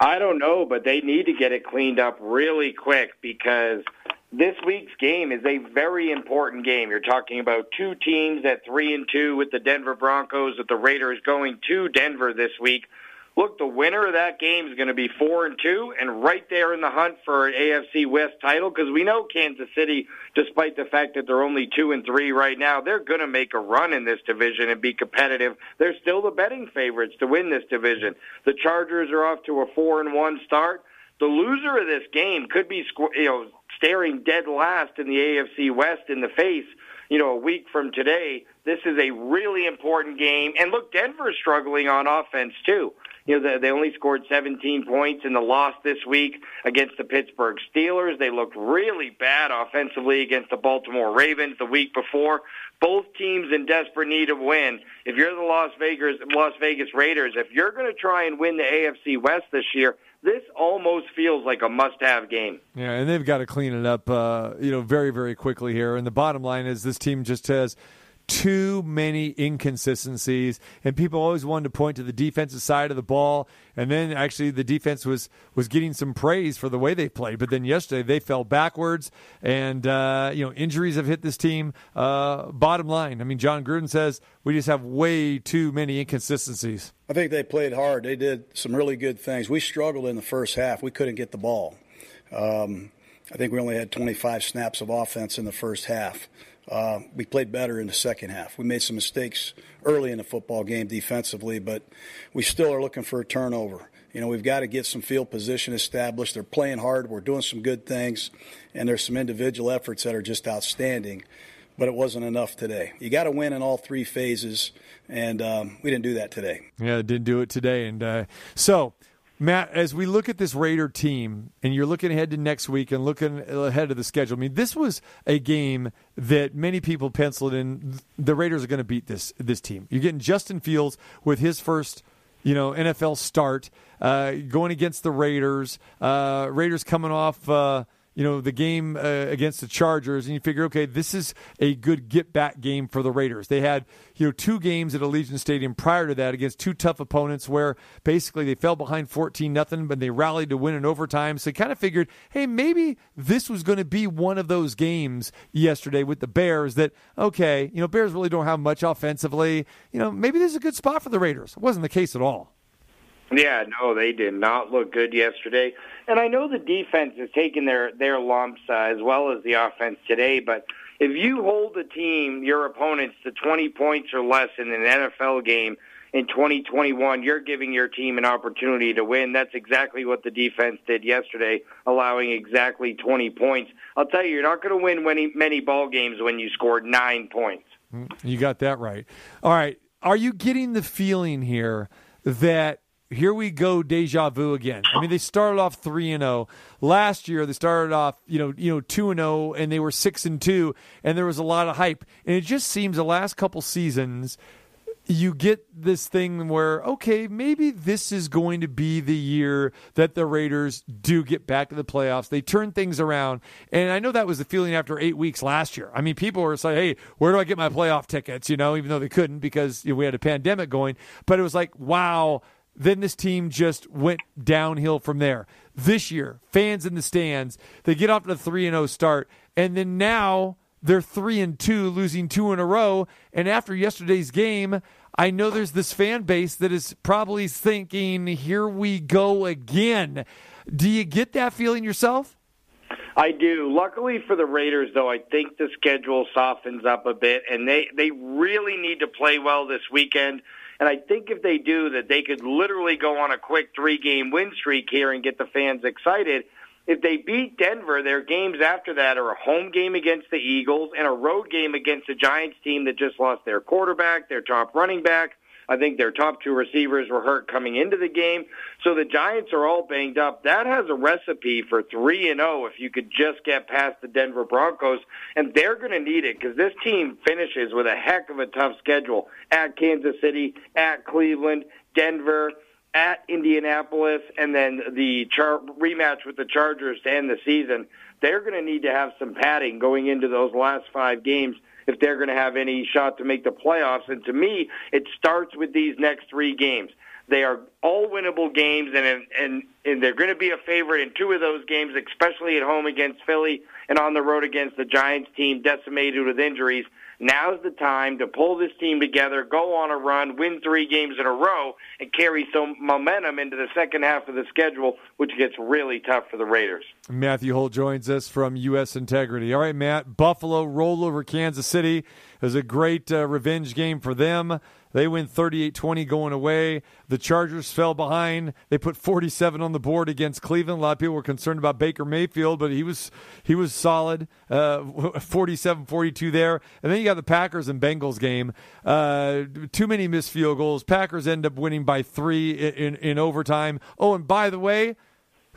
Speaker 17: I don't know, but they need to get it cleaned up really quick because this week's game is a very important game. You're talking about two teams at three and two with the Denver Broncos, with the Raiders going to Denver this week. Look, the winner of that game is going to be four and two, and right there in the hunt for an AFC West title. Because we know Kansas City, despite the fact that they're only two and three right now, they're going to make a run in this division and be competitive. They're still the betting favorites to win this division. The Chargers are off to a four and one start. The loser of this game could be, you know, staring dead last in the AFC West in the face, you know, a week from today. This is a really important game. And look, Denver's struggling on offense too. You know, they only scored 17 points in the loss this week against the Pittsburgh Steelers. They looked really bad offensively against the Baltimore Ravens the week before. Both teams in desperate need of win. If you're the Las Vegas Las Vegas Raiders, if you're going to try and win the AFC West this year, this almost feels like a must-have game.
Speaker 6: Yeah, and they've got to clean it up, uh, you know, very, very quickly here. And the bottom line is, this team just has too many inconsistencies, and people always wanted to point to the defensive side of the ball. And then actually, the defense was was getting some praise for the way they played. But then yesterday, they fell backwards, and uh, you know injuries have hit this team. Uh, bottom line, I mean, Jon Gruden says we just have way too many inconsistencies.
Speaker 2: I think they played hard. They did some really good things. We struggled in the first half. We couldn't get the ball. Um, I think we only had 25 snaps of offense in the first half. Uh, we played better in the second half. We made some mistakes early in the football game defensively, but we still are looking for a turnover. You know, we've got to get some field position established. They're playing hard. We're doing some good things, and there's some individual efforts that are just outstanding. But it wasn't enough today. You got to win in all three phases, and um, we didn't do that today.
Speaker 6: Yeah, didn't do it today. And uh, so Matt, as we look at this Raider team, and you're looking ahead to next week and looking ahead of the schedule, I mean, this was a game that many people penciled in. The Raiders are going to beat this this team. You're getting Justin Fields with his first, you know, NFL start, uh, going against the Raiders. Uh, Raiders coming off. Uh, you know the game uh, against the Chargers, and you figure, okay, this is a good get back game for the Raiders. They had you know two games at Allegiant Stadium prior to that against two tough opponents, where basically they fell behind fourteen nothing, but they rallied to win in overtime. So they kind of figured, hey, maybe this was going to be one of those games yesterday with the Bears that okay, you know, Bears really don't have much offensively. You know, maybe this is a good spot for the Raiders. It wasn't the case at all.
Speaker 17: Yeah, no, they did not look good yesterday. And I know the defense has taken their their lumps uh, as well as the offense today, but if you hold the team, your opponents, to 20 points or less in an NFL game in 2021, you're giving your team an opportunity to win. That's exactly what the defense did yesterday, allowing exactly 20 points. I'll tell you, you're not going to win many many ball games when you scored nine points.
Speaker 6: You got that right. All right, are you getting the feeling here that here we go deja vu again. I mean, they started off 3 and 0. Last year they started off, you know, you know 2 and 0 and they were 6 and 2 and there was a lot of hype. And it just seems the last couple seasons you get this thing where okay, maybe this is going to be the year that the Raiders do get back to the playoffs. They turn things around. And I know that was the feeling after 8 weeks last year. I mean, people were saying, "Hey, where do I get my playoff tickets?" you know, even though they couldn't because you know, we had a pandemic going, but it was like, "Wow, then this team just went downhill from there. This year, fans in the stands, they get off to a 3 and 0 start and then now they're 3 and 2 losing two in a row and after yesterday's game, I know there's this fan base that is probably thinking, "Here we go again." Do you get that feeling yourself?
Speaker 17: I do. Luckily for the Raiders, though, I think the schedule softens up a bit, and they they really need to play well this weekend. And I think if they do, that they could literally go on a quick three-game win streak here and get the fans excited. If they beat Denver, their games after that are a home game against the Eagles and a road game against the Giants team that just lost their quarterback, their top running back, I think their top two receivers were hurt coming into the game. So the Giants are all banged up. That has a recipe for 3 and 0 if you could just get past the Denver Broncos and they're going to need it cuz this team finishes with a heck of a tough schedule at Kansas City, at Cleveland, Denver, at Indianapolis and then the char- rematch with the Chargers to end the season. They're going to need to have some padding going into those last 5 games if they're going to have any shot to make the playoffs. And to me, it starts with these next three games. They are all winnable games, and and and they're going to be a favorite in two of those games, especially at home against Philly and on the road against the Giants team decimated with injuries. Now's the time to pull this team together, go on a run, win three games in a row, and carry some momentum into the second half of the schedule, which gets really tough for the Raiders.
Speaker 6: Matthew Holt joins us from U.S. Integrity. All right, Matt. Buffalo roll over Kansas City. Was a great uh, revenge game for them. They win 38-20 going away. The Chargers fell behind. They put 47 on the board against Cleveland. A lot of people were concerned about Baker Mayfield, but he was he was solid. Uh, 47-42 there. And then you got the Packers and Bengals game. Uh, too many missed field goals. Packers end up winning by three in, in, in overtime. Oh, and by the way,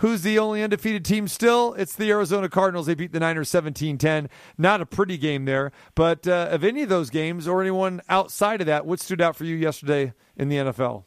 Speaker 6: Who's the only undefeated team still? It's the Arizona Cardinals. They beat the Niners 17 10. Not a pretty game there. But uh, of any of those games or anyone outside of that, what stood out for you yesterday in the NFL?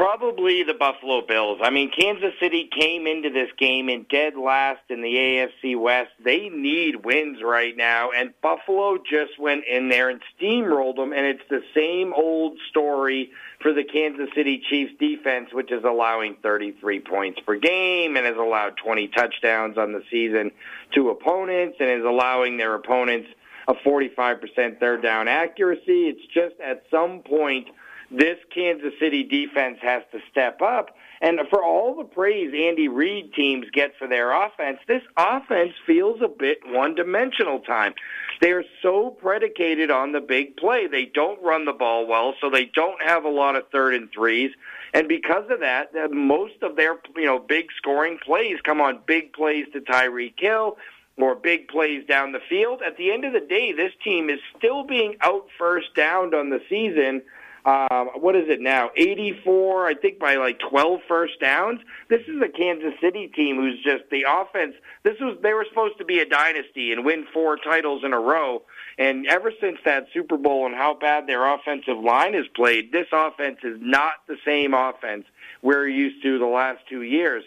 Speaker 17: Probably the Buffalo Bills. I mean, Kansas City came into this game in dead last in the AFC West. They need wins right now, and Buffalo just went in there and steamrolled them, and it's the same old story for the Kansas City Chiefs defense, which is allowing 33 points per game and has allowed 20 touchdowns on the season to opponents and is allowing their opponents a 45% third down accuracy. It's just at some point – this Kansas City defense has to step up. And for all the praise Andy Reid teams get for their offense, this offense feels a bit one-dimensional time. They are so predicated on the big play. They don't run the ball well, so they don't have a lot of third and threes. And because of that, most of their you know big scoring plays come on big plays to Tyreek Hill or big plays down the field. At the end of the day, this team is still being out first downed on the season – um, what is it now? 84, I think, by like 12 first downs. This is a Kansas City team who's just the offense. This was they were supposed to be a dynasty and win four titles in a row. And ever since that Super Bowl and how bad their offensive line has played, this offense is not the same offense we're used to the last two years.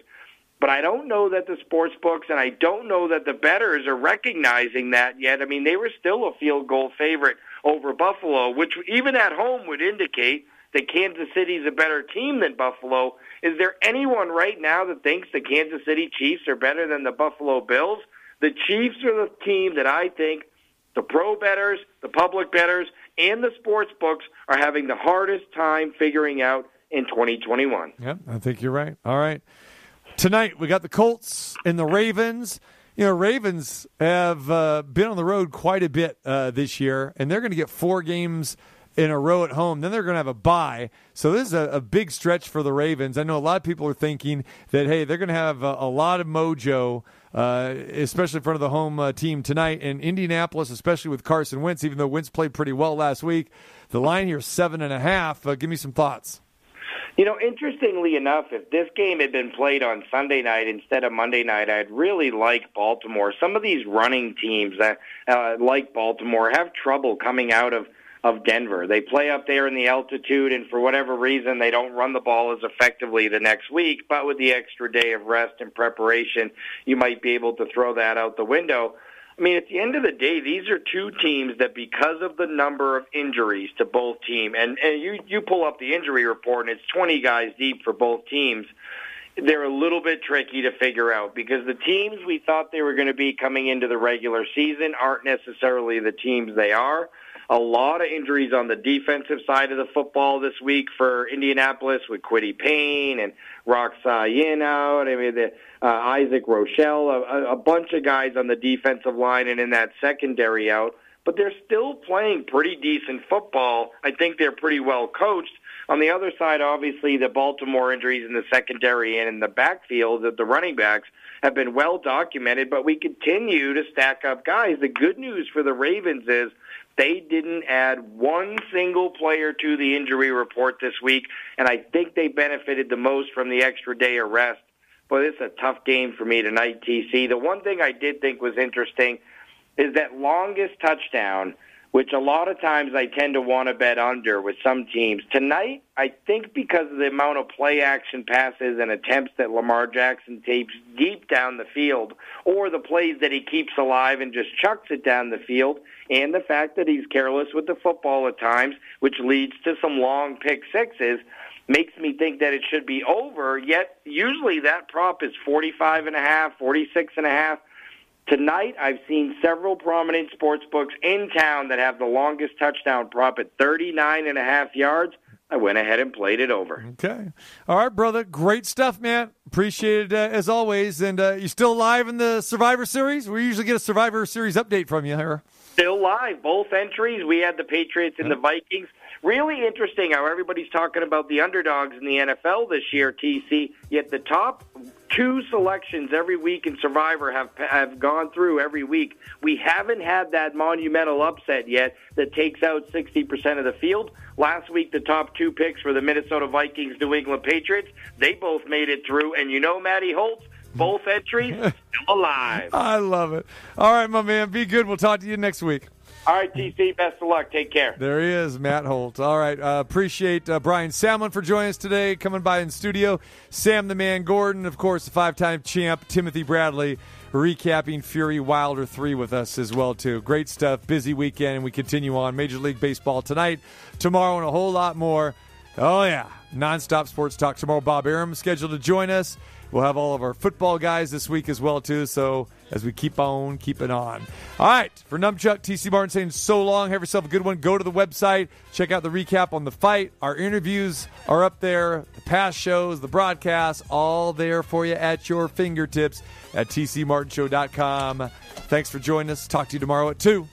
Speaker 17: But I don't know that the sports books and I don't know that the bettors are recognizing that yet. I mean, they were still a field goal favorite over Buffalo, which even at home would indicate that Kansas City is a better team than Buffalo. Is there anyone right now that thinks the Kansas City Chiefs are better than the Buffalo Bills? The Chiefs are the team that I think the pro bettors, the public bettors, and the sports books are having the hardest time figuring out in 2021.
Speaker 6: Yep, I think you're right. All right. Tonight we got the Colts and the Ravens you know, Ravens have uh, been on the road quite a bit uh, this year, and they're going to get four games in a row at home. Then they're going to have a bye. So this is a, a, big stretch for the Ravens. I know a lot of people are thinking that, hey, they're going to have a, a, lot of mojo, uh, especially in front of the home uh, team tonight. in Indianapolis, especially with Carson Wentz, even though Wentz played pretty well last week, the line here is seven and a half. Uh, give me some thoughts.
Speaker 17: You know, interestingly enough, if this game had been played on Sunday night instead of Monday night, I'd really like Baltimore. Some of these running teams that uh, like Baltimore have trouble coming out of of Denver. They play up there in the altitude, and for whatever reason, they don't run the ball as effectively the next week. But with the extra day of rest and preparation, you might be able to throw that out the window. I mean, at the end of the day, these are two teams that, because of the number of injuries to both teams, and, and you you pull up the injury report, and it's 20 guys deep for both teams. They're a little bit tricky to figure out because the teams we thought they were going to be coming into the regular season aren't necessarily the teams they are a lot of injuries on the defensive side of the football this week for Indianapolis with Kwity Paye and Ya-Sin out. I mean, the, uh, Isaac Rochell, a, a bunch of guys on the defensive line and in that secondary out. But they're still playing pretty decent football. I think they're pretty well coached. On the other side, obviously, the Baltimore injuries in the secondary and in the backfield, that the running backs have been well documented, but we continue to stack up guys. The good news for the Ravens is they didn't add one single player to the injury report this week, and I think they benefited the most from the extra day of rest. But it's a tough game for me tonight, TC. The one thing I did think was interesting is that longest touchdown – which a lot of times I tend to want to bet under with some teams. Tonight, I think because of the amount of play action passes and attempts that Lamar Jackson takes deep down the field, or the plays that he keeps alive and just chucks it down the field, and the fact that he's careless with the football at times, which leads to some long pick sixes, makes me think that it should be over. Yet usually that prop is forty-five and a half, forty-six and a half. Tonight, I've seen several prominent sports books in town that have the longest touchdown prop at 39 and a half yards. I went ahead and played it over.
Speaker 6: Okay. All right, brother. Great stuff, man. Appreciate it uh, as always. And uh, you still live in the Survivor Series? We usually get a Survivor Series update from you here.
Speaker 17: Still live. Both entries. We had the Patriots and the mm-hmm. Vikings. Really interesting how everybody's talking about the underdogs in the NFL this year, TC. Yet the top two selections every week in Survivor have have gone through every week. We haven't had that monumental upset yet that takes out 60% of the field. Last week, the top two picks were the Minnesota Vikings, New England Patriots. They both made it through, and you know, Matty Holtz, both entries still alive.
Speaker 6: I love it. All right, my man. Be good. We'll talk to you next week.
Speaker 17: All right, TC, best of luck. Take care.
Speaker 6: There he is, Matt Holt. All right, uh, appreciate uh, Brian Samlin for joining us today, coming by in studio. Sam the Man Gordon, of course, the five-time champ Timothy Bradley, recapping Fury Wilder three with us as well too. Great stuff. Busy weekend, and we continue on Major League Baseball tonight, tomorrow, and a whole lot more. Oh yeah, nonstop sports talk tomorrow. Bob Arum scheduled to join us. We'll have all of our football guys this week as well too. So as we keep on keeping on. All right, for Numchuck, TC Martin saying so long. Have yourself a good one. Go to the website, check out the recap on the fight. Our interviews are up there, the past shows, the broadcasts, all there for you at your fingertips at tcmartinshow.com. Thanks for joining us. Talk to you tomorrow at 2.